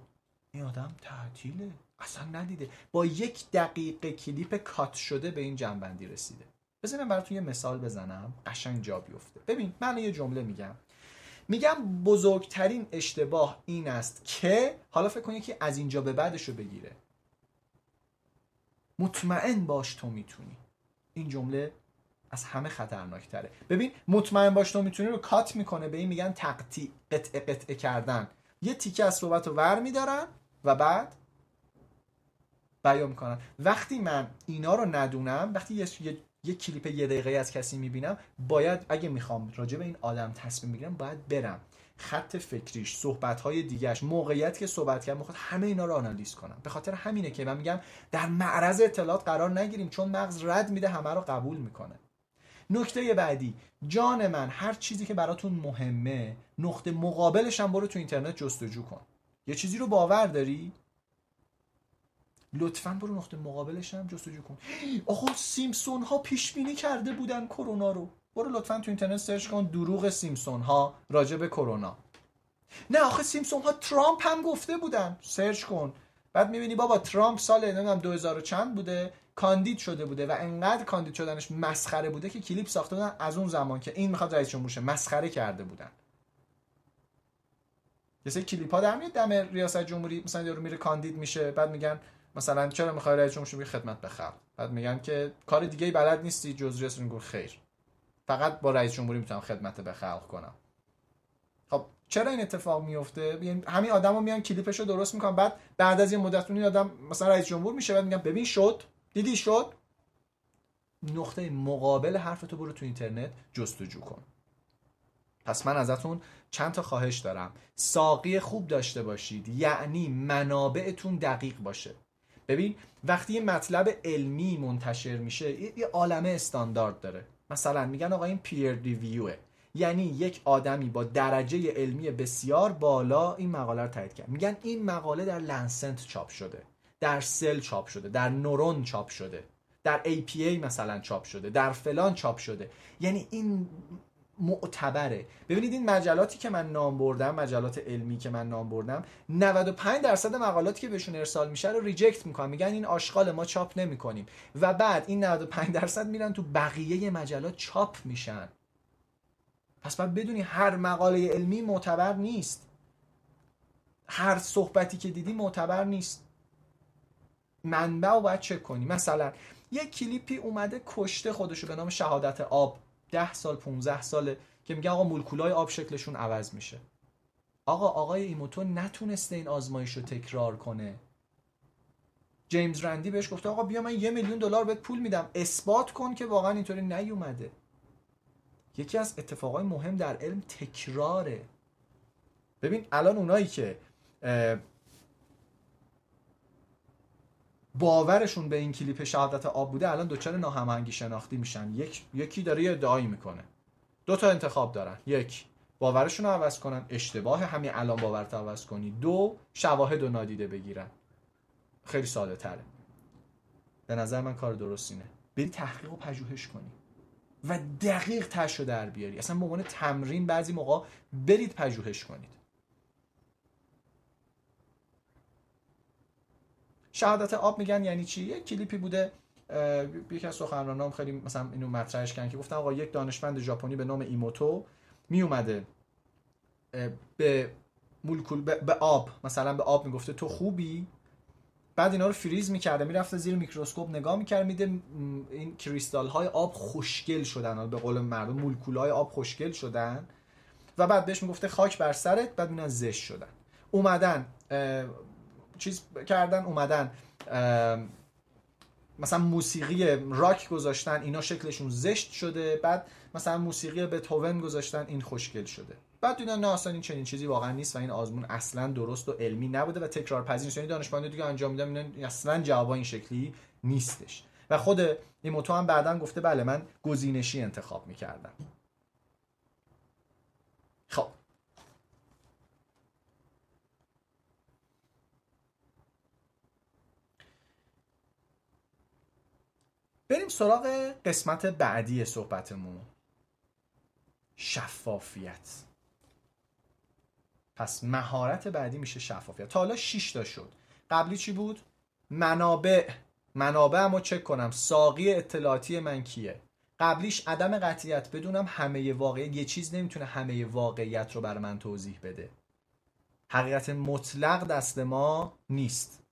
این آدم تعطیله. اصلا ندیده. با یک دقیقه کلیپ کات شده به این جنبندی رسیده. بذارم براتون یه مثال بزنم. قشنگ جا بیفته. ببین من یه جمله میگم. میگم بزرگترین اشتباه این است که حالا فکر کن که از اینجا به بعدش رو بگیره. مطمئن باش تو می‌تونی. این جمله از همه خطرناکتره. ببین مطمئن باش تو می‌تونی رو کات می‌کنه. به این میگن تقطیع قطعه قطعه کردن. یه تیکه از صحبت رو ور میدارن و بعد بیان می‌کنن. وقتی من اینا رو ندونم وقتی یه, یه،, کلیپ یه دقیقه از کسی می‌بینم باید اگه می‌خوام راجع به این آدم تصمیم بگیرم باید برم. خط فکریش صحبت های دیگهش موقعیت که صحبت کرد می‌خواد همه اینا رو آنالیز کنم. به خاطر همینه که من میگم در معرض اطلاعات قرار نگیریم چون مغز رد میده همه رو قبول می‌کنه. نکته بعدی جان من هر چیزی که براتون مهمه نقطه مقابلش هم برو تو اینترنت جستجو کن. یه چیزی رو باور داری؟ لطفا برو نقطه مقابلش هم جستجو کن. آقا سیمسون ها پیش بینی کرده بودن کرونا رو. برو لطفا تو اینترنت search کن دروغ سیمسون ها راجع به کرونا. نه آخه سیمسون ها ترامپ هم گفته بودن. search کن. بعد می‌بینی بابا ترامپ سال نمی‌دونم 2000 چند بوده کاندید شده بوده و انقدر کاندید شدنش مسخره بوده که کلیپ ساخته بودن از اون زمان که این می‌خواد رئیس جمهور مسخره کرده بودن. یه سری کلیپ ها در میاد دم ریاست جمهوری. مثلا یارو میره کاندید میشه بعد میگن مثلا چرا می‌خوای رئیس جمهور شی خدمت بخواه بعد میگن که کار دیگه ای بلد نیستی جز ریاست جمهوری خیر. فقط با رئیس جمهوری می‌تونم خدمت به خلق کنم. خب چرا این اتفاق میفته یعنی همین آدما میان کلیپشو درست می‌کنن. بعد بعد از یه مدت این آدم مثلا رئیس جمهور میشه بعد میگن ببین شد. دیدی شد؟ نقطه مقابل حرف تو برو تو اینترنت جستجو کن. پس من ازتون چند تا خواهش دارم. ساقی خوب داشته باشید. یعنی منابعتون دقیق باشه. ببین وقتی یه مطلب علمی منتشر میشه یه عالمه استاندارد داره. مثلا میگن آقا این پیر ریویوه یعنی یک آدمی با درجه علمی بسیار بالا این مقاله رو تایید کرد. میگن این مقاله در لنسنت چاپ شده در سل چاپ شده در نورون چاپ شده در APA مثلا چاپ شده در فلان چاپ شده. یعنی این معتبره. ببینید این مجلاتی که من نام بردم مجلات علمی که من نام بردم 95 درصد مقالاتی که بهشون ارسال میشه رو ریجکت می‌کنن. میگن این آشغال ما چاپ نمی‌کنیم. و بعد این 95 درصد میرن تو بقیه مجلات چاپ میشن. پس باید بدونی هر مقاله علمی معتبر نیست. هر صحبتی که دیدی معتبر نیست. منبع رو باید چک کنی. مثلا یه کلیپی اومده کشته خودشو به نام شهادت آب. ده سال 15 ساله که میگن آقا مولکولای آب شکلشون عوض میشه. آقا آقای ایموتو نتونسته این آزمایش رو تکرار کنه. جیمز رندی بهش گفته آقا بیا من یه میلیون دلار بهت پول میدم. اثبات کن که واقعا اینطوری نیومده. یکی از اتفاقای مهم در علم تکراره. ببین الان اونایی که باورشون به این کلیپ شهادت آب بوده الان دوچار ناهماهنگی شناختی میشن. یک یکی داره یه ادعایی می‌کنه. دو تا انتخاب دارن. یک باورشون رو عوض کنن. اشتباه همین الان باورت عوض کنی. دو شواهد و نادیده بگیرن. خیلی ساده تره. به نظر من کار درست اینه. بری تحقیق و پژوهش کنی. و دقیق تش رو در بیاری. اصلا به عنوان تمرین بعضی موقع برید پژوهش کنید. شهادت آب میگن یعنی چی؟ یک کلیپی بوده یکی از سخنرانان خیلی مثلا اینو مطرحش کردن که گفتن آقا یک دانشمند ژاپنی به نام ایموتو می اومده به مولکول به آب مثلا به آب می‌گفته تو خوبی؟ بعد اینا رو فریز می‌کرده می‌رفته زیر میکروسکوپ نگاه می‌کرد می‌دیده این کریستال های آب خوشگل شدن به قول مردم مولکول های آب خوشگل شدن. و بعد بهش می‌گفته خاک بر سرت بعد اینا زشت شدن. اومدن چیز کردن اومدن. مثلا موسیقی راک گذاشتن اینا شکلشون زشت شده. بعد مثلا موسیقی بتهوون گذاشتن این خوشگل شده. بعد دیدن نه اصلا این چنین چیزی واقعا نیست و این آزمون اصلا درست و علمی نبوده و تکرار پذیر نیست. یعنی دانشمندا دیگه انجام میدن اصلا جواب این شکلی نیستش. و خود این موتو هم بعدا گفته بله من گزینشی انتخاب می‌کردم. خب بریم سراغ قسمت بعدی صحبتمون. شفافیت. پس مهارت بعدی میشه شفافیت. تا حالا 6 تا شد. قبلی چی بود؟ منابع. منابع رو چک کنم. ساقی اطلاعاتی من کیه؟ قبلیش عدم قطعیت. بدونم همه واقعیت. یه چیز نمی‌تونه همه واقعیت رو بر من توضیح بده. حقیقت مطلق دست ما نیست.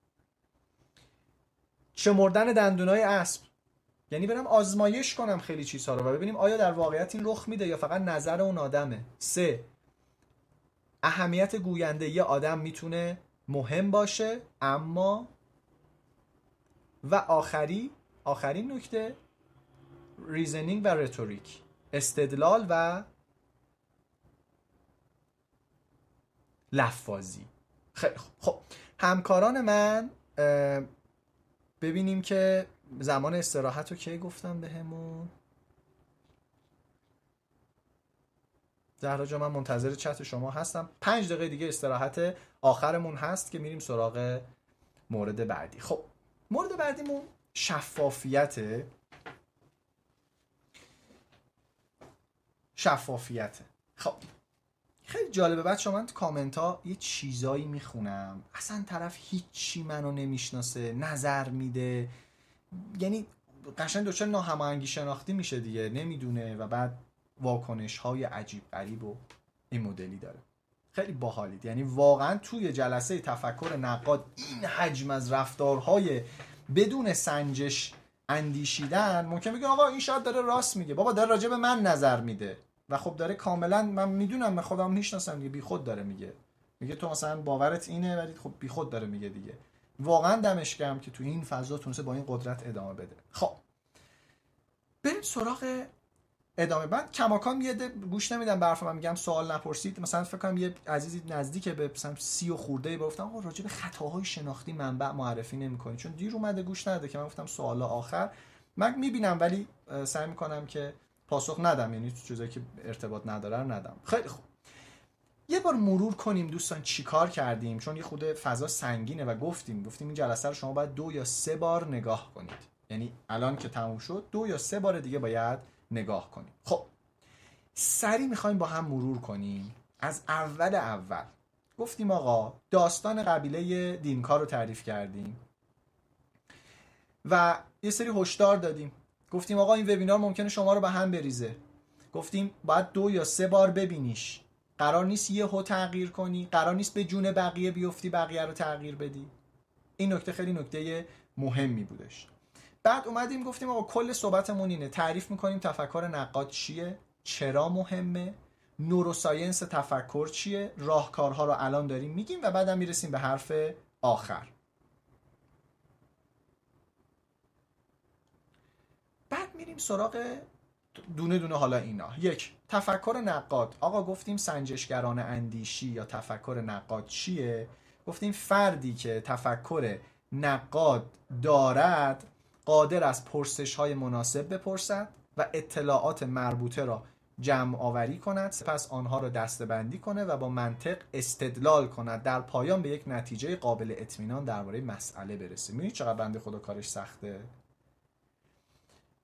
شمردن دندونای اسب. یعنی برم آزمایش کنم خیلی چیزها رو و ببینیم آیا در واقعیت این رخ میده یا فقط نظر اون آدمه. سه اهمیت گوینده یه آدم می‌تونه مهم باشه اما و آخری آخرین نکته reasoning و rhetoric استدلال و لفاظی خیلی خب. همکاران من ببینیم که زمان استراحت رو کی گفتم بهمون؟ زهرا جان من منتظر چت شما هستم. پنج دقیقه دیگه استراحت آخرمون هست که میریم سراغ مورد بعدی. خب مورد بعدیمون شفافیته شفافیته خب خیلی جالبه. بچه من تو کامنت ها یه چیزایی می‌خونم. اصلا طرف هیچی منو نمی‌شناسه نظر میده. یعنی قشنگ دچار ناهماهنگی شناختی میشه دیگه نمی‌دونه و بعد واکنش های عجیب غریب و این مدلی داره. خیلی باحالید. یعنی واقعا توی جلسه تفکر نقاد این حجم از رفتارهای بدون سنجش اندیشیدن ممکن بگه آقا این شاید داره راست میگه. بابا داره راجع به من نظر میده. و خب داره کاملا من می‌دونم من خودم می‌شناسم دیگه بیخود داره میگه. میگه تو مثلا باورت اینه ولی خب بیخود داره میگه دیگه. واقعا دمش گرم که تو این فضا تونسته با این قدرت ادامه بده. خب. بریم سراغ ادامه. بعد کماکان یه گوش نمیدم برف من میگم سوال نپرسید. مثلا فکر کنم یه عزیزی نزدیک به مثلا سی و خورده ای گفتم آقا راجع به خطاهای شناختی منبع معرفی نمی‌کنی. چون دیر اومده گوش نده که من گفتم سوالا آخر. من می‌بینم ولی سعی می‌کنم که پاسخ ندم. یعنی چیزایی که ارتباط نداره ندم. خیلی خوب. یه بار مرور کنیم دوستان چیکار کردیم؟ چون یه خود فضا سنگینه و گفتیم گفتیم این جلسه رو شما باید دو یا سه بار نگاه کنید. یعنی الان که تموم شد دو یا سه بار دیگه باید نگاه کنیم. خب سری می‌خوایم با هم مرور کنیم. از اول اول گفتیم آقا داستان قبیله دینکار رو تعریف کردیم و یه سری هشدار دادیم. گفتیم آقا این وبینار ممکنه شما رو به هم بریزه. گفتیم باید دو یا سه بار ببینیش. قرار نیست یه هو تغییر کنی قرار نیست به جون بقیه بیفتی بقیه رو تغییر بدی. این نکته خیلی نکته مهمی بودش. بعد اومدیم گفتیم آقا کل صحبتمون اینه. تعریف می‌کنیم تفکر نقاد چیه چرا مهمه نوروساینس تفکر چیه راهکارها رو الان داریم میگیم و بعدم می‌رسیم به حرف آخر. بعد میریم سراغ دونه دونه حالا اینا. یک تفکر نقاد. آقا گفتیم سنجشگران اندیشی یا تفکر نقاد چیه؟ گفتیم فردی که تفکر نقاد دارد قادر از پرسش های مناسب بپرسد و اطلاعات مربوطه را جمع آوری کند سپس آنها را دستبندی کنه و با منطق استدلال کند. در پایان به یک نتیجه قابل اطمینان درباره مسئله برسه می‌دونید چقدر بنده خدا کارش سخته؟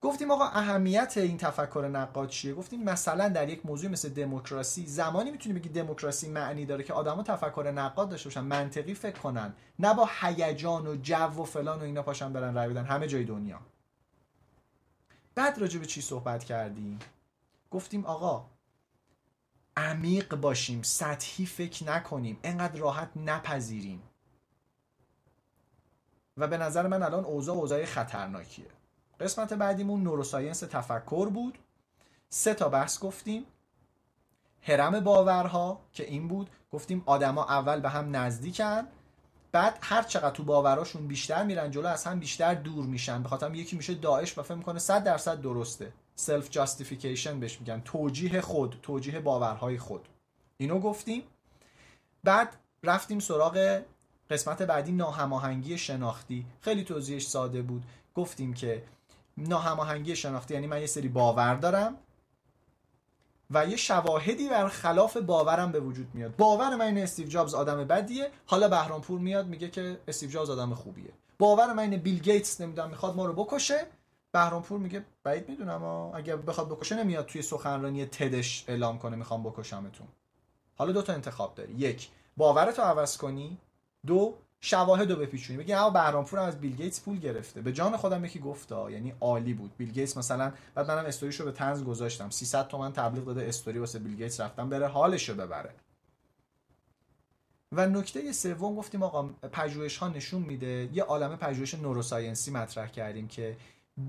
گفتیم آقا اهمیت این تفکر نقاد چیه؟ گفتیم مثلا در یک موضوع مثل دموکراسی زمانی می‌تونی بگی دموکراسی معنی داره که آدما تفکر نقاد داشته باشن منطقی فکر کنن نه با هیجان و جو و فلان و اینا پاشن برن رای بدن. همه جای دنیا. بعد راجع به چی صحبت کردیم؟ گفتیم آقا عمیق باشیم سطحی فکر نکنیم انقدر راحت نپذیریم. و به نظر من الان اوضاع اوضاع خطرناکیه. قسمت بعدیمون neuroscience تفکر بود. سه تا بحث گفتیم. هرم باورها که این بود. گفتیم آدما اول به هم نزدیکن. بعد هر چقدر تو باوراشون بیشتر میرن جلو از هم بیشتر دور میشن. به خاطر یکی میشه داعش و فکر می‌کنه 100 درصد درسته. self justification بهش میگن. توجیه خود توجیه باورهای خود. اینو گفتیم. بعد رفتیم سراغ قسمت بعدی ناهماهنگی شناختی. خیلی توضیحش ساده بود. گفتیم که ناهماهنگی شناختی یعنی من یه سری باور دارم و یه شواهدی بر خلاف باورم به وجود میاد. باور من اینه استیو جابز آدم بدیه. حالا بهرامپور میاد میگه که استیو جابز آدم خوبیه. باور من اینه بیل گیتس نمی‌دونم می‌خواد ما رو بکشه. بهرامپور میگه بعید می‌دونم اگه بخواد بکشه نمیاد توی سخنرانی تدش اعلام کنه می‌خوام بکشمتون. حالا دو تا انتخاب داری. یک باورتو عوض کنی. دو شواهد رو بپیچونی. بگی ها بهرامپور از بیل گیتس پول گرفته. به جان خودم یکی گفتا یعنی عالی بود. بیل گیتس مثلا بعد منم استوریشو به طنز گذاشتم. 300 تومن تبلیغ داده استوری واسه بیل گیتس رفتم بره حالشو ببره. و نکته سوم گفتیم آقا پژوهش ها نشون میده یه عالمه پژوهش neuroscience ی مطرح کردیم که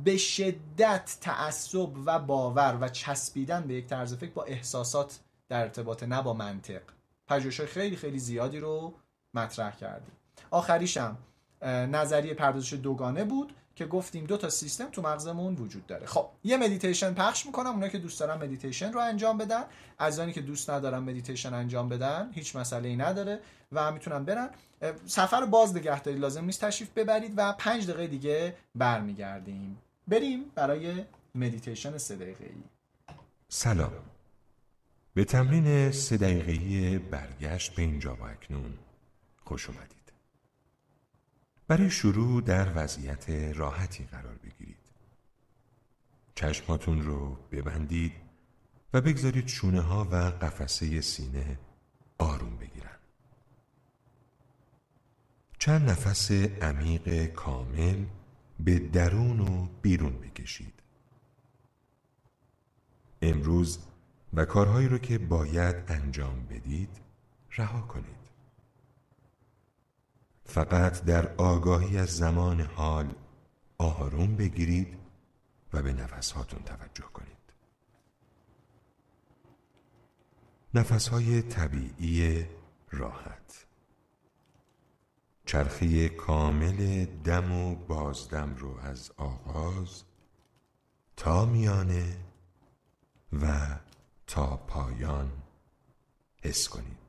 به شدت تعصب و باور و چسبیدن به یک طرز فکر با احساسات در ارتباط نه با منطق. پژوهش خیلی خیلی زیادی رو مطرح کردیم. آخریشم نظریه پردازش دوگانه بود که گفتیم دو تا سیستم تو مغزمون وجود داره. خب یه مدیتیشن پخش می‌کنم اونایی که دوست دارن مدیتیشن رو انجام بدن. از که دوست ندارن مدیتیشن انجام بدن هیچ مسئله ای نداره و می‌تونن برن. سفر باز نگهداری لازم نیست تشریف ببرید و پنج دقیقه دیگه برمیگردیم. بریم برای مدیتیشن سه دقیقه ای سلام. به تمرین سه دقیقه برگشت به اینجا و اکنون. خوش اومدید. برای شروع در وضعیت راحتی قرار بگیرید. چشماتون رو ببندید و بگذارید شونه ها و قفسه سینه آروم بگیرن. چند نفس عمیق کامل به درون و بیرون بکشید. امروز و کارهایی رو که باید انجام بدید رها کنید. فقط در آگاهی از زمان حال آروم بگیرید و به نفسهاتون توجه کنید. نفسهای طبیعی راحت. چرخی کامل دم و بازدم رو از آغاز تا میانه و تا پایان حس کنید.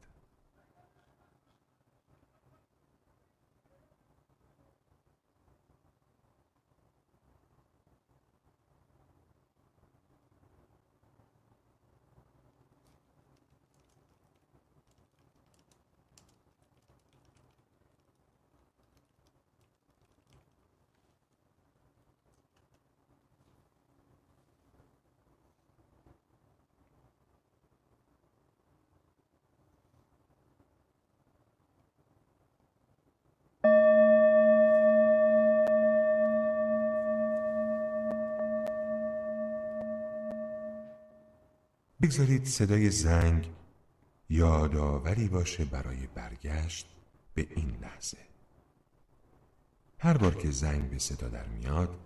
بگذارید صدای زنگ یادآوری باشه برای برگشت به این لحظه. هر بار که زنگ به صدا در میاد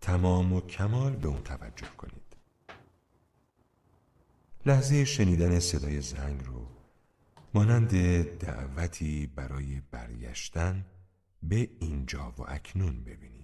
تمام و کمال به اون توجه کنید. لحظه شنیدن صدای زنگ رو مانند دعوتی برای برگشتن به اینجا و اکنون ببینید.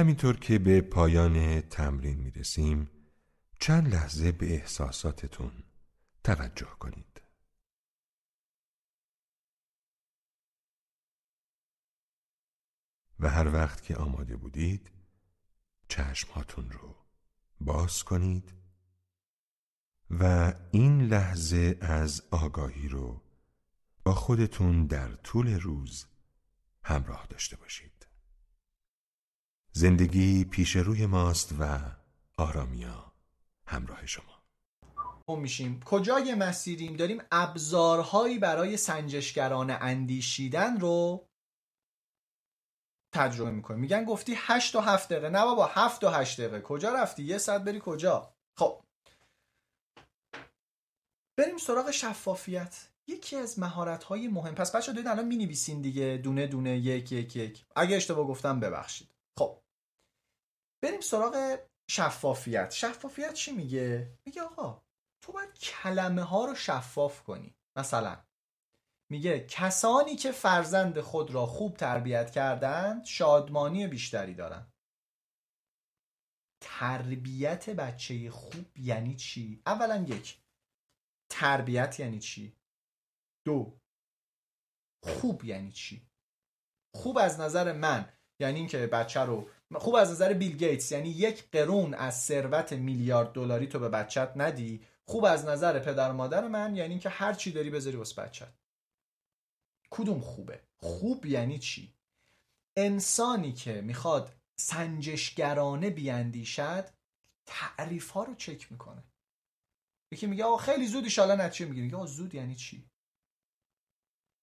همینطور که به پایان تمرین می رسیم چند لحظه به احساساتتون توجه کنید. و هر وقت که آماده بودید چشمهاتون رو باز کنید و این لحظه از آگاهی رو با خودتون در طول روز همراه داشته باشید. زندگی پیش روی ماست و آرامیا همراه شما. میشیم. کجای مسیریم؟ داریم ابزارهایی برای سنجشگران اندیشیدن رو تجربه می‌کنیم. میگن گفتی هشت و هفت دقیقه. نه بابا هفت و هشت دقیقه. کجا رفتی؟ یه ساعت بری کجا؟ خب. بریم سراغ شفافیت. یکی از مهارت های مهم. پس بچه دارید الان می نویسین دیگه. دونه دونه یک یک یک. اگه اشتباه گفتم ببخشید. بریم سراغ شفافیت شفافیت چی میگه؟ میگه آقا تو باید کلمه ها رو شفاف کنی مثلا میگه کسانی که فرزند خود را خوب تربیت کردند شادمانی بیشتری دارند تربیت بچه خوب یعنی چی؟ اولا یک تربیت یعنی چی؟ دو خوب یعنی چی؟ خوب از نظر من یعنی اینکه بچه رو خوب از نظر بیل گیتس یعنی یک قرون از ثروت میلیارد دلاری تو به بچت ندی. خوب از نظر پدر مادر من یعنی اینکه هر چی داری بذاری واسه بچت. کدوم خوبه؟ خوب یعنی چی؟ انسانی که می‌خواد سنجشگرانه بیاندیشد تعریف ها رو چک می‌کنه. یکی میگه آقا خیلی زود ایشالا نتیجه می‌گیره. میگه آقا زود یعنی چی؟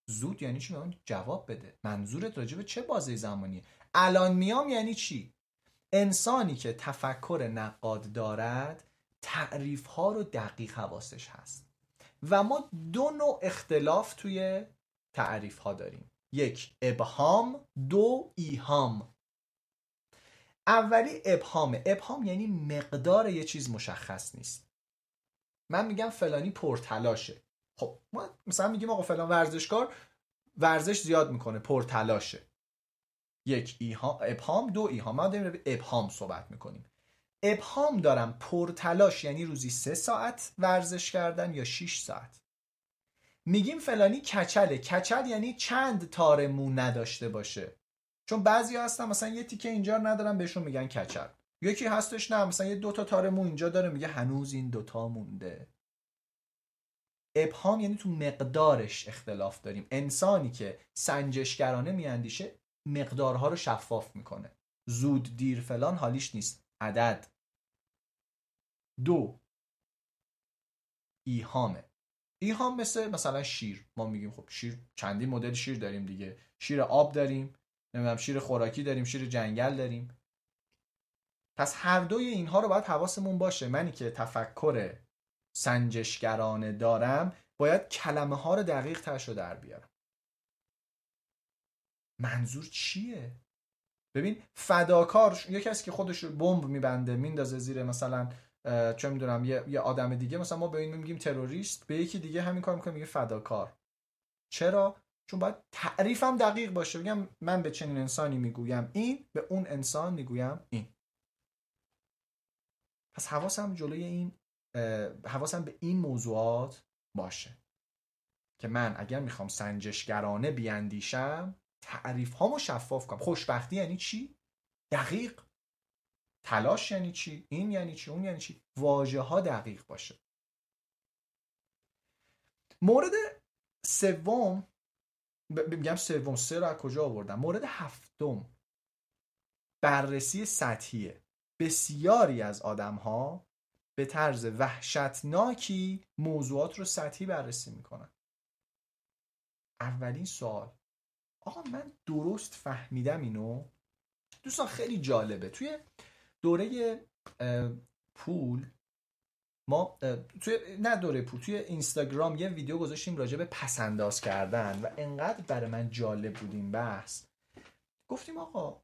زود یعنی چی؟ جواب بده. منظورت راجع به چه بازه زمانیه؟ الان میام یعنی چی؟ انسانی که تفکر نقاد دارد تعریف ها رو دقیق حواسش هست. و ما دو نوع اختلاف توی تعریف ها داریم. یک ابهام. دو ایهام. اولی ابهام ابهام یعنی مقدار یه چیز مشخص نیست. من میگم فلانی پرتلاشه. خب ما مثلا میگیم آقا فلان ورزشکار ورزش زیاد می‌کنه پرتلاشه. یک ایهام ابهام دو ایهام ما داریم ابهام صحبت می‌کنیم. ابهام دارم پرتلاش یعنی روزی سه ساعت ورزش کردن یا 6 ساعت. میگیم فلانی کچله. کچل یعنی چند تار مو نداشته باشه. چون بعضی هستن مثلا یه تیکه اینجا ندارن بهشون میگن کچل. یکی هستش نه مثلا یه دوتا تار مو اینجا داره میگه هنوز این دوتا مونده. ابهام یعنی تو مقدارش اختلاف داریم. انسانی که سنجشگرانه میاندیشه مقدارها رو شفاف می‌کنه. زود دیر فلان حالیش نیست. عدد. دو. ایهامه. ایهام مثل مثلا شیر. ما میگیم خب شیر چندی مدل شیر داریم دیگه. شیر آب داریم نمی‌دونم شیر خوراکی داریم شیر جنگل داریم. پس هر دوی اینها رو باید حواسمون باشه. منی که تفکر سنجشگرانه دارم باید کلمه ها رو دقیق تش رو در بیارم. منظور چیه؟ ببین فداکار یه کسی که خودش بمب میبنده میندازه زیر مثلا چه می‌دونم یه،, یه آدم دیگه مثلا ما به این میگیم تروریست به یکی دیگه همین کار می‌کنه میگه فداکار. چرا؟ چون باید تعریفم دقیق باشه بگم من به چنین انسانی می‌گویم این به اون انسان می‌گویم این. پس حواسم جلوی این حواسم به این موضوعات باشه که من اگر می‌خوام سنجشگرانه بیاندیشم تعریف هامو شفاف کنم. خوشبختی یعنی چی؟ دقیق. تلاش یعنی چی؟ این یعنی چی؟ اون یعنی چی؟ واژه ها دقیق باشه. مورد سوم میگم سوم سه رو از کجا آوردم؟ مورد هفتم. بررسی سطحیه. بسیاری از آدم ها به طرز وحشتناکی موضوعات رو سطحی بررسی می‌کنن. اولین سوال آقا من درست فهمیدم اینو؟ دوستان خیلی جالبه. توی دوره پول ما توی نه دوره پول توی اینستاگرام یه ویدیو گذاشتیم راجع به پسنداز کردن و انقدر برای من جالب بود این بحث. گفتیم آقا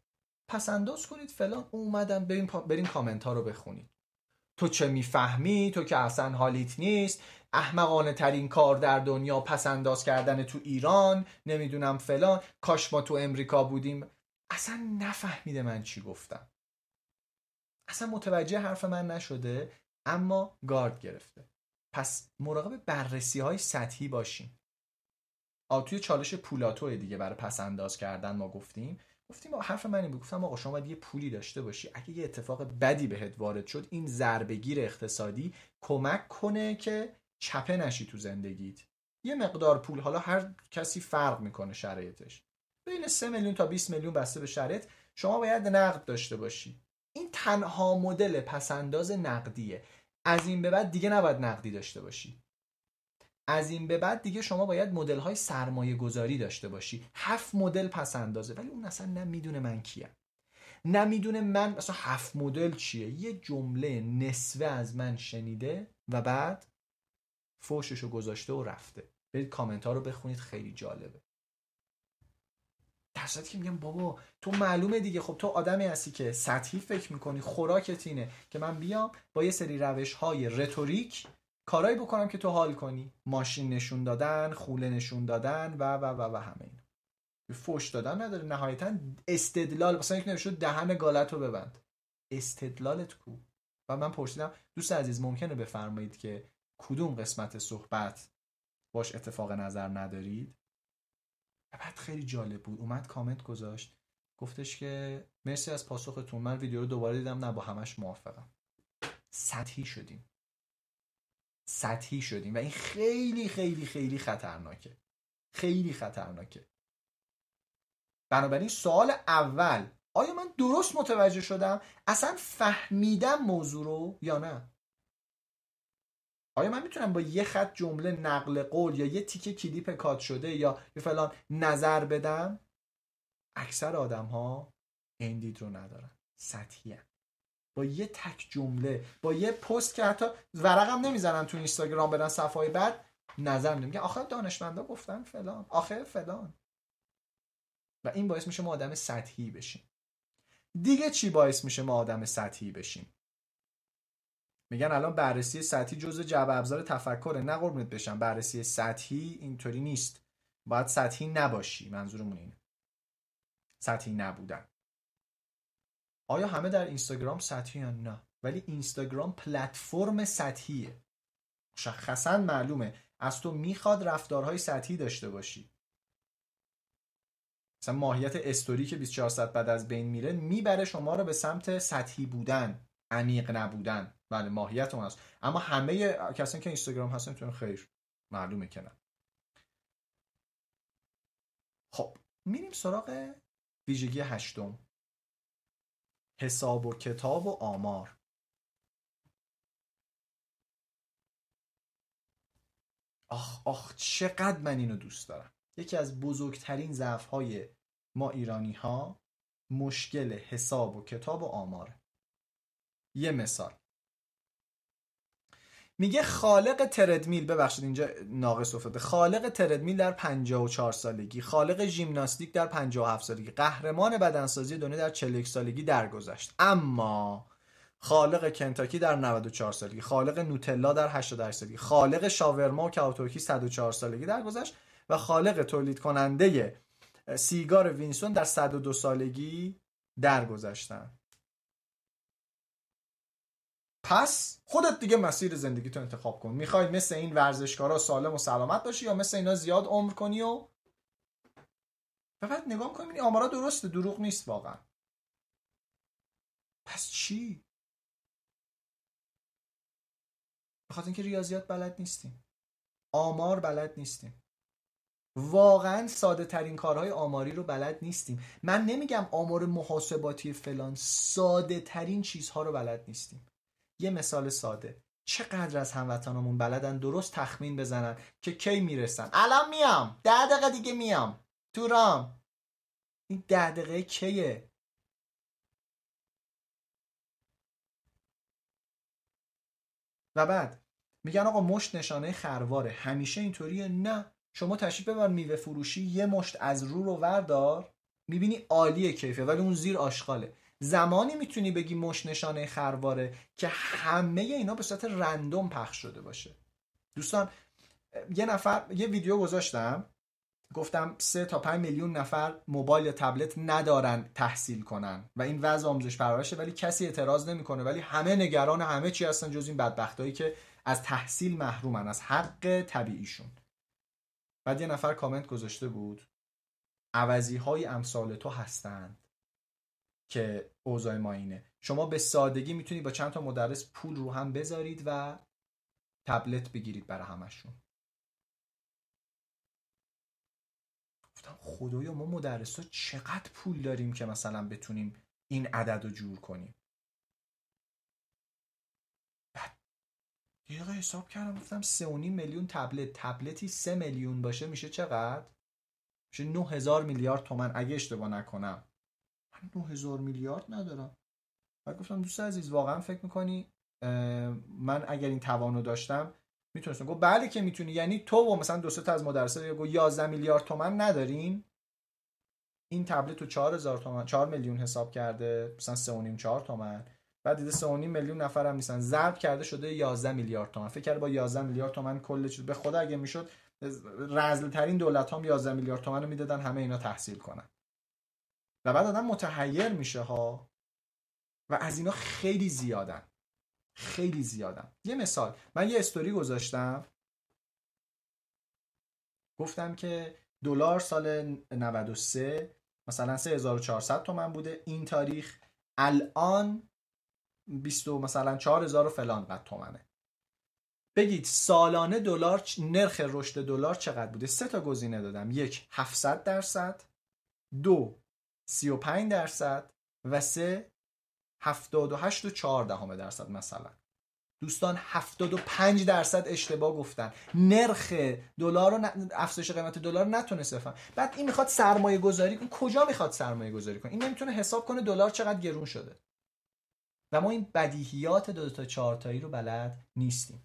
پسنداز کنید فلان اومدن بریم, بریم کامنت ها رو بخونید. تو چه می‌فهمی؟ تو که اصلا حالیت نیست. احمقانه ترین کار در دنیا پسنداز کردن تو ایران نمی‌دونم فلان. کاش ما تو امریکا بودیم. اصلا نفهمیده من چی گفتم. اصلا متوجه حرف من نشده اما گارد گرفته. پس مراقب بررسی های سطحی باشیم. آ توی چالش پولاتو دیگه برای پس انداز کردن ما گفتیم. گفتیم حرف من این بود. گفتم آقا شما باید یه پولی داشته باشی. اگه یه اتفاق بدی بهت وارد شد این ضربگیر اقتصادی کمک کنه که چپه نشی تو زندگیت. یه مقدار پول حالا هر کسی فرق می‌کنه شرایطش. بین 3 میلیون تا 20 میلیون بسته به شرایط شما باید نقد داشته باشی. این تنها مدل پسنداز نقدیه. از این به بعد دیگه نباید نقدی داشته باشی. از این به بعد دیگه شما باید مدل های سرمایه گذاری داشته باشی. هفت مدل پس اندازه. ولی اون اصلا نمی‌دونه من کیم. نمی‌دونه من اصلا هفت مدل چیه. یه جمله نصفه از من شنیده و بعد فوششو گذاشته و رفته. برید کامنت ها رو بخونید خیلی جالبه. در که میگم بابا تو معلومه دیگه. خب تو آدمی هستی که سطحی فکر می‌کنی خوراکت اینه که من بیام با یه سری روش های رتوریک کارایی بکنم که تو حال کنی. ماشین نشون دادن خوله نشون دادن و و و و همه این فوش دادن نداره. نهایتا استدلال مثلا یک نوشته دهن گالت رو ببند. استدلالت کو؟ و من پرسیدم دوست عزیز ممکنه بفرمایید که کدوم قسمت صحبت باش اتفاق نظر ندارید؟ و بعد خیلی جالب بود. اومد کامنت گذاشت. گفتش که مرسی از پاسختون. من ویدیو رو دوباره دیدم. نه با همش موافقم. سطحی شدیم. سطحی شدیم. و این خیلی خیلی خیلی خطرناکه. خیلی خطرناکه. بنابراین سوال اول آیا من درست متوجه شدم؟ اصلا فهمیدم موضوع رو یا نه؟ آیا من می‌تونم با یه خط جمله نقل قول یا یه تیکه کلیپ کات شده یا یه فلان نظر بدم؟ اکثر آدم ها این رو ندارن. سطحی با یه تک جمله با یه پست که حتی ورقم نمی‌زنن تو اینستاگرام بدن صفحه بعد نظر میدم آخه دانشمندا گفتن فلان. آخه فلان. و این باعث میشه ما آدم سطحی بشیم. دیگه چی باعث میشه ما آدم سطحی بشیم؟ میگن الان بررسی سطحی جزء جعب ابزار تفکره. نه قربونت بشم بررسی سطحی اینطوری نیست. باید سطحی نباشی. منظورمون اینه. سطحی نبودن. آیا همه در اینستاگرام سطحی یا نه؟ ولی اینستاگرام پلتفرم سطحیه. مشخصا معلومه. از تو می‌خواد رفتارهای سطحی داشته باشی. مثلا ماهیت استوری که 24 ساعت بعد از بین میره می‌بره شما رو به سمت سطحی بودن عمیق نبودن. بله ماهیت اون هست. اما همه کسانی که اینستاگرام هستن می‌تونن خیر. معلومه که نه. خب میریم سراغ ویژگی هشتم. حساب و کتاب و آمار. آخ آخ چقدر من اینو دوست دارم. یکی از بزرگترین ضعف های ما ایرانی ها مشکل حساب و کتاب و آماره. یه مثال. میگه خالق تردمیل ببخشید اینجا ناقص افتاده. خالق تردمیل در 54 سالگی خالق ژیمناستیک در 57 سالگی قهرمان بدنسازی دنیا در 41 سالگی درگذشت. اما خالق کنتاکی در 94 سالگی خالق نوتلا در 88 سالگی خالق شاورما و کاوتورکی 104 سالگی درگذشت و خالق تولید کننده سیگار وینسون در 102 سالگی درگذشتن. پس خودت دیگه مسیر زندگی تو انتخاب کن. می‌خوای مثل این ورزشکارا سالم و سلامت باشی یا مثل اینا زیاد عمر کنی و فقط نگاه کنی آمارا درسته دروغ نیست واقعا. پس چی؟ بخاطر اینکه ریاضیات بلد نیستیم. آمار بلد نیستیم. واقعا ساده ترین کارهای آماری رو بلد نیستیم. من نمیگم آمار محاسباتی فلان ساده ترین چیزها رو بلد نیستیم. یه مثال ساده. چقدر از هموطنامون بلدن درست تخمین بزنن که کی می‌رسن؟ الان میام. ده دقیقه دیگه میام. تو رام. این ده دقیقه کیه؟ و بعد میگن آقا مشت نشانه خرواره. همیشه اینطوریه؟ نه. شما تشریف ببر میوه فروشی یه مشت از رو رو وردار. می‌بینی عالیه کیفه ولی اون زیر آشغاله. زمانی می‌تونی بگی مش نشانه خرواره که همه اینا به صورت رندوم پخش شده باشه. دوستان یه نفر یه ویدیو گذاشتم. گفتم سه تا 5 میلیون نفر موبایل یا تبلت ندارن تحصیل کنن و این وضع آموزش پرورشه ولی کسی اعتراض نمی‌کنه. ولی همه نگران همه چی هستن جز این بدبختایی که از تحصیل محرومن از حق طبیعیشون. بعد یه نفر کامنت گذاشته بود. عوضی های امثال تو هستند که اوضاع ما اینه. شما به سادگی می‌تونی با چند تا مدرس پول رو هم بذارید و تبلت بگیرید برای همشون. گفتم خدایا ما مدرس ها چقدر پول داریم که مثلا بتونیم این عدد رو جور کنیم؟ بعد یه دقیقه حساب کردم گفتم سه و میلیون تبلت. تبلتی سه میلیون باشه میشه چقدر؟ میشه هزار میلیارد تومن. اگه اشتباه نکنم 9000 میلیارد ندارم. بعد گفتم دوست عزیز واقعا فکر می‌کنی من اگر این توانو داشتم می‌تونستم؟ گفت بله که می‌تونی. یعنی تو و مثلا دو تا از مدرسه گفت 11 میلیارد تومن ندارین؟ این تبلت تو 4000 تومن 4 میلیون حساب کرده مثلا 3 4 تومن بعد دیده 3 میلیون نفر هم نیستن. ضرب کرده شده 11 میلیارد تومن فکر کرده با 11 میلیارد تومن کل چیز به خدا اگه می‌شد رزل ترین دولت هم 11 میلیارد تومن رو می‌دادن همه اینا تحصیل کنن. و بعد آدم متحیر میشه ها. و از اینا خیلی زیادن. خیلی زیادن. یه مثال. من یه استوری گذاشتم. گفتم که دلار سال 93 مثلا 3400 تومن بوده. این تاریخ الان 20 مثلا 4000 و فلان قد تومنه. بگید سالانه دلار نرخ رشد دلار چقدر بوده؟ سه تا گزینه دادم. یک 700 درصد. دو 35 درصد و 3 78 و 4 دهم درصد مثلا. دوستان 75 درصد اشتباه گفتن. نرخ دلار رو افزایش قیمت دلار نتونست بفهم بعد این می‌خواد سرمایه گذاری کن کجا می‌خواد سرمایه گذاری کن این نمی‌تونه حساب کنه دلار چقدر گرون شده. و ما این بدیهیات دو, تا چهار تایی رو بلد نیستیم.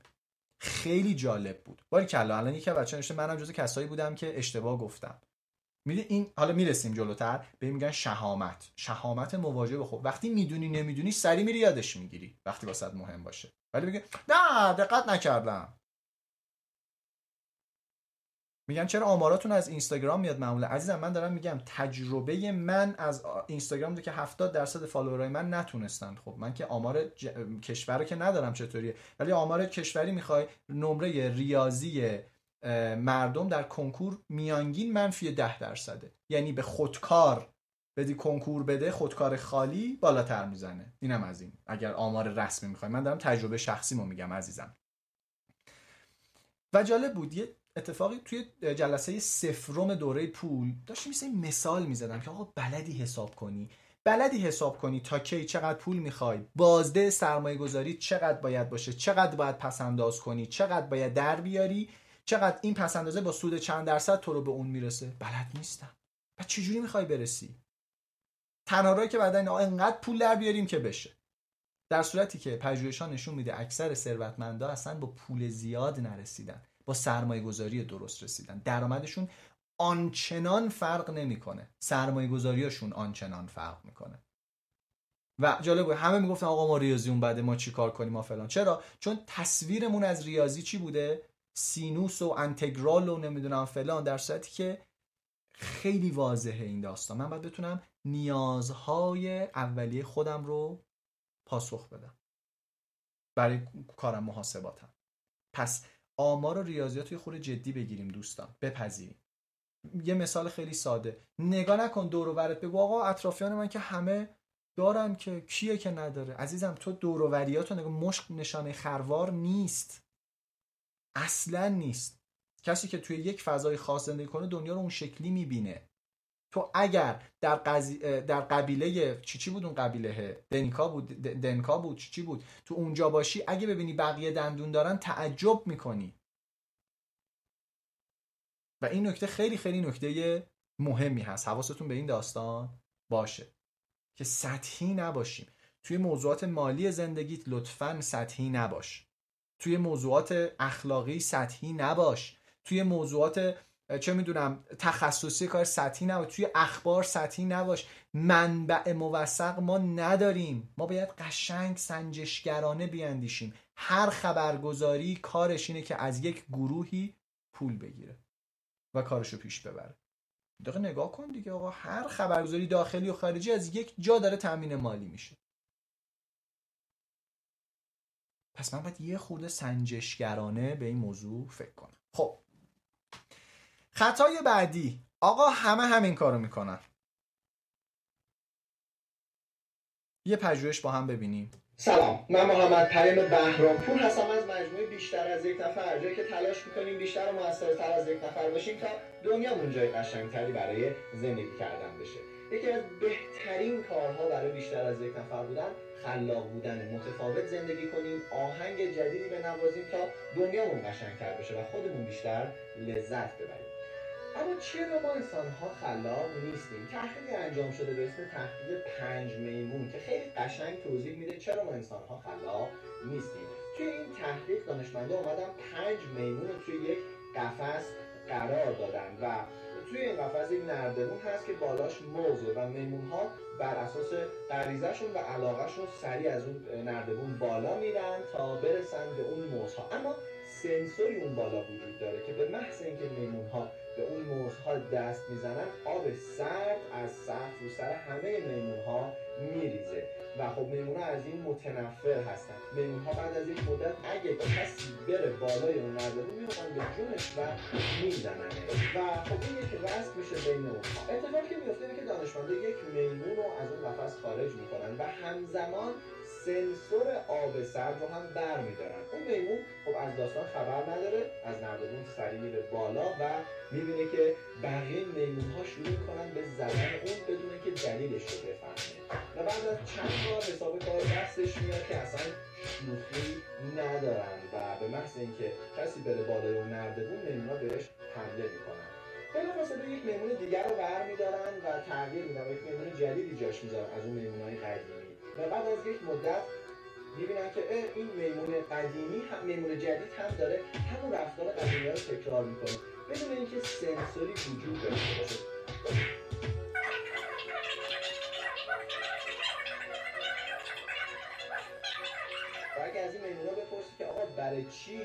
خیلی جالب بود. باری کلا الان یکی بچه نوشته منم جز کسایی بودم که اشتباه گفتم. میده این حالا می‌رسیم جلوتر به میگن شهامت. شهامت مواجه به خود وقتی می‌دونی نمی‌دونی سری میری یادش می‌گیری وقتی واسط مهم باشه. ولی میگه نه دقت نکردم. میگن چرا آماراتون از اینستاگرام میاد معمولا؟ عزیزم من دارم میگم تجربه من از اینستاگرام ده که 70 درصد فالوورای من نتونستن. خب من که آمار ج... کشور رو که ندارم چطوریه؟ ولی آمار کشوری می‌خوای نمره ریاضی مردم در کنکور میانگین منفی 10 درصده. یعنی به خودکار بدی کنکور بده خودکار خالی بالاتر می‌زنه. اینم از این. اگر آمار رسمی می‌خوای. من دارم تجربه شخصیمو میگم عزیزم. و جالب بود یه اتفاقی توی جلسه سفرم دوره پول داشتیم مثل مثال می‌زدم که آقا بلدی حساب کنی. بلدی حساب کنی تا کی چقدر پول می‌خوای. بازده سرمایه گذاری چقدر باید باشه چقدر باید پس انداز کنی چقدر باید در بیاری. چقدر این پس اندازه با سود چند درصد تو رو به اون می‌رسه؟ بلد نیستم. و چجوری می‌خوای برسی؟ تنها که بعدا اینقدر پول در بیاریم که بشه. در صورتی که پژوهش‌ها نشون میده اکثر ثروتمندا اصلا با پول زیاد نرسیدن با سرمایه گذاری درست رسیدن. درآمدشون آنچنان فرق نمی‌کنه. سرمایه گذاریشون آنچنان فرق می‌کنه. و جالب همه می‌گفتن آقا ما ریاضی اون بعد ما چی کار کنیم ما فلان. چرا؟ چون تصویرمون از ریاضی چی بوده؟ سینوس و انتگرال و نمی‌دونم فلان در صورتی که خیلی واضحه این داستان. من باید بتونم نیازهای اولیه خودم رو پاسخ بدم. برای کارم محاسباتم. پس آمار و ریاضیات رو خود جدی بگیریم دوستان. بپذیریم. یه مثال خیلی ساده. نگاه نکن دور و برت بگو آقا اطرافیان من که همه دارن که کیه که نداره؟ عزیزم تو دور و نگاه مشک نشانه خروار نیست. اصلا نیست. کسی که توی یک فضای خاص زندگی کنه دنیا رو اون شکلی می‌بینه. تو اگر در, قضی... در قبیله چی چی بود اون قبیله؟ دنکا بود دنکا بود چی چی بود؟ تو اونجا باشی اگه ببینی بقیه دندون دارن تعجب می‌کنی. و این نکته خیلی خیلی نکته مهمی هست. حواستون به این داستان باشه که سطحی نباشیم. توی موضوعات مالی زندگیت لطفا سطحی نباش. توی موضوعات اخلاقی سطحی نباش. توی موضوعات چه می‌دونم تخصصی کار سطحی نباش. توی اخبار سطحی نباش. منبع موثق ما نداریم. ما باید قشنگ سنجشگرانه بیاندیشیم. هر خبرگزاری کارش اینه که از یک گروهی پول بگیره و کارشو پیش ببره. دقیقه نگاه کن دیگه آقا هر خبرگزاری داخلی و خارجی از یک جا داره تامین مالی میشه. پس من باید یه خورده سنجشگرانه به این موضوع فکر کنم. خب. خطای بعدی. آقا همه همین کارو می‌کنن. یه پژوهش با هم ببینیم. سلام. من محمد کریم بهرامپور هستم از مجموعه بیشتر از یک نفر. جایی که تلاش می‌کنیم بیشتر و موثرتر از یک نفر باشیم تا دنیامون جای قشنگتری برای زندگی کردن بشه. یکی از بهترین کارها برای بیشتر از یک نفر بودن خلاق بودن متفاوت زندگی کنیم آهنگ جدیدی بنوازیم تا دنیامون قشنگتر بشه و خودمون بیشتر لذت ببریم. اما چرا ما انسان ها خلاق نیستیم؟ تحقیقی انجام شده به اسم تحقیق پنج میمون که خیلی قشنگ توضیح میده چرا ما انسان ها خلاق نیستیم. توی این تحقیق دانشمنده اومدن پنج میمون رو توی یک قفس قرار دادن و توی این قفس یک نردبون هست که بالاش موزه و میمون ها بر اساس غریزهشون و علاقهشون سریع از اون نردبون بالا میرن تا برسن به اون موزها. اما سنسوری اون بالا وجود داره که به محض اینکه میمون ها به اون موزها دست می‌زنن آب سرد از سقف رو سر همه میمون ها میریزه. و خب میمون از این متنفر هستن. میمون ها بعد از یک مدت اگه کسی بره بالای اون نردبون میفتن به جونش و می‌زنن. و خب این یک رسم میشه بین اونها. اتفاقی که میفته که دانشمنده یک میمون رو از اون قفس خارج می‌کنن و همزمان سنسور آب سرد رو هم بر میدارن. اون میمون خب از داستان خبر نداره از نردبون سری میره بالا و می‌بینه که بقیه میمون ها شروع می‌کنن به زدن اون بدونه که دلیلش رو بفهمه. و بعد از چند بار حساب کار دستش میاد که اصلا شوخی ندارن و به محض اینکه کسی بره بالای اون نردبون میمون ها بهش حمله می‌کنن. بلافاصله یک میمون دیگر رو برمیدارن و تغییر میدن یک میمون جدیدی جاش می‌ذارن. از اون میمون های قدیمی. و بعد از یک مدت می‌بینن که این میمون قدیمی هم میمون جدید هم داره همون رفتار قدیمی رو تکرار می‌کنه. بدون اینکه سنسوری وجود داشته باشه. و اگه از این میمونا بپرسی که آقا برای چی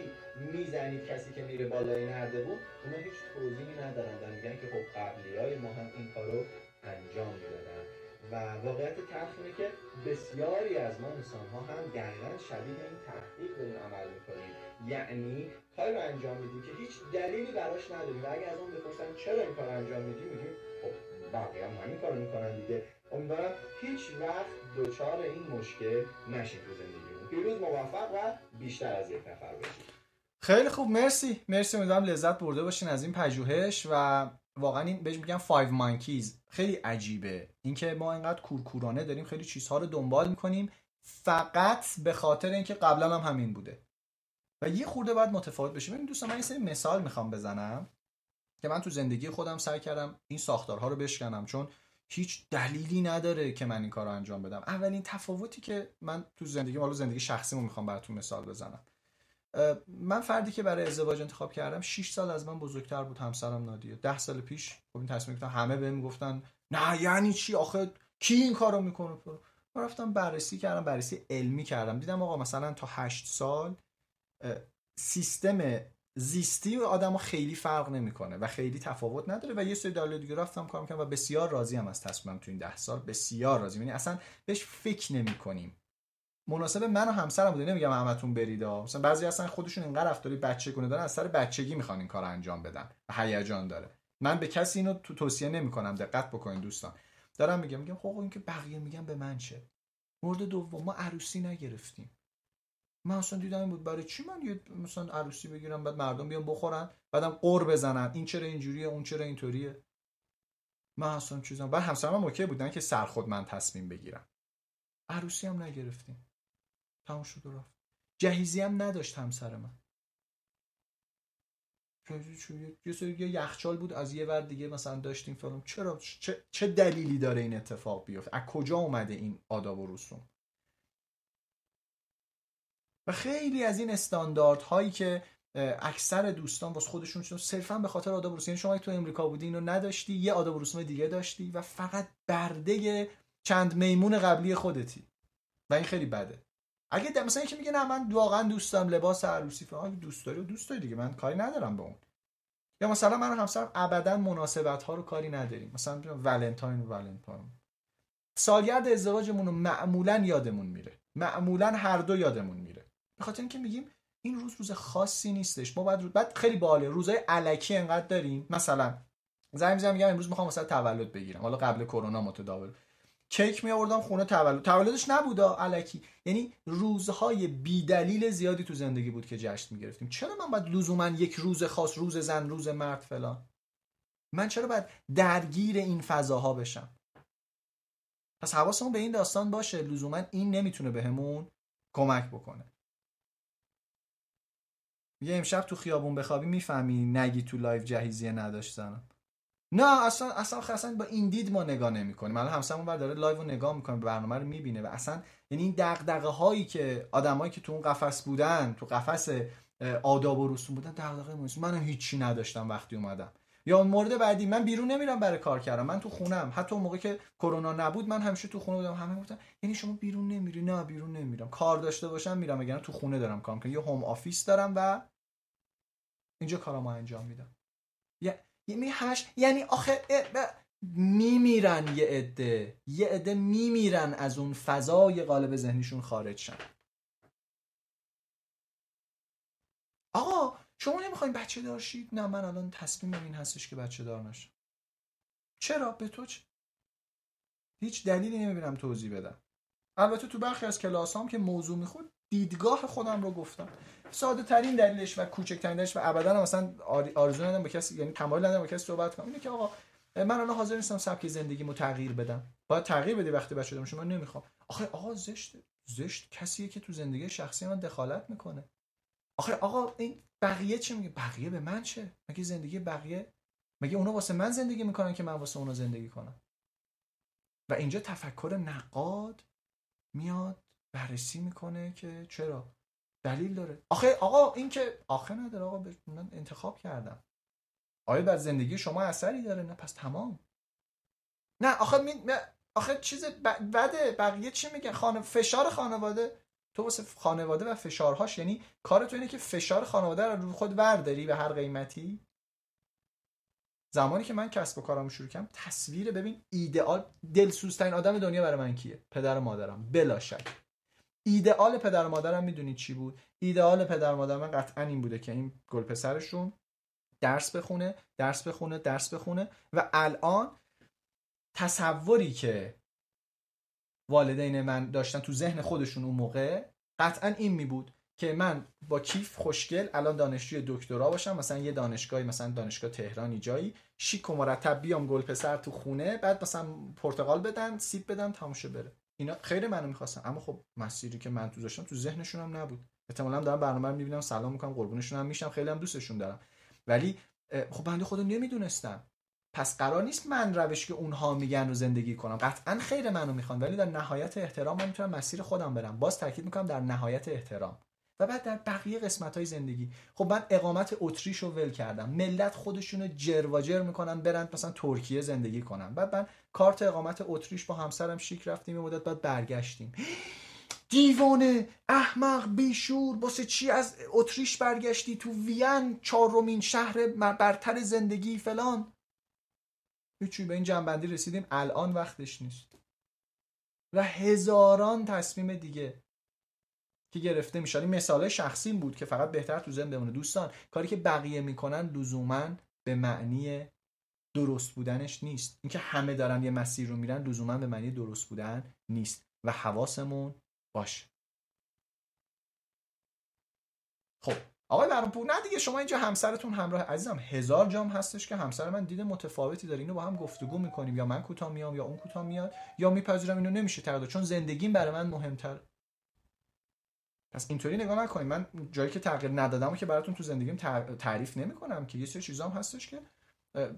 می‌زنید کسی که میره بالای نردبون اونا هیچ توضیحی ندارن و میگن که خب قبلی های ما هم این کارو انجام می‌دادن. و واقعیت تلخ اینه که بسیاری از ما انسان ها هم دقیقا شبیه این تحقیق داریم عمل می‌کنیم. یعنی کاری رو انجام میدیم که هیچ دلیلی براش نداریم و اگه از اون بپرسن چرا این کار انجام میدیم میگیم خب بقیه هم همین کارو می‌کنن دیگه. امیدوارم هیچ وقت دچار این مشکل نشید تو زندگیمون. پیروز موفق و بیشتر از یک نفر بشید خیلی خوب مرسی. مرسی امیدوارم لذت برده باشین از این پژوهش و واقعا این بهش میگن فایو مانکیز خیلی عجیبه. اینکه ما اینقدر کورکورانه داریم خیلی چیزها رو دنبال می‌کنیم فقط به خاطر اینکه قبلا هم همین بوده. و یه خورده باید متفاوت بشیم این دوستان من این سری مثال می‌خوام بزنم که من تو زندگی خودم سعی کردم این ساختارها رو بشکنم. چون هیچ دلیلی نداره که من این کار رو انجام بدم. اولین تفاوتی که من تو زندگی حالا زندگی شخصیمو می‌خوام براتون مثال بزنم. من فردی که برای ازدواج انتخاب کردم 6 سال از من بزرگتر بود همسرم نادیه. 10 سال پیش خب این تصمیم گرفتم همه بهم گفتن نه یعنی چی؟ آخه کی این کارو می‌کنه؟ من رفتم بررسی کردم بررسی علمی کردم. دیدم آقا مثلا تا 8 سال سیستم زیستی و آدم خیلی فرق نمی‌کنه و خیلی تفاوت نداره و یه سری دلایل دیگه رفتم کار کردم و بسیار راضی هم از تصمیمم تو این ده سال. بسیار راضی یعنی اصلا بهش فکر نمی کنیم مناسب من و همسرم بوده نمیگم همتون برید مثلا بعضی اصلا خودشون اینقدر رفتاری بچه کنه دارن از سر بچگی می‌خوان این کار انجام بدن هیجان داره. من به کسی اینو تو توصیه نمی‌کنم دقت بکنین دوستان. دارم میگم میگم خب این که بقیه میگم به من چه؟ مورد دوم ما عروسی نگرفتیم. من اصلا دیدم بود برای چی من یه مثلا عروسی بگیرم بعد مردم بیان بخورن بعدم قور بزنن؟ این چرا اینجوریه؟ اون چرا اینطوریه؟ من اصلا چیزام بعد همسرم هم اوکی بودن که سر خود من تصمیم بگیرم. عروسی هم نگرفتیم. تموم شد و رفت. جهیزی هم نداشت همسر من. یه سری یه یخچال بود از یه ور دیگه مثلا داشتیم فلان. چرا چه, چه دلیلی داره این اتفاق بیفته؟ از کجا اومده این آداب و رسوم؟ و خیلی از این استانداردهایی که اکثر دوستان واسه خودشون چون صرفا به خاطر آداب رسوم یعنی شما تو امریکا بودی اینو نداشتی یه آداب رسوم دیگه داشتی و فقط برده چند میمون قبلی خودتی. و این خیلی بده. اگه مثلا یکی میگه نه من واقعا دوست دارم لباس عروسی فلان دوست داری و دوست داری دیگه من کاری ندارم به اون. یا مثلا من همسرم ابدا مناسبت ها رو کاری نداریم. مثلا ولنتاین و ولنتاین. سالگرد ازدواجمون رو معمولا یادمون میره. معمولا هر دو یادمون میره. به خاطر اینکه میگیم این روز روز خاصی نیستش. ما بعد بعد خیلی باله. روزای علکی انقدر داریم. مثلا زنگ می‌زنم میگم امروز می‌خوام مثلا تولد بگیرم. حالا قبل کرونا متداول. کیک می آوردم خونه تولد. تولدش نبودا علکی. یعنی روزهای بیدلیل زیادی تو زندگی بود که جشن می‌گرفتیم. چرا من باید لزوما یک روز خاص روز زن روز مرد فلان؟ من چرا باید درگیر این فضاها بشم؟ پس حواسمون به این داستان باشه. لزوما این نمی‌تونه بهمون کمک بکنه. یه امشب تو خیابون بخوابی می‌فهمی نگی تو live جهیزیه نداشتنم نه اصلا اصلا اصلا با این دید ما نگاه نمی‌کنیم الان همسرمون بعد داره live رو نگاه می‌کنه برنامه رو می‌بینه و اصلا یعنی این دغدغه هایی که آدمایی که تو اون قفس بودن تو قفس آداب و رسوم بودن دغدغه موسی من هیچی نداشتم وقتی اومدم. یا مورد بعدی من بیرون نمیرم برای کار کردم من تو خونم. حتی اون موقع که کرونا نبود من همیشه تو خونه بودم. همه گفتن یعنی شما بیرون نمیری. نه بیرون نمیرم. کار داشته باشم میرم. اگر تو خونه دارم کار می‌کنم. یه home office دارم و اینجا کارامو انجام میدم. یعنی هش یعنی آخه میمیرن یه عده. یه عده میمیرن از اون فضای قالب ذهنیشون خارج شن. آقا شما نمی‌خواین بچه دارشید نه من الان تصمیمم این هستش که بچه دار نشم. چرا؟ به تو چه هیچ دلیلی نمی‌بینم توضیح بدم. البته تو برخی از کلاس هم که موضوع میخود دیدگاه خودم رو گفتم. ساده ترین دلیلش و کوچکترین دلیلش و ابدا مثلا آرزو ندارم با کسی یعنی تمایل ندارم با کسی صحبت کنم. اینه که آقا من الان حاضر نیستم سبک زندگیمو تغییر بدم. باید تغییر بدی وقتی بچه دارم من نمی‌خوام. آخه آقا زشت زشت کسیه که تو زندگی شخصی من دخالت می‌کنه. آخه آقا این بقیه چی میگه؟ بقیه به من چه؟ مگه زندگی بقیه؟ مگه اونا واسه من زندگی می‌کنن که من واسه اونا زندگی کنم؟ و اینجا تفکر نقاد میاد بررسی می‌کنه که چرا؟ دلیل داره. آخه آقا این که آخه نداره آقا من انتخاب کردم. آیا بر زندگی شما اثری داره؟ نه پس تمام. نه آخه می... آخه چیز ب... بده. بقیه چی میگن؟ خانه فشار خانواده. تو واسه خانواده و فشارهاش یعنی کار تو اینه که فشار خانواده رو رو خود برداری به هر قیمتی. زمانی که من کسب و کارم شروع کردم تصویر ببین ایدئال دلسوزترین آدم دنیا برای من کیه؟ پدر و مادرم. بلا شک. ایدئال پدر و مادرم می‌دونید چی بود؟ ایدئال پدر و مادر من قطعا این بوده که این گل پسرشون درس بخونه درس بخونه درس بخونه و الان تصوری که والدین من داشتن تو ذهن خودشون اون موقع قطعا این می بود که من با کیف خوشگل الان دانشجوی دکترا باشم مثلا یه دانشگاهی مثلا دانشگاه تهرانی جایی شیک و مرتب بیام گل پسر تو خونه بعد مثلا پرتقال بدن سیب بدن تموشه بره. اینا خیلی منو می‌خواستن. اما خب مسیری که من تو داشتم تو ذهنشون هم نبود. احتمالاً دارم برنامه رو می‌بینم سلام می‌کنم قربونشون هم میشم خیلی هم دوستشون دارم. ولی خب بنده خدا نمی‌دونستم. پس قرار نیست من روش که اونها میگن رو زندگی کنم. قطعا خیر منو می‌خوان ولی در نهایت احترام من می‌تونم مسیر خودم برم. باز تاکید می‌کنم در نهایت احترام. بعد در بقیه قسمت های زندگی. خب من اقامت اتریش رو ول کردم. ملت خودشونو جر می‌کنن برن مثلا ترکیه زندگی کنن. بعد من کارت اقامت اتریش با همسرم شیک رفتیم مدت بعد برگشتیم. دیوانه احمق بیشور واسه چی از اتریش برگشتی تو وین چهارمین شهر برتر زندگی فلان؟ هیچی به این جنبندی رسیدیم. الان وقتش نیست. و هزاران تصمیم دیگه. که گرفته میشه. این مثال شخصی بود که فقط بهتر تو ذهن بمونه دوستان کاری که بقیه می‌کنن لزوما به معنی درست بودنش نیست. اینکه همه دارن یه مسیر رو میرن لزوما به معنی درست بودن نیست و حواسمون باشه. خب آقای برانپور نه دیگه شما اینجا همسرتون همراه عزیزم هزار جام هستش که همسر من دید متفاوتی داره. اینو با هم گفتگو می‌کنیم. یا من کوتاه میام یا اون کوتاه میاد. یا میپذیرم اینو نمیشه تغییر چون زندگیم برای من مهمتر پس اینطوری نگاه نکنید من جایی که تغییر ندادم و که براتون تو زندگیم تعریف نمی‌کنم که یه سری چیزام هستش که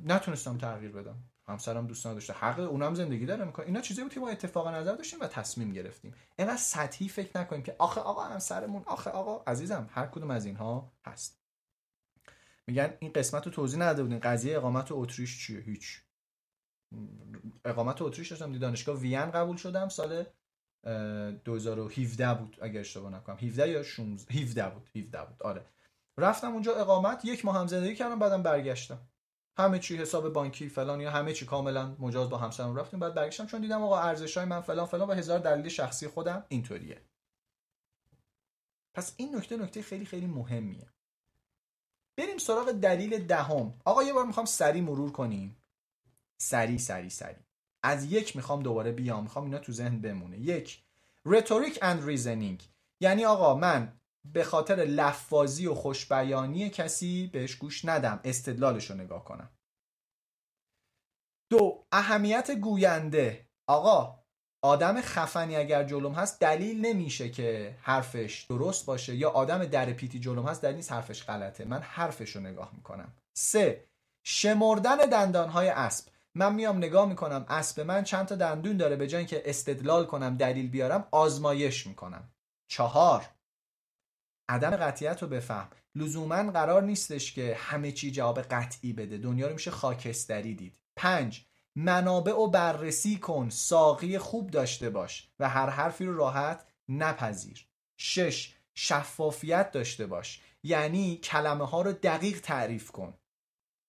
نتونستم تغییر بدم. همسرم دوست نداشته. حق اونم زندگی داره می‌کنه. اینا چیزی بود که ما اتفاق نظر داشتیم و تصمیم گرفتیم. اینقدر سطحی فکر نکنیم که آخه آقا همسرمون آخه آقا عزیزم هر کدوم از اینها هست. میگن این قسمت رو توضیح نداده بودین. قضیه اقامت اتریش چیه؟ هیچ. اقامت اتریش داشتم دانشگاه وین قبول شدم سال 2017 بود اگر اشتباه نکنم. 17 یا 16 17 بود 17 بود. آره. رفتم اونجا اقامت یک ماه هم زندگی کردم بعدم برگشتم. همه چی حساب بانکی فلان یا همه چی کاملا مجاز با همسرم رفتیم بعد برگشتم چون دیدم آقا ارزش های من فلان فلان و هزار دلیل شخصی خودم اینطوریه. پس این نکته نکته خیلی خیلی مهمیه. بریم سراغ دلیل دهم. آقا یه بار می‌خوام سری مرور کنیم. سری سری سری از یک می‌خوام دوباره بیام می‌خوام اینا تو ذهن بمونه. یک rhetoric and reasoning. یعنی آقا من به خاطر لفاظی و خوشبیانی کسی بهش گوش ندم استدلالش رو نگاه کنم. دو اهمیت گوینده. آقا آدم خفنی اگر جلوم هست دلیل نمیشه که حرفش درست باشه یا آدم در پیتی جلوم هست دلیل نیست حرفش غلطه. من حرفش رو نگاه می‌کنم. سه شمردن دندانهای اسب. من میام نگاه می‌کنم اسب من چند تا دندون داره به جای که استدلال کنم دلیل بیارم آزمایش می‌کنم. چهار. عدم قطعیت رو بفهم. لزوما قرار نیستش که همه چی جواب قطعی بده. دنیا رو میشه خاکستری دید. پنج. منابع و بررسی کن. ساقی خوب داشته باش و هر حرفی رو راحت نپذیر. شش. شفافیت داشته باش. یعنی کلمه ها رو دقیق تعریف کن.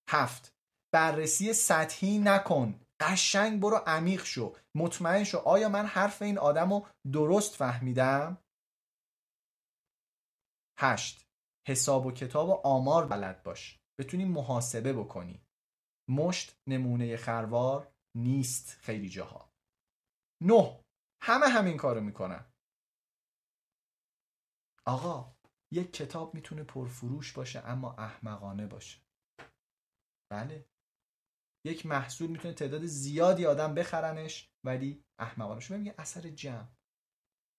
هفت. بررسی سطحی نکن. قشنگ برو عمیق شو. مطمئن شو. آیا من حرف این آدم رو درست فهمیدم؟ هشت. حساب و کتاب و آمار بلد باش. بتونی محاسبه بکنی. مشت نمونه خروار نیست خیلی جاها. نه. همه همین کارو می‌کنن. آقا یک کتاب می‌تونه پرفروش باشه اما احمقانه باشه. بله. یک محصول می‌تونه تعداد زیادی آدم بخرنش ولی احمقانه شما میگه اثر جمع.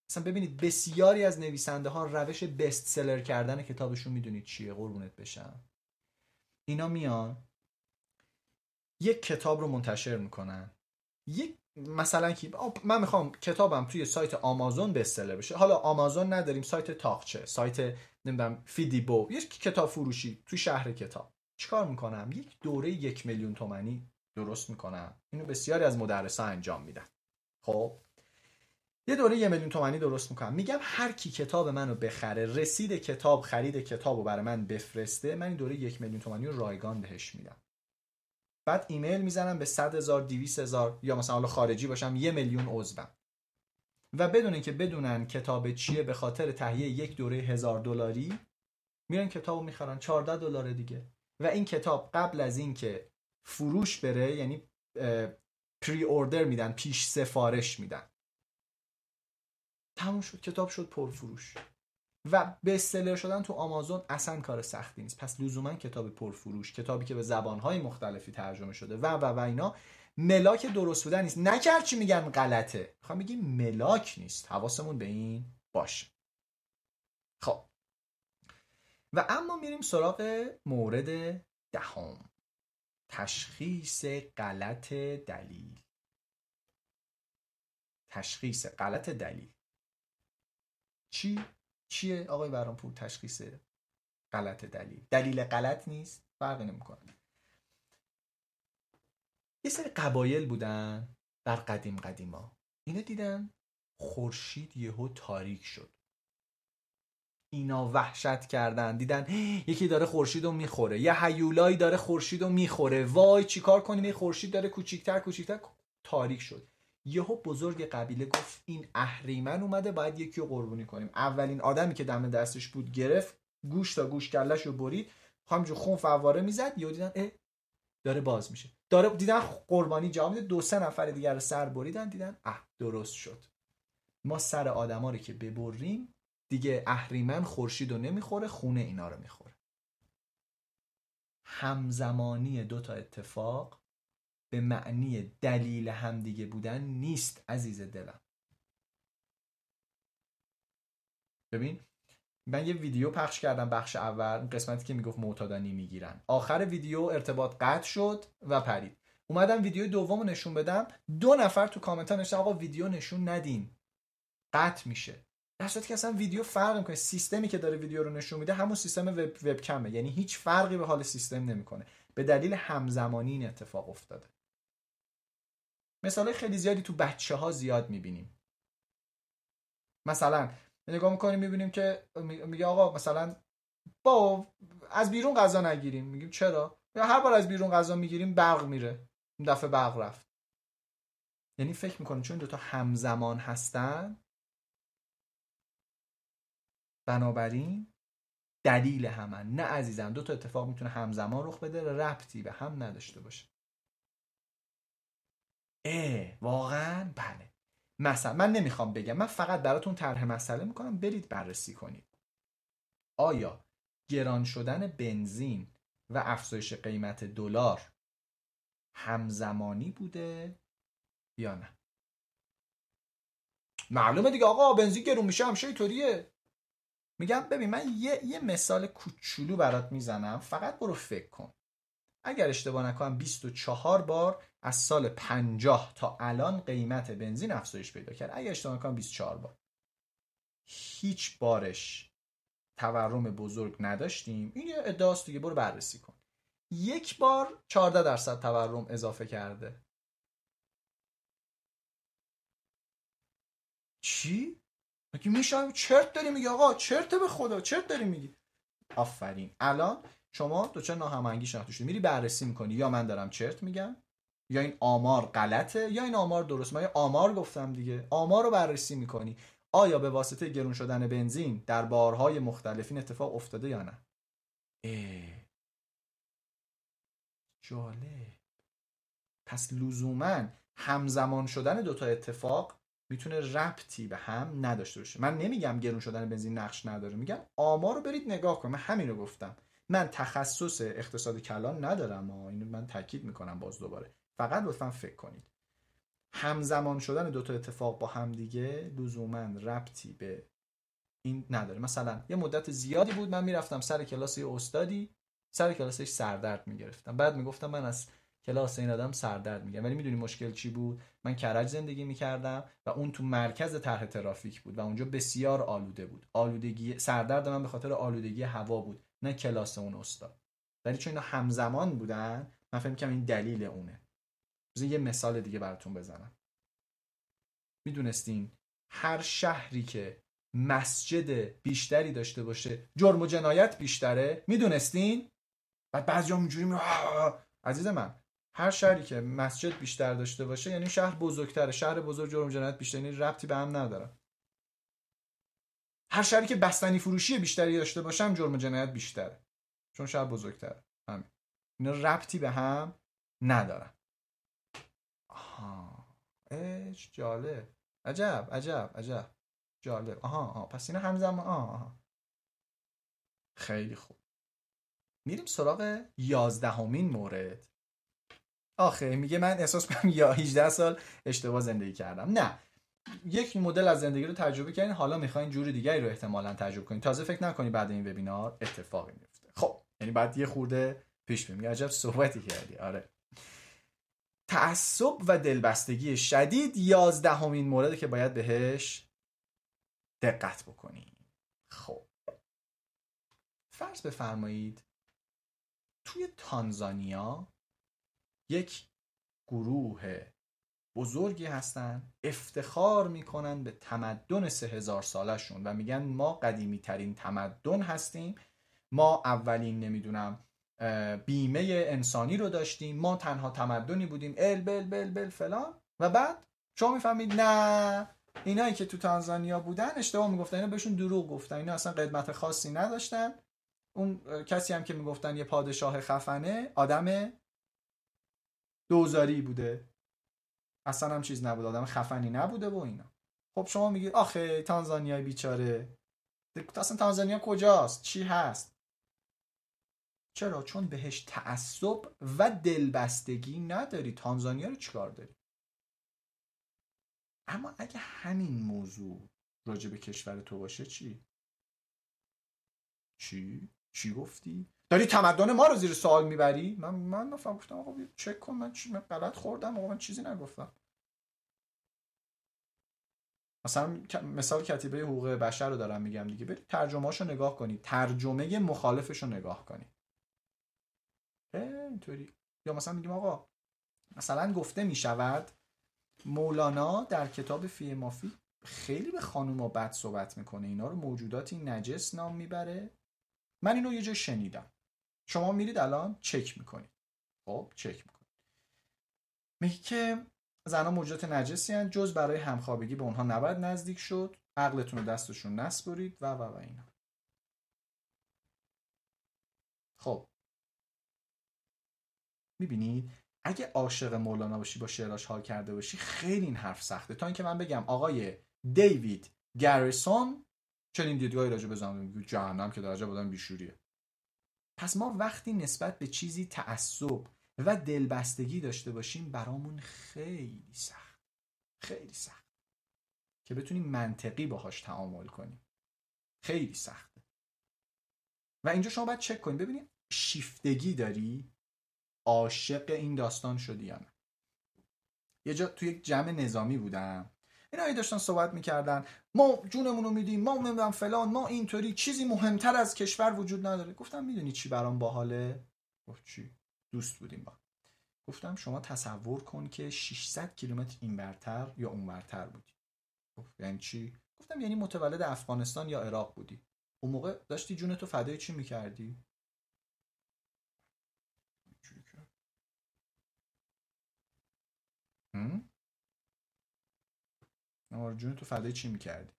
مثلا ببینید بسیاری از نویسنده ها روش بست سلر کردن کتابشون می‌دونید چیه؟ قربونت بشم. اینا میان یک کتاب رو منتشر می‌کنن. یک مثلا کی؟ من می‌خوام کتابم توی سایت آمازون بستسلر بشه. حالا آمازون نداریم سایت تاقچه سایت نمی‌دونم فیدیبو یک کتاب فروشی توی شهر کتاب. چیکار می‌کنم؟ یک دوره یک میلیون تومنی درست می‌کنم. اینو بسیاری از مدرسا انجام میدن. خب؟ یه دوره یه میلیون تومانی درست می‌کنم. میگم هر کی کتاب منو بخره رسید کتاب خرید کتاب رو برای من بفرسته من این دوره یک میلیون تومانی رو رایگان بهش میدم. بعد ایمیل می‌زنم به 100 هزار 200 هزار یا مثلا حالا خارجی باشم یه میلیون عضوم. و بدون اینکه بدونن کتاب چیه به خاطر تهیه یک دوره هزار دلاری میرن کتابو می‌خرن. 14 دلار دیگه. و این کتاب قبل از اینکه فروش بره یعنی پری اوردر میدن پیش سفارش میدن. تموم شد کتاب شد پرفروش و به استلر شدن تو آمازون اصلا کار سختی نیست. پس لزوما کتاب پرفروش کتابی که به زبانهای مختلفی ترجمه شده و و و اینا. ملاک درست بودن نیست. نکرد چی میگن غلطه. می‌خوام بگیم ملاک نیست. حواسمون به این باشه. خب. و اما میریم سراغ مورد دهم. تشخیص غلط دلیل. تشخیص غلط دلیل. چی؟ چیه آقای برانپور تشخیص غلط دلیل؟ دلیل غلط نیست؟ فرقی نمی‌کنه. یه سری قبایل بودن در قدیم قدیما. اینا دیدن خورشید یهو تاریک شد. اینا وحشت کردن. دیدن یکی داره خورشید رو می‌خوره. یه هیولایی داره خورشید رو می‌خوره. وای چیکار کنیم؟ این خورشید داره کوچیکتر کوچیکتر. تاریک شد. یهو بزرگ قبیله گفت این اهریمن اومده باید یکی رو قربونی کنیم. اولین آدمی که دم دستش بود گرفت گوش تا گوش کلش رو برید. همجور خون فواره می‌زد. یهو دیدن اه داره باز میشه. داره دیدن قربانی جا میده. دو سه نفر دیگر رو سر بریدن. دیدن اه درست شد. ما سر آدما رو که ببریم دیگه اهریمن خورشید رو نمی‌خوره خونه اینا رو می‌خوره. همزمانی دو تا اتفاق به معنی دلیل همدیگه بودن نیست عزیز دلم. ببین من یه ویدیو پخش کردم بخش اول قسمتی که می‌گفت معتادانی می‌گیرن. آخر ویدیو ارتباط قطع شد و پرید. اومدم ویدیو دوم نشون بدم. دو نفر تو کامنت ها نشون آقا ویدیو نشون ندین. قطع میشه. در صورتی که اصلا ویدیو فرق می‌کنه سیستمی که داره ویدیو رو نشون میده همون سیستم وب, وب کمه یعنی هیچ فرقی به حال سیستم نمی‌کنه. به دلیل همزمانی این اتفاق افتاده. مثال خیلی زیادی تو بچه ها زیاد می‌بینیم. مثلا نگاه می‌کنیم می‌بینیم که میگه آقا مثلا با از بیرون غذا نگیریم. میگیم چرا؟ یا هر بار از بیرون غذا می‌گیریم برق میره. این دفعه برق رفت. یعنی فکر می‌کنیم چون دوتا همزمان هستن بنابراین دلیل همن نه عزیزم دو تا اتفاق می‌تونه همزمان رخ بده ربطی به هم نداشته باشه. اه واقعا؟ بله. مثلا من نمی‌خوام بگم من فقط براتون طرح مسئله می‌کنم برید بررسی کنید. آیا گران شدن بنزین و افزایش قیمت دلار همزمانی بوده یا نه؟ معلومه دیگه آقا بنزین گرون میشه همشه اینطوریه. میگم ببین من یه, یه مثال کوچولو برات می‌زنم. فقط برو فکر کن. اگر اشتباه نکنم 24 بار از سال 50 تا الان قیمت بنزین افزایش پیدا کرد. اگر اشتباه نکنم 24 بار. هیچ بارش تورم بزرگ نداشتیم. این یه ادعاست دیگه برو بررسی کن. یک بار 14 درصد تورم اضافه کرده. چی؟ مگه میشه؟ چرت داری میگی آقا؟ چرت به خدا چرت داری میگی؟ آفرین. الان شما چه ناهماهنگی شناخته شده میری بررسی می‌کنی. یا من دارم چرت میگم یا این آمار غلطه یا این آمار درست. من آمار گفتم دیگه. آمار رو بررسی می‌کنی. آیا به واسطه گرون شدن بنزین در بارهای مختلفین اتفاق افتاده یا نه؟ اه. جالب. پس لزوما همزمان شدن دوتا اتفاق می‌تونه ربطی به هم نداشته باشه. من نمیگم گرون شدن بنزین نقش نداره. میگم آمار رو برید نگاه کن من همین رو گفتم. من تخصص اقتصاد کلان ندارم. اینو من تاکید می‌کنم باز دوباره. فقط لطفا فکر کنید. همزمان شدن دوتا اتفاق با هم دیگه لزوما ربطی به این نداره. مثلا یه مدت زیادی بود من می‌رفتم سر کلاس یه استادی. سر کلاسش سردرد می‌گرفتم. بعد می‌گفتم من از کلاس این آدم سردرد میگم. ولی می‌دونی مشکل چی بود؟ من کرج زندگی می‌کردم و اون تو مرکز طرح ترافیک بود و اونجا بسیار آلوده بود. آلودگی سردرد من به خاطر آلودگی هوا بود نه کلاس اون استاد. ولی چون اینا همزمان بودن من فکر کنم این دلیل اونه. یه مثال دیگه براتون بزنم. می‌دونستین هر شهری که مسجد بیشتری داشته باشه جرم و جنایت بیشتره می‌دونستین؟ بعد بعضی هم می... عزیز من هر شهری که مسجد بیشتر داشته باشه یعنی شهر بزرگتره. شهر بزرگ جرم جنایت بیشتر یعنی ربطی به هم نداره. هر شهری که بستنی فروشی بیشتری داشته باشم جرم و جنایت بیشتره. چون شهر بزرگتره. همین. اینا ربطی به هم ندارن. آها. اش جالب. عجب عجب عجب. جالب. آها آها. پس اینا همزمان آها, آها. خیلی خوب. میریم سراغ یازدهمین مورد. آخه میگه من احساس کنم یا 18 سال اشتباه زندگی کردم. نه. یک مدل از زندگی رو تجربه کردین حالا می‌خواین جور دیگری رو احتمالا تجربه کنین. تازه فکر نکنی بعد این وبینار اتفاقی میفته خب یعنی بعد یه خورده پیش بریم عجب صحبتی کردی. آره. تعصب و دلبستگی شدید یازدهمین مورد که باید بهش دقت بکنیم. خب. فرض بفرمایید توی تانزانیا یک گروه بزرگی هستن افتخار می‌کنن به تمدن سه هزار سالشون و میگن ما قدیمی ترین تمدن هستیم. ما اولین نمی‌دونم بیمه انسانی رو داشتیم. ما تنها تمدنی بودیم. ال بل بل بل فلان. و بعد شما می‌فهمید نه اینایی که تو تانزانیا بودن اشتباه می‌گفتن. اینا بهشون دروغ گفتن. اینا اصلا قدمت خاصی نداشتن. اون کسی هم که می‌گفتن یه پادشاه خفنه آدم دوزاری بوده. اصلا هم چیز نبود. آدم خفنی نبوده و اینا. خب شما میگید آخه تانزانیای بیچاره. اصلا تانزانیا کجاست؟ چی هست؟ چرا؟ چون بهش تعصب و دلبستگی نداری. تانزانیا رو چیکار داری؟ اما اگه همین موضوع راجع به کشور تو باشه چی؟ چی؟ چی گفتی؟ داری تمدن ما رو زیر سوال می‌بری؟ من من نفهم گفتم آقا چک کن من چی من غلط خوردم آقا من چیزی نگفتم. مثلا مثال کتیبه حقوق بشر رو دارم میگم دیگه. برید ترجمهاشو نگاه کنید. ترجمه مخالفش رو نگاه کنید. اینطوری. یا مثلا میگیم آقا مثلا گفته می‌شود مولانا در کتاب فی مافی خیلی به خانوما بد صحبت می‌کنه. اینا رو موجوداتی نجس نام می‌بره. من اینو یه جا شنیدم. شما میرید الان چک می‌کنید. خب چک می‌کنید. میگه که زنها موجودات نجسی هن جز برای همخوابگی به اونها نباید نزدیک شد. عقلتون رو دستشون نسپرید و و و اینا. خب. می‌بینید؟ اگه عاشق مولانا باشی با شعراش حال کرده باشی خیلی این حرف سخته. تا اینکه من بگم آقای دیوید گریسون چنین دیدگاهی راجع بزنم جهنم که درجه بودن بیشوریه. پس ما وقتی نسبت به چیزی تعصب و دلبستگی داشته باشیم برامون خیلی سخت. خیلی سخت. که بتونیم منطقی باهاش تعامل کنیم. خیلی سخته و اینجا شما باید چک کنید. ببینید شیفتگی داری؟ عاشق این داستان شدی یا نه؟ یه جا توی یک جمع نظامی بودم. اینا داشتن صحبت می‌کردن. ما جونمون رو میدیم ما نمی‌دونم فلان ما اینطوری چیزی مهمتر از کشور وجود نداره. گفتم می‌دونی چی برام باحاله؟ گفت چی؟ دوست بودیم با. گفتم شما تصور کن که 600 کیلومتر این برتر یا اون برتر بودی. گفت یعنی چی؟ گفتم یعنی متولد افغانستان یا عراق بودی. اون موقع داشتی جونتو فدای چی می‌کردی؟ نوار جون تو فدای چی می‌کردی؟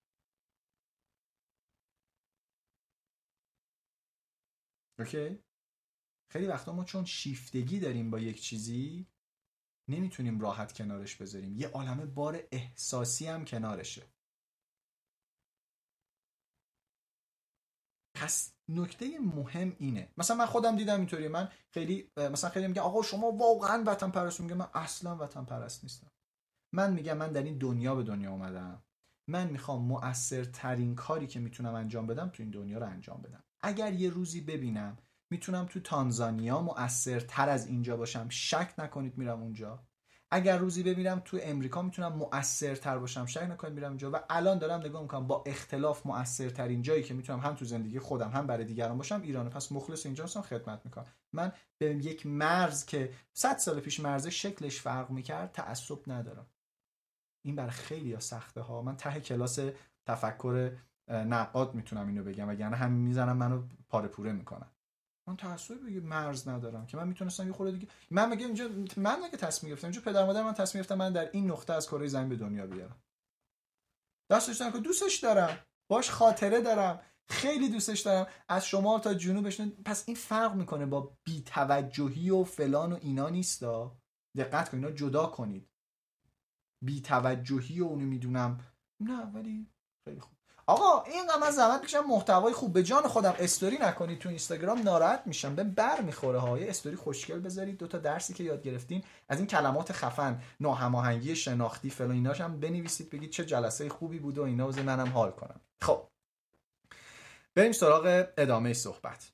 اوکی؟ خیلی وقتا ما چون شیفتگی داریم با یک چیزی نمی‌تونیم راحت کنارش بذاریم. یه عالمه بار احساسی هم کنارشه. پس نکته مهم اینه. مثلا من خودم دیدم اینطوری من خیلی مثلا خیلی میگم آقا شما واقعا وطن پرست میگه من اصلا وطن پرست نیستم. من میگم من در این دنیا به دنیا اومدم. من می‌خوام مؤثرترین کاری که می‌تونم انجام بدم تو این دنیا رو انجام بدم. اگر یه روزی ببینم می‌تونم تو تانزانیا مؤثرتر از اینجا باشم شک نکنید میرم اونجا. اگر روزی ببینم تو امریکا می‌تونم مؤثرتر باشم شک نکنید میرم اونجا. و الان دارم نگاه می‌کنم با اختلاف مؤثرترین جایی که می‌تونم هم تو زندگی خودم هم برای دیگران باشم ایرانه پس مخلص اینجا هستم خدمت می‌کنم. من به یک مرز که 100 سال پیش مرز شکلش فرق می‌کرد تعصب ندارم. این برای خیلی ها سخته ها من ته کلاس تفکر نقاد می‌تونم اینو بگم وگرنه همین می‌زنم منو پاره پوره می‌کنن. من تعصب بگه مرز ندارم که من می‌تونستم یه خورده دیگه من مگه اینجا من مگه تصمیم گرفتم اینجا پدر مادر من تصمیم گرفتم من در این نقطه از کره زمین به دنیا بیارم. دستش که دوستش دارم. باش خاطره دارم. خیلی دوستش دارم. از شمال تا جنوبش پس این فرق می‌کنه با بیتوجهی و فلان و اینا نیستا؟ دقت کنید اینا جدا کنید. بیتوجهی و اونو می‌دونم. نه ولی خیلی خوب. آقا این من زحمت می‌کشم محتوای خوب. به جان خودم استوری نکنید تو اینستاگرام ناراحت میشم. به بر می‌خوره ها. یه استوری خوشگل بذارید. دو تا درسی که یاد گرفتین از این کلمات خفن. ناهماهنگی شناختی فلان ایناش هم بنویسید بگید چه جلسه خوبی بود و اینا واسه منم حال کنم. خب. بریم سراغ ادامه صحبت.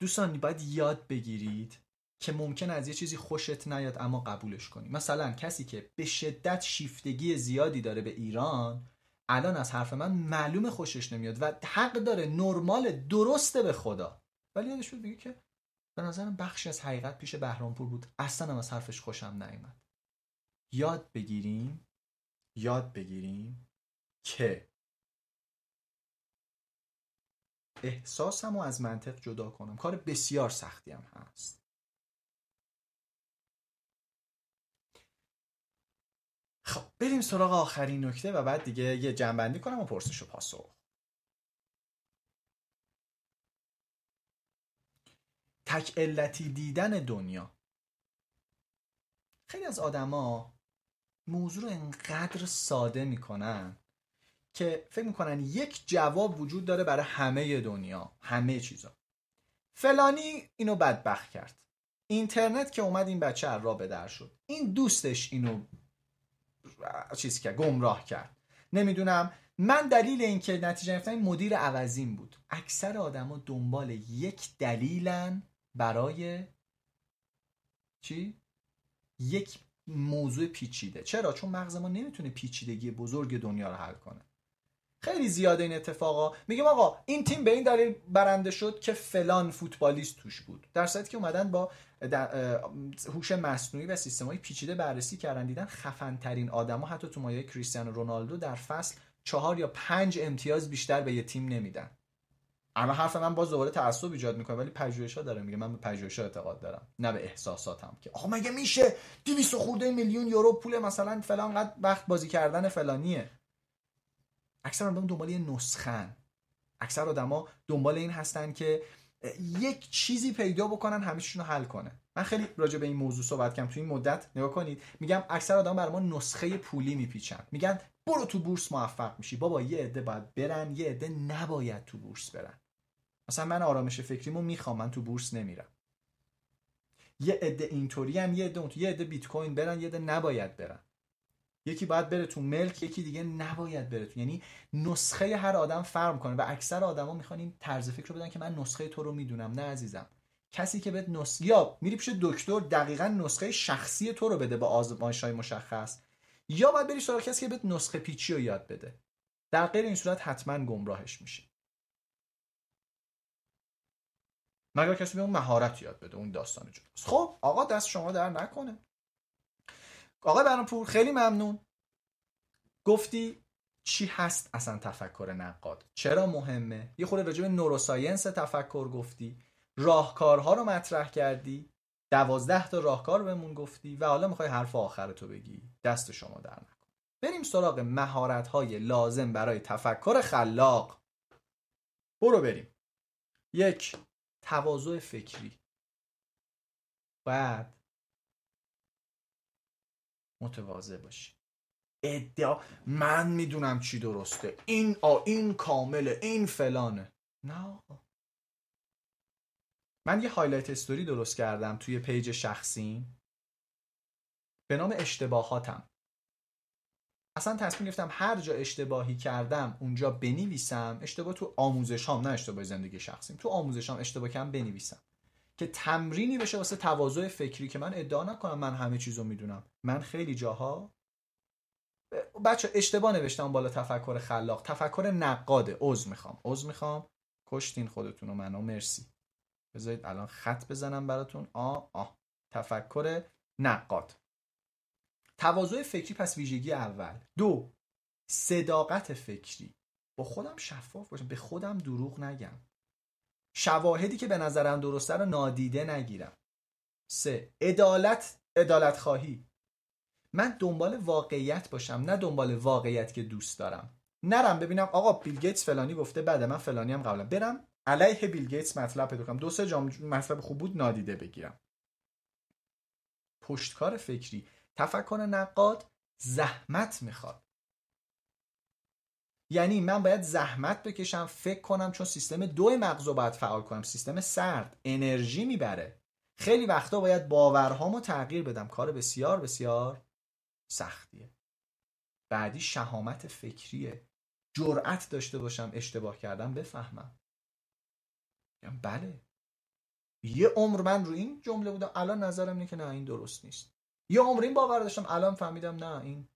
دوستان باید یاد بگیرید که ممکن از یه چیزی خوشت نیاد اما قبولش کنی. مثلا کسی که به شدت شیفتگی زیادی داره به ایران الان از حرف من معلوم خوشش نمیاد و حق داره نرمال درسته به خدا. ولی یادش بود بگه که به نظرم بخشی از حقیقت پیش بهرامپور بود. اصلا هم از حرفش خوشم نیامد یاد بگیریم یاد بگیریم که احساسم رو از منطق جدا کنم. کار بسیار سختی هم هست. خب بریم سراغ آخرین نکته و بعد دیگه یه جنبندی کنم و پرسش و پاسخ. تک علتی دیدن دنیا. خیلی از آدما موضوع رو انقدر ساده می‌کنن که فکر می‌کنن یک جواب وجود داره برای همه دنیا همه چیزا. فلانی اینو بدبخت کرد. اینترنت که اومد این بچه را به در شد. این دوستش اینو چیزی که گمراه کرد. نمی‌دونم. من دلیل اینکه نتیجه گرفتن این مدیر عوضیم بود. اکثر آدما دنبال یک دلیلن برای چی؟ یک موضوع پیچیده. چرا؟ چون مغز ما نمی‌تونه پیچیدگی بزرگ دنیا رو حل کنه. خیلی زیاده این اتفاقا. میگم آقا این تیم به این دلیل برنده شد که فلان فوتبالیست توش بود. در صورتی که اومدن با هوش مصنوعی و های پیچیده بررسی کردن دیدن خفن ترین آدما حتی تو مایه کریستیانو رونالدو در فصل چهار یا پنج امتیاز بیشتر به یه تیم نمیدن. اما حرف من باز دوباره تعصب ایجاد می‌کنه ولی پژوهش ها داره میگه. من به پژوهش اعتقاد دارم نه به احساساتم که آقا مگه میشه 200 خورده میلیون یورو پول مثلا فلان قد وقت بازی کردن فلانیه؟ اکثر آدم دنبال یه نسخن. اکثر آدما دنبال این هستن که یک چیزی پیدا بکنن همیشون رو حل کنه. من خیلی راجع به این موضوع صحبت کردم. تو این مدت نگاه کنید میگم اکثر آدم بر ما نسخه پولی میپیچن. میگن برو تو بورس موفق میشی. بابا یه عده باید برن یه عده نباید تو بورس برن. مثلا من آرامش فکریمو می‌خوام من تو بورس نمیرم. یه عده اینطوری یه عده یه عده بیت کوین برن یه عده نباید برن. یکی باید بره تو ملک یکی دیگه نباید بره تو. یعنی نسخه هر آدم فرق کنه و اکثر آدما می‌خوان این طرز فکر رو بدن که من نسخه تو رو می‌دونم نه عزیزم. کسی که بهت نسخه یا میری پیش دکتر دقیقا نسخه شخصی تو رو بده با آزمایش های مشخص یا باید بری سراغ کسی که بهت نسخه پیچی رو یاد بده. در غیر این صورت حتما گمراهش میشه. مگر کسی به اون مهارت یاد بده اون داستان جداست. خب آقا دست شما در نکنه. آقای برانپور خیلی ممنون. گفتی چی هست اصلا تفکر نقاد؟ چرا مهمه؟ یه خورده راجع به نوروساینس تفکر گفتی. راهکارها رو مطرح کردی. دوازده تا راهکار بهمون گفتی و حالا می‌خوای حرف آخر تو بگی. دست شما در نکن. بریم سراغ مهارت های لازم برای تفکر خلاق. برو بریم. یک تواضع فکری. بعد متواضع باشی. ادعا من می‌دونم چی درسته. این آ این کامله این فلانه. نه من یه highlight story درست کردم توی پیج شخصی. به نام اشتباهاتم. اصلا تصمیم گرفتم هر جا اشتباهی کردم اونجا بنویسم. اشتباه تو آموزش هم نه اشتباه زندگی شخصیم. تو آموزش هم اشتباه کردم بنویسم. که تمرینی بشه واسه تواضع فکری که من ادعا نکنم من همه چیزو می‌دونم. من خیلی جاها بچه اشتباه نوشتم بالا تفکر خلاق. تفکر نقاده. عذر می‌خوام. عذر می‌خوام. کشتین خودتون و منو. مرسی. بذارید الان خط بزنم براتون. آ آ. تفکر نقاد. تواضع فکری پس ویژگی اول. دو صداقت فکری. با خودم شفاف باشم. به خودم دروغ نگم. شواهدی که به نظرم درسته رو نادیده نگیرم. سه عدالت عدالت خواهی. من دنبال واقعیت باشم نه دنبال واقعیت که دوست دارم. نرم ببینم آقا بیل گیتس فلانی گفته بعد من فلانی هم قبلا. برم علیه بیل گیتس مطلب پیدا کنم. دو سه جام مطلب خوب بود نادیده بگیرم. پشتکار فکری. تفکر نقاد زحمت می‌خواد. یعنی من باید زحمت بکشم فکر کنم چون سیستم دو مغز رو باید فعال کنم. سیستم سرد انرژی می‌بره. خیلی وقتا باید باورهامو تغییر بدم. کار بسیار بسیار سختیه. بعدی شهامت فکریه. جرأت داشته باشم اشتباه کردم بفهمم. بله. یه عمر من رو این جمله بودم الان نظرم اینه که نه این درست نیست. یه عمر این باور داشتم الان فهمیدم نه این.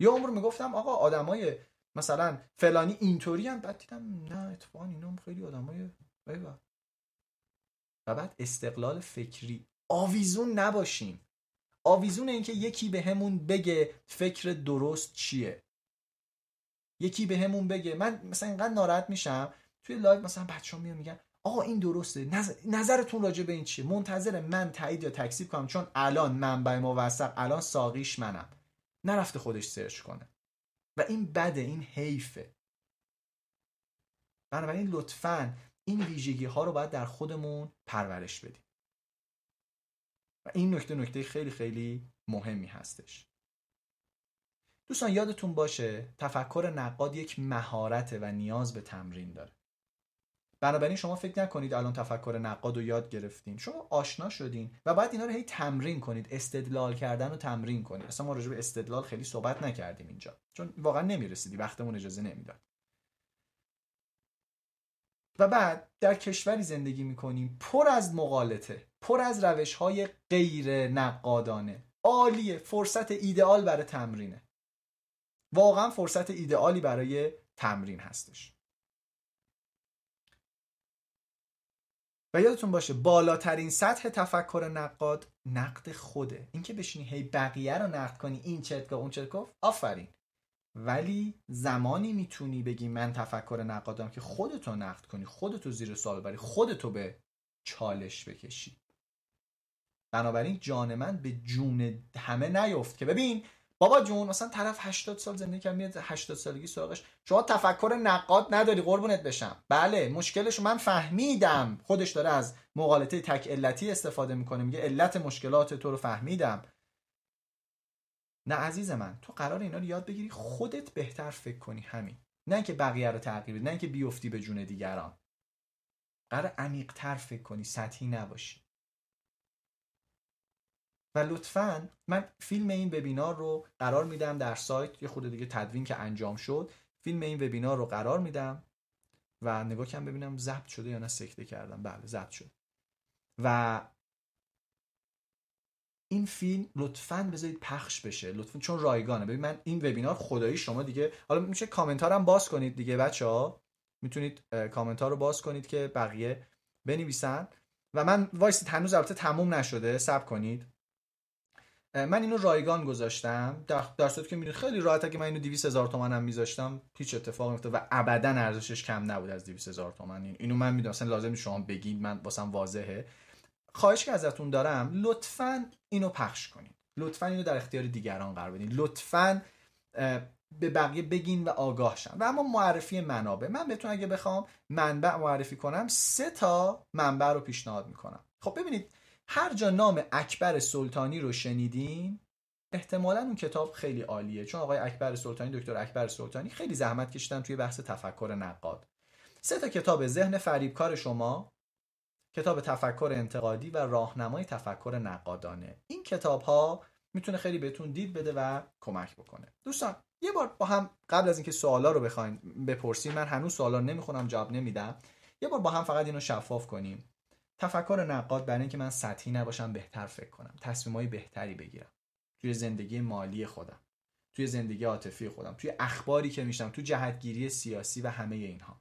یه عمر می‌گفتم آقا آدمای مثلا فلانی اینطوری هم بعد دیدم نه اتفاقا اینا خیلی آدمای و بعد استقلال فکری. آویزون نباشیم. آویزون اینکه یکی بهمون بگه فکر درست چیه. یکی بهمون بگه. من مثلا اینقدر ناراحت میشم توی live مثلا بچه میان میگن آقا این درسته. نظرتون راجع به این چیه؟ منتظر من تایید یا تکذیب کنم چون الان منبع موثق الان ساقیش منم. نرفته خودش search کنه. و این بده این حیفه. بنابراین لطفا این ویژگی ها رو باید در خودمون پرورش بدیم. و این نکته نکته خیلی خیلی مهمی هستش. دوستان یادتون باشه تفکر نقاد یک مهارت و نیاز به تمرین داره. بنابراین شما فکر نکنید الان تفکر نقاد رو یاد گرفتین. شما آشنا شدین و باید اینا رو هی تمرین کنید. استدلال کردن رو تمرین کنید. اصلا ما راجع به استدلال خیلی صحبت نکردیم اینجا. چون واقعا نمی‌رسیدی. وقتمون اجازه نمی‌داد. و بعد در کشوری زندگی می‌کنیم. پر از مقالطه. پر از روش های غیر نقادانه. عالیه فرصت ایدئال برای تمرینه. واقعا فرصت ایدئالی برای تمرین هستش. و یادتون باشه بالاترین سطح تفکر نقاد نقد خوده. اینکه بشینی هی بقیه رو نقد کنی این چت اون چت گفت آفرین. ولی زمانی می‌تونی بگی من تفکر نقادم که خودتو نقد کنی خودتو زیر سوال بری خودتو به چالش بکشی. بنابراین جان من به جون همه نیفت که ببین بابا جون مثلا طرف 80 سال زندگی کرد میاد 80 سالگی سراغش. شما تفکر نقاد نداری قربونت بشم. بله مشکلش من فهمیدم. خودش داره از مقالطه تک علتی استفاده می‌کنه میگه علت مشکلات تو رو فهمیدم. نه عزیز من تو قرار اینا رو یاد بگیری خودت بهتر فکر کنی همین. نه که بقیه رو تغییر بدی نه که بیفتی به جون دیگران. قرار عمیقتر فکر کنی سطحی نباشی. و لطفا من فیلم این وبینار رو قرار میدم در سایت یه خود دیگه تدوین که انجام شد. فیلم این وبینار رو قرار میدم و نگاه کنم ببینم ضبط شده یا نه سکته کردم. بله ضبط شد. و این فیلم لطفا بذارید پخش بشه. لطفا چون رایگانه. ببین من این وبینار خدایی شما دیگه. حالا میشه کامنت هم باز کنید دیگه بچه ها می‌تونید کامنت ها رو باز کنید که بقیه بنویسن. و من وایسا هنوز البته تموم نشده. صبر کنید. من اینو رایگان گذاشتم. در, صورتی که می‌دونید خیلی راحت که من اینو 200 هزار تومن هم میذاشتم هیچ اتفاقی نمیفته و ابدا ارزشش کم نبود از 200 هزار تومن. اینو من می‌دونم. اصلا لازم شما بگید من واسم واضحه. خواهش که ازتون دارم لطفا اینو پخش کنید. لطفا اینو در اختیار دیگران قرار بدین. لطفا به بقیه بگین و آگاه شن. و اما معرفی منابع. من بهتون اگه بخوام منبع معرفی کنم سه تا منبع رو پیشنهاد می‌کنم. خب ببینید هر جا نام اکبر سلطانی رو شنیدین احتمالا اون کتاب خیلی عالیه. چون آقای اکبر سلطانی دکتر اکبر سلطانی خیلی زحمت کشیدن توی بحث تفکر نقاد. سه تا کتاب ذهن فریبکار شما کتاب تفکر انتقادی و راهنمای تفکر نقادانه. این کتاب ها می‌تونه خیلی بهتون دید بده و کمک بکنه. دوستان یه بار با هم قبل از اینکه سوالا رو بخواین بپرسیم من هنوز سوالا نمی‌خونم جواب نمیدم. یه بار با هم فقط اینو شفاف کنیم. تفکر نقاد برای اینکه من سطحی نباشم بهتر فکر کنم تصمیمای بهتری بگیرم. توی زندگی مالی خودم توی زندگی عاطفی خودم توی اخباری که میشم توی جهتگیری سیاسی و همه اینها.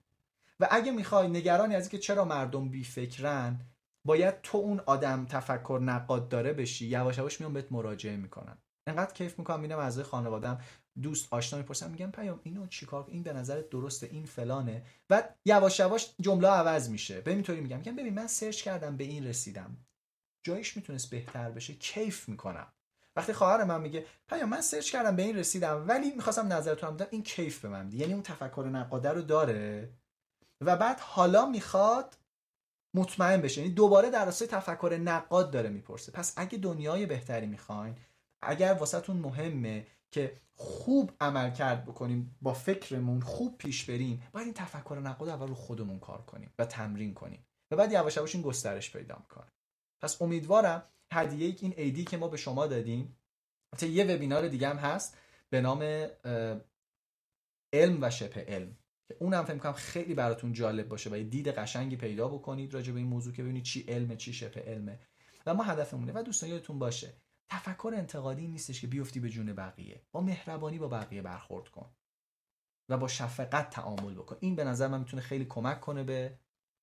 و اگه می‌خوای نگرانی از اینکه چرا مردم بی فکرن باید تو اون آدم تفکر نقاده بشی یواش یواش میان بهت مراجعه می‌کنن انقدر کیف می‌کنم می‌بینم اعضای خانوادم دوست آشنا می‌پرسن میگم پیام اینو چیکار این به نظرت درسته این فلانه. و یواش یواش جمله عوض میشه. به اینطوری میگم. میگم ببین من search کردم به این رسیدم. جایش می‌تونست بهتر بشه. کیف می‌کنم. وقتی خواهر من میگه پیام من search کردم به این رسیدم ولی می‌خواستم نظر تو هم بدونم این کیف به من یعنی اون تفکر نقاده رو داره. و بعد حالا می‌خواد مطمئن بشه. یعنی دوباره در راستای تفکر نقاد داره می‌پرسه. پس اگه دنیای بهتری می‌خواین اگر واسهتون مهمه که خوب عمل کرد بکنیم با فکرمون خوب پیش بریم. باید این تفکر نقاد اول رو خودمون کار کنیم و تمرین کنیم. و بعد یواش یواش این گسترش پیدا می‌کنه پس امیدوارم هدیه این ایدی که ما به شما دادیم حتی یه وبینار دیگه هم هست به نام علم و شبه علم. که اونم فکر کنم خیلی براتون جالب باشه و یه دید قشنگی پیدا بکنید راجع به این موضوع که ببینید چی علمه چی شبه علمه. و ما هدفمونه. و دوستان یادتون باشه تفکر انتقادی نیستش که بیفتی به جون بقیه. با مهربانی با بقیه برخورد کن. و با شفقت تعامل بکن. این به نظر من می‌تونه خیلی کمک کنه به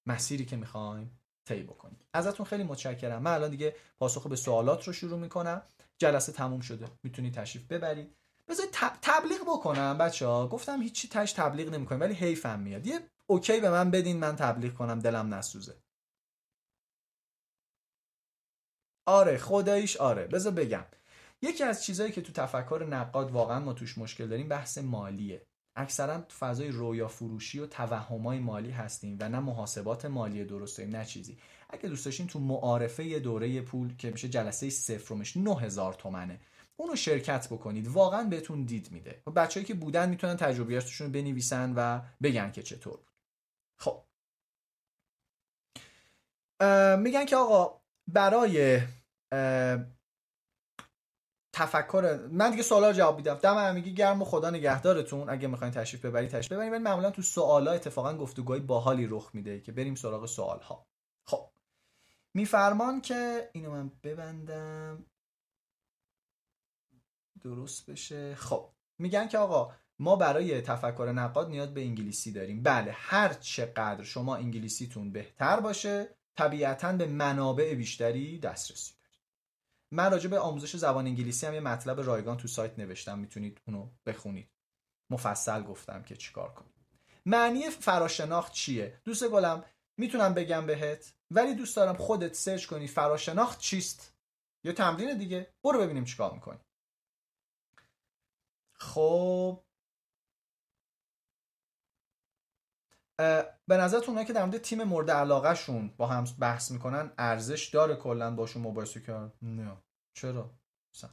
مسیری که می‌خوایم طی بکنیم. ازتون خیلی متشکرم. من الان دیگه پاسخ به سوالات رو شروع می‌کنم. جلسه تموم شده. می‌تونید تشریف ببرید. بذارید تبلیغ بکنم بچه ها گفتم هیچی تش تبلیغ نمی‌کنیم ولی حیفم میاد. یه اوکی به من بدین من تبلیغ کنم. دلم نسوزه. آره خداییش آره. بذار بگم. یکی از چیزهایی که تو تفکر نقاد واقعا ما توش مشکل داریم بحث مالیه. اکثرا تو فضای رویا فروشی و توهمای مالی هستیم و نه محاسبات مالی درست داریم نه چیزی. اگه دوست داشتین تو معارفه دوره پول که میشه جلسه صفرمش 9000 تومنه. اونو شرکت بکنید. واقعا بهتون دید میده. و بچه‌ای که بودن می‌تونن تجربیاتشون رو بنویسن و بگن که چطور بود. خب. میگن که آقا برای تفکر من دیگه سوالا جواب میدم. دم میگی گرم و خدا نگهدارتون. اگه می‌خواین تشریف ببرید تشریف ببرید. ولی معمولا تو سوالا اتفاقا گفتگوهای باحالی رخ میده که بریم سراغ سوال ها خب. میفرمان که اینو من ببندم. درست بشه. خب. میگن که آقا ما برای تفکر نقاد نیاز به انگلیسی داریم. بله هر چقدر شما انگلیسیتون بهتر باشه طبیعتا به منابع بیشتری دسترسی. من راجع به آموزش زبان انگلیسی هم یه مطلب رایگان تو سایت نوشتم می‌تونید اونو بخونید. مفصل گفتم که چیکار کنید معنی فراشناخت چیه؟ دوست گلم می‌تونم بگم بهت ولی دوست دارم خودت سرچ کنی فراشناخت چیست. یا تمرین دیگه. برو ببینیم چیکار می‌کنی. خب به نظرتون اونایی که در مورد تیم مورد علاقه شون با هم بحث می‌کنن ارزش داره کلا باشون مباحثه کردن نه. چرا؟ مثلا.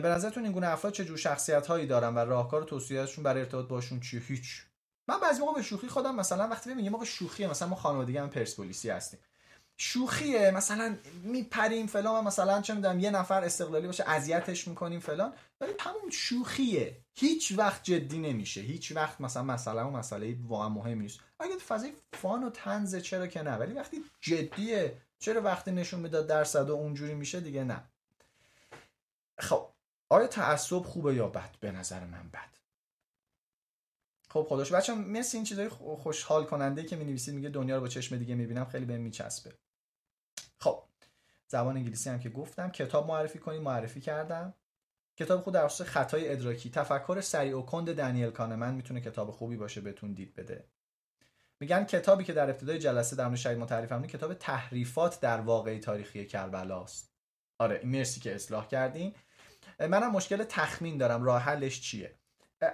به نظرتون این گونه افراد چه جور شخصیت هایی دارن و راهکار توصیهشون برای ارتباط باشون چیه؟ هیچ. من بعضی موقع به شوخی خودم مثلا وقتی ببینم یه موقع شوخیه مثلا ما خانوادگی هم پرسپولیسی هستیم. شوخیه. مثلا میپریم فلان مثلا چه می‌دونم یه نفر استقلالی باشه اذیتش می‌کنیم فلان. ولی تموم شوخیه. هیچ وقت جدی نمیشه. هیچ وقت مثلا مثلا و مسئله واقعا مهم نیست. اگه فضای فان و تنزه چرا که نه؟ ولی وقتی جدیه چرا وقتی نشون می‌داد درصد و اونجوری میشه دیگه نه. خب آیا تعصب خوبه یا بد؟ به نظر من بد. خب خداش. بچه مثل این چیزای خوشحال کننده که می نویسید میگه دنیا رو با چشم دیگه می‌بینم. خیلی بهم میچسبه. زبان انگلیسی هم که گفتم. کتاب معرفی کنید معرفی کردم. کتاب خود در خطای ادراکی. تفکر سریع و کند دنیل کانمن می‌تونه کتاب خوبی باشه بهتون دید بده. میگن کتابی که در ابتدای جلسه در مورد شهید ما کتاب تحریفات در واقع تاریخی کربلا است آره مرسی که اصلاح کردین. منم مشکل تخمین دارم. راه حلش چیه؟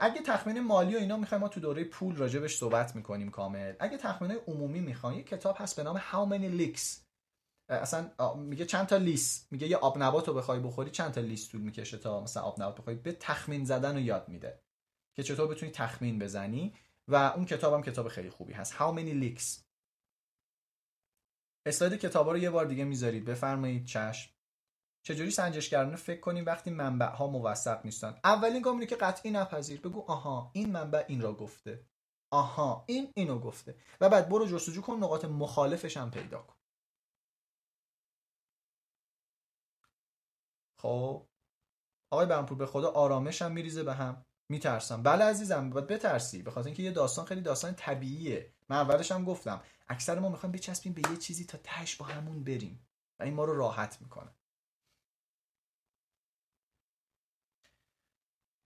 اگه تخمین مالی و اینا می‌خوایم ما تو دوره پول راجبش صحبت می‌کنیم کامل. اگه تخمین عمومی می‌خوایم یه کتاب هست به نام How Many Licks اصلا میگه چند تا لیس میگه یه آب نبات رو بخوای بخوری چند تا لیس طول می‌کشه تا مثلا آب نبات بخوای به تخمین زدن رو یاد میده که چطور بتونی تخمین بزنی و اون کتابم کتاب خیلی خوبی هست. How many licks اسلاید کتابا رو یه بار دیگه می‌ذارید بفرمایید چشم. چجوری سنجشگرانه فکر کنیم وقتی منبع ها موثق نیستن؟ اولین گام اینه که قطعی نپذیر. بگو آها این منبع این را گفته. آها این اینو گفته. و بعد برو جستجو کن نقاط مخالفش هم پیدا کن. خب آقای برمپور به خدا آرامش هم میریزه به هم میترسم. بله عزیزم باید بترسی. به خاطر اینکه یه داستان خیلی داستان طبیعیه. من اولش هم گفتم اکثر ما می‌خوایم بچسبیم به یه چیزی تا تش با همون بریم. و این ما رو راحت می‌کنه.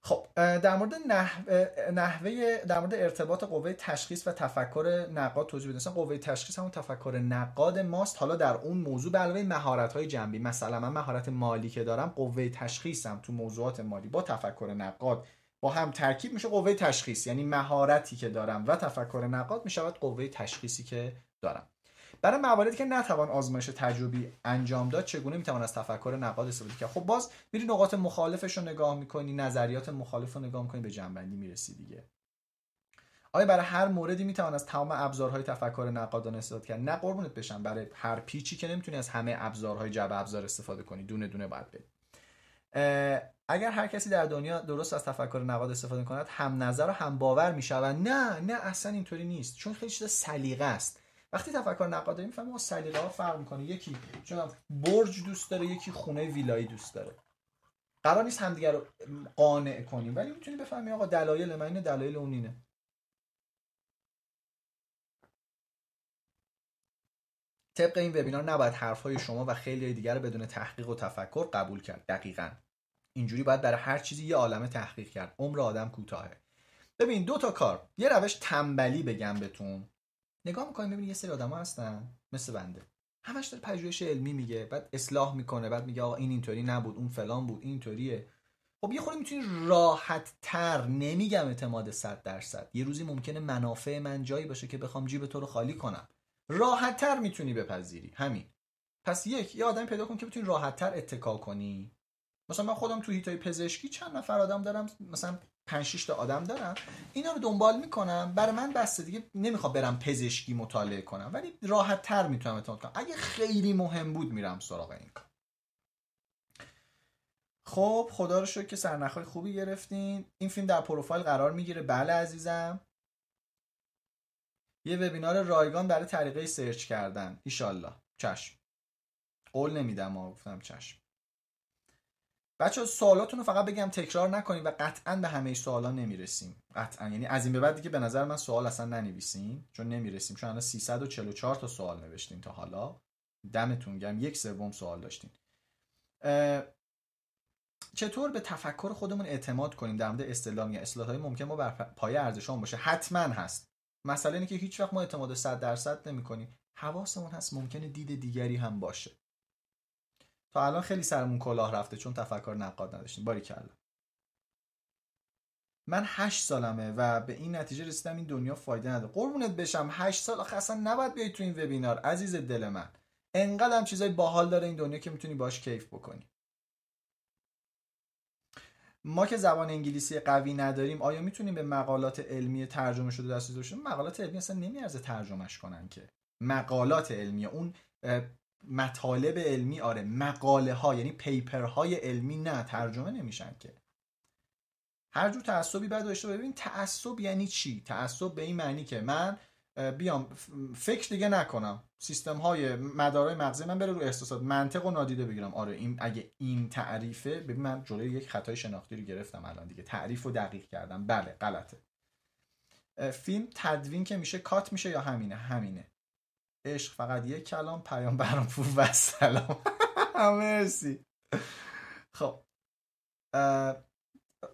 خب در مورد نحوه, نحوه در مورد ارتباط قوه تشخیص و تفکر نقاد توضیح بدم قوه تشخیص همون تفکر نقاد ماست. حالا در اون موضوع به علاوه مهارت های جنبی مثلا من مهارت مالی که دارم قوه تشخیصم تو موضوعات مالی با تفکر نقاد با هم ترکیب میشه قوه تشخیص. یعنی مهارتی که دارم و تفکر نقاد می‌شود قوه تشخیصی که دارم. برای مواردی که نتوان آزمایش تجربی انجام داد چگونه می‌توان از تفکر نقاد استفاده کرد؟ خب باز میری نقاط مخالفش رو نگاه می‌کنی نظریات مخالف رو نگاه می‌کنی به جنبندی می‌رسی دیگه. آیا برای هر موردی می‌توان از تمام ابزارهای تفکر نقادانه استفاده کرد؟ نه قربونت بشم برای هر پیچی که نمی‌تونی از همه ابزارهای جبه ابزار استفاده کنی. دونه دونه باید بری. اگر هر کسی در دنیا درست از تفکر نقاد استفاده کند هم نظر و هم باور می‌شود. نه نه اصلا اینطوری نیست. چون خیلی چیز سلیقه است. وقتی تفکر نقادی می‌فهمه سلیقه ها فرق می‌کنه. یکی چون برج دوست داره یکی خونه ویلایی دوست داره. قرار نیست همدیگه رو قانع کنیم ولی می‌تونی بفهمی آقا دلایل من اینه دلایل اون اینه. طبق این وبینار نباید حرفهای شما و خیلی دیگر رو بدون تحقیق و تفکر قبول کرد. دقیقا. اینجوری باید برای هر چیزی یه عالمه تحقیق کرد. عمر آدم کوتاهه. ببین دو تا کار. یه روش تنبلی بگم بهتون. نگاه می‌کنیم ببینید یه سری آدما هستن مثل بنده. همش داره پژوهش علمی میگه بعد اصلاح می‌کنه بعد میگه آقا این اینطوری نبود اون فلان بود این اینطوریه. خب یه خورده می‌تونی راحت تر نمیگم اعتماد 100 درصد. یه روزی ممکنه منافع من جایی باشه که بخوام جیب تو رو خالی کنم. راحت تر می‌تونی بپذیری. همین. پس یک یه آدم پیدا کن که بتونی راحت تر اتکا کنی. مثلا من خودم تو هیتای پزشکی چند نفر آدم دارم مثلا 5 6 تا آدم دارم اینا رو دنبال می‌کنم. برای من بسته دیگه نمی‌خوام برم پزشکی مطالعه کنم ولی راحت تر می‌تونم اعتماد کنم. اگه خیلی مهم بود میرم سراغ این کار. خب خدا رو شکر که سرنخهای خوبی گرفتین. این فیلم در پروفایل قرار می‌گیره. بله عزیزم. یه وبینار رایگان برای طریقه سرچ کردن. ایشالله. چشم. قول نمیدم گفتم چشم. بچه سوالاتون رو فقط بگم تکرار نکنیم و قطعا به همه سوالا نمی‌رسیم. قطعا. یعنی از این به بعد دیگه به نظر من سوال اصلا ننویسیم چون نمی‌رسیم. چون الان 344 تا سوال نوشتیم تا حالا. دمتون گرم. یک سوم سوال داشتیم چطور به تفکر خودمون اعتماد کنیم؟ در مورد اصطلاح یا اصطلاحات ممکن ما بر پایه ارزشام باشه. حتما هست. مسئله اینه که هیچ وقت ما اعتماد 100 درصد نمی کنیم حواسمون هست ممکنه دید دیگری هم باشه. تا الان خیلی سرمون کلاه رفته چون تفکر نقاد نداشتیم. باری کلا. من هشت سالمه و به این نتیجه رسیدم این دنیا فایده نداره. قربونت بشم هشت سال آخه اصلا نباید بیای تو این وبینار. عزیز دل من انقدر هم چیزای باحال داره این دنیا که می‌تونی باش کیف بکنی. ما که زبان انگلیسی قوی نداریم آیا می‌تونیم به مقالات علمی ترجمه شده دست باشیم؟ مقالات علمی اصلا نمیارزه ترجمهش کنن که. مقالات علمی اون مطالب علمی آره مقاله ها یعنی پیپر های علمی نه ترجمه نمیشن که. هر جور تعصبی بعد داشته ببین تعصب یعنی چی؟ تعصب به این معنی که من بیام فکر دیگه نکنم. سیستم های مدارای مغزی من بره رو احساسات. منطق و نادیده بگیرم. آره این اگه این تعریفه ببین من جلوی یک خطای شناختی رو گرفتم الان دیگه. تعریف رو دقیق کردم. بله غلطه. فیلم تدوین که میشه کات میشه یا همینه؟ همینه. عشق فقط یک کلام پیام برام پور و سلام. مرسی. خب.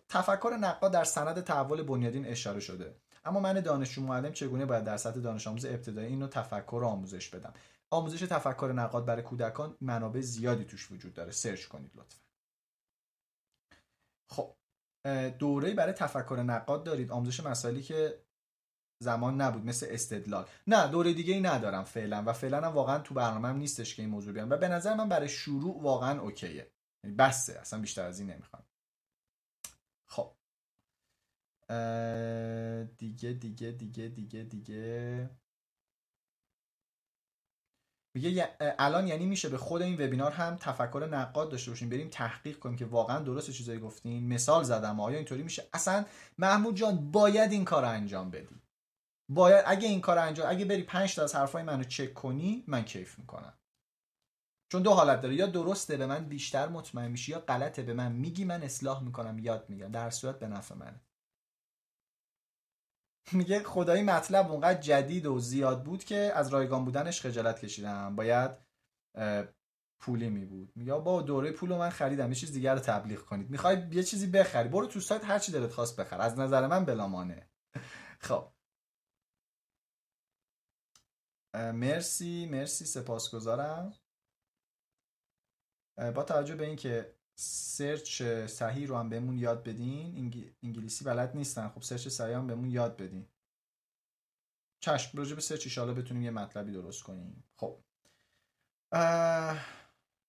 تفکر نقاد در سند تحول بنیادین اشاره شده. اما من دانشجو معلم چگونه باید در سطح دانش آموز ابتدایی اینو تفکر رو آموزش بدم؟ آموزش تفکر نقاد برای کودکان منابع زیادی توش وجود داره. سرچ کنید لطفا. خب. دوره برای تفکر نقاد دارید. آموزش مسائلی که زمان نبود مثل استدلال. نه دوره دیگه ای ندارم فعلا و فعلا هم واقعا تو برنامه هم نیستش که این موضوع بیام و به نظر من برای شروع واقعا اوکیه. یعنی بسه اصلا بیشتر از این نمی‌خوام. خب. دیگه دیگه دیگه دیگه دیگه. میگه الان یعنی میشه به خود این وبینار هم تفکر نقاد داشته باشیم. بریم تحقیق کنیم که واقعا درست چیزایی گفتین. مثال زدم. آیا اینطوری میشه؟ اصلا محمود جان باید این کار انجام بدی. باید اگه این کار انجام اگه بری 5 تا از حرفای منو چک کنی من کیف می‌کنم. چون دو حالت داره. یا درسته به من بیشتر مطمئن میشی یا غلطه به من میگی من اصلاح می‌کنم یاد میگم در صورت به نفع منه. میگه خدایی مطلب اونقدر جدید و زیاد بود که از رایگان بودنش خجالت کشیدم. باید پولی می بود. یا با دوره پول من خریدم. یه چیز دیگر رو تبلیغ کنید. می‌خوای یه چیزی بخری. برو تو سایت هر چی دلت خواست بخر. از نظر من بلامانه خب. مرسی مرسی سپاسگزارم. با توجه به اینکه search صحیح رو هم بهمون یاد بدین انگلیسی بلد نیستن. خب search صحیح هم بهمون یاد بدین. چشم راجع به search ایشالا بتونیم یه مطلبی درست کنیم. خب.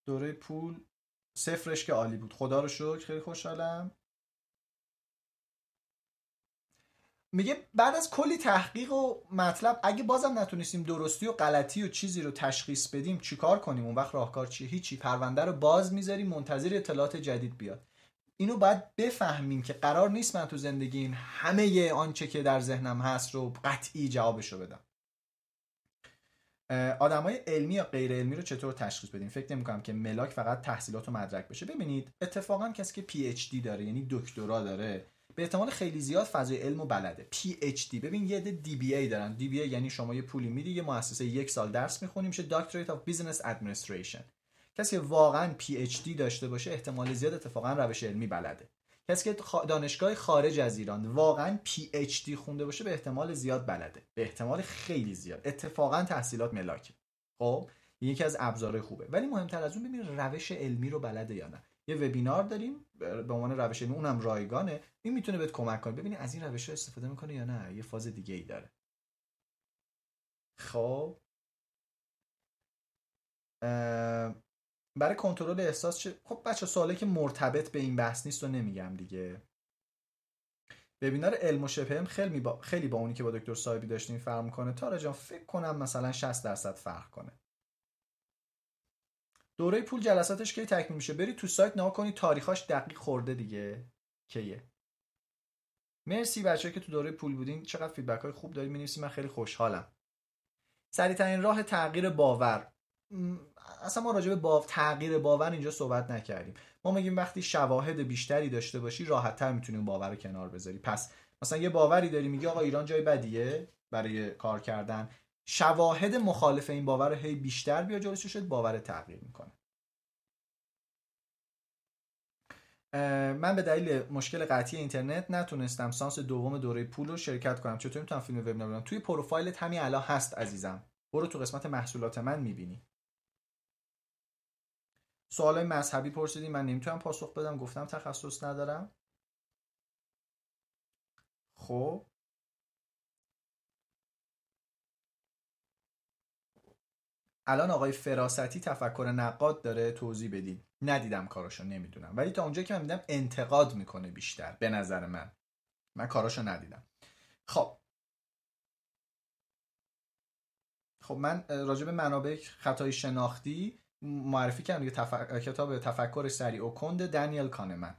دوره پول صفرش که عالی بود. خدا رو شکر. خیلی خوشحالم. میگه بعد از کلی تحقیق و مطلب اگه بازم نتونستیم درستی و غلطی و چیزی رو تشخیص بدیم چیکار کنیم؟ اون وقت راهکار چیه؟ هیچی. پرونده رو باز می‌ذاریم منتظر اطلاعات جدید بیاد. اینو باید بفهمیم که قرار نیست من تو زندگیم همه آنچه که در ذهنم هست رو قطعی جوابش رو بدم های علمی یا غیر علمی رو چطور تشخیص بدیم؟ فکر نمی کنم که ملاک فقط تحصیلات و مدرک بشه. ببینید اتفاقا کسی که پی اچ دی داره یعنی دکترا داره به احتمال خیلی زیاد فضای علم و بلده. PhD ببین یه DBA دارن. DBA یعنی شما یه پولی میدی یه مؤسسه یک سال درس می‌خونی میشه Doctorate of Business Administration کسی واقعا PhD داشته باشه احتمال زیاد اتفاقا روش علمی بلده. کسی که دانشگاه خارج از ایران واقعا PhD خونده باشه به احتمال زیاد بلده. به احتمال خیلی زیاد. اتفاقا تحصیلات ملاکه. خب؟ یکی از ابزارهای خوبه. ولی مهمتر از اون ببین روش علمی رو بلده یا نه. یه وبینار داریم به عنوان روش علمی اونم رایگانه. این می‌تونه بهت کمک کنه. ببینی از این روش استفاده می‌کنه یا نه. یه فاز دیگه ای داره. خب. برای کنترل احساس چه؟ خب بچه سوالی که مرتبط به این بحث نیست و نمیگم دیگه. وبینار علم و شبه خیلی با خیلی با اونی که با دکتر صاحبی داشتیم فرق می‌کنه. تارا جان فکر کنم مثلا 60 درصد فرق کنه. دوره پول جلساتش کی تکمیل میشه؟ برید تو سایت نگاه کنید تاریخاش دقیق خورده دیگه. کیه؟ مرسی بچه که تو دوره پول بودین. چقدر فیدبک های خوب دارید. می‌نویسید. من خیلی خوشحالم. سریعترین راه تغییر باور. اصلا ما راجع به باو... تغییر باور اینجا صحبت نکردیم. ما میگیم وقتی شواهد بیشتری داشته باشی راحتتر می‌تونی باور رو کنار بذاری. پس مثلا یه باوری داری میگه آقا ایران جای بدیه برای کار کردن. شواهد مخالف این باور هی بیشتر بیا جلوش شد باور تغییر می‌کنه. من به دلیل مشکل قطعی اینترنت نتونستم سانس دوم دوره پول رو شرکت کنم. چطور می‌تونم فیلم وبینار ببینم توی پروفایلت همین الان هست عزیزم. برو تو قسمت محصولات من می‌بینی. سوال مذهبی پرسیدیم من نمی‌تونم پاسخ بدم گفتم تخصص ندارم. خب. الان آقای فراستی تفکر نقاد داره توضیح بدید ندیدم کاراشو نمی‌دونم. ولی تا اونجایی که من میدم انتقاد می‌کنه بیشتر به نظر من. من کاراشو ندیدم. خب. خب من راجع به منابع خطای شناختی معرفی کردم دیگه تف... کتاب تفکر سریع و کند دنیل کانمن.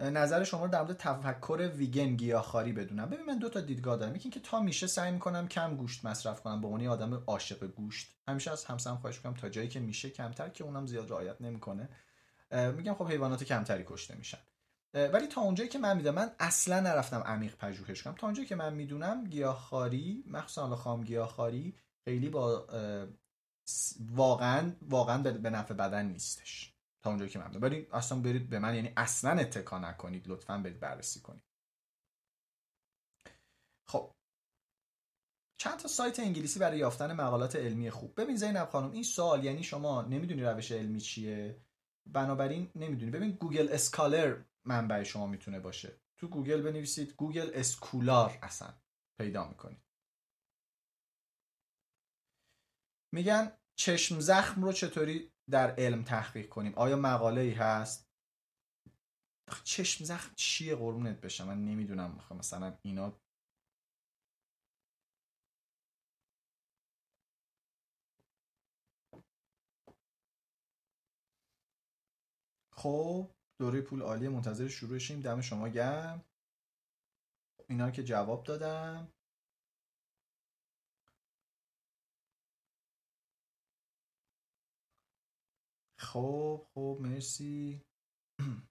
نظر شما رو در مورد تفکر ویگن گیاهخواری بدونم. ببین من دو تا دیدگاه دارم. یکی که تا میشه سعی می‌کنم کم گوشت مصرف کنم به عنوان آدم عاشق گوشت. همیشه از همسرم خواهش می‌کنم تا جایی که میشه کمتر که اونم زیاد رعایت نمی‌کنه. میگم خب حیوانات کمتری کشته میشن. ولی تا اونجایی که من می‌دونم من اصلا نرفتم عمیق پژوهش کنم. تا اونجایی که من می‌دونم گیاهخواری مخصوصا خام گیاهخواری خیلی با واقعا واقعا به نفع بدن نیستش. تا اونجایی که من ولی اصلا برید به من یعنی اصلا اتکا نکنید. لطفا برید بررسی کنید. خب. چند تا سایت انگلیسی برای یافتن مقالات علمی خوب. ببین زینب خانم این سوال یعنی شما نمی‌دونی روش علمی چیه؟ بنابراین نمی‌دونی. ببین Google Scholar منبع شما می‌تونه باشه. تو گوگل بنویسید Google Scholar اصلا پیدا می‌کنید. میگن چشم زخم رو چطوری در علم تحقیق کنیم. آیا مقاله ای هست چشم زخم چیه؟ قربونت بشم. من نمی‌دونم. مثلا اینا خب دوره پول عالی منتظر شروعشیم. دم شما گرم. اینا که جواب دادم. خب خب مرسی.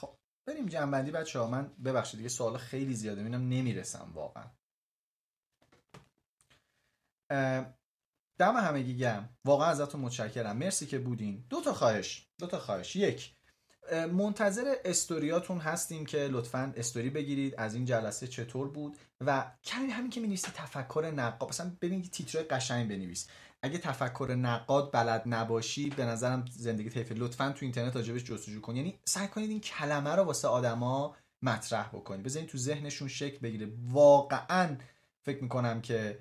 خب بریم جنبندی بچه ها من ببخشید دیگه سوال خیلی زیاده می‌بینم نمی‌رسم واقعا. دم همگی گم واقعا ازتون متشکرم. مرسی که بودین. دو تا خواهش دو تا خواهش. یک منتظر استوریاتون هستیم که لطفا استوری بگیرید. از این جلسه چطور بود؟ و کمی همین که می تفکر نقاد مثلا ببینید تیترهای قشنگ بنویس. اگه تفکر نقاد بلد نباشی به نظرم زندگی حیفه. لطفا تو اینترنت راجبش جستجو کن. یعنی سعی کنید این کلمه رو واسه آدما مطرح بکنید. بزنید تو ذهنشون شکل بگیره. واقعا فکر می‌کنم که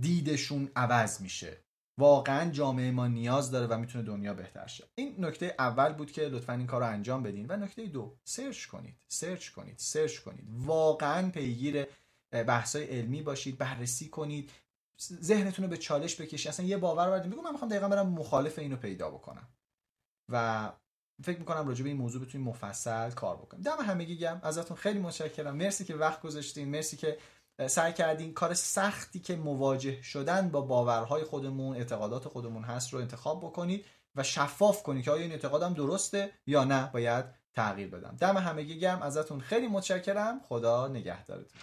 دیدشون عوض میشه. واقعا جامعه ما نیاز داره و می‌تونه دنیا بهتر شه. این نکته اول بود که لطفا این کار رو انجام بدین. و نکته دو search کنید. search کنید. search کنید. واقعا پیگیر بحثای علمی باشید. بررسی کنید. ذهنتون رو به چالش بکشید اصلا یه باور بردین بگو من می‌خوام دقیقا برم مخالف اینو پیدا بکنم. و فکر می‌کنم راجع به این موضوع بتونیم مفصل کار بکنیم. دم همگی گم. ازتون خیلی متشکرم. مرسی که وقت گذاشتین. مرسی که سعی کردین. کار سختی که مواجه شدن با باورهای خودمون اعتقادات خودمون هست رو انتخاب بکنید و شفاف کنید که آیا این اعتقادم درسته یا نه. باید تغییر بدم. دم همگی گرم ازتون خیلی متشکرم. خدا نگهدارتون.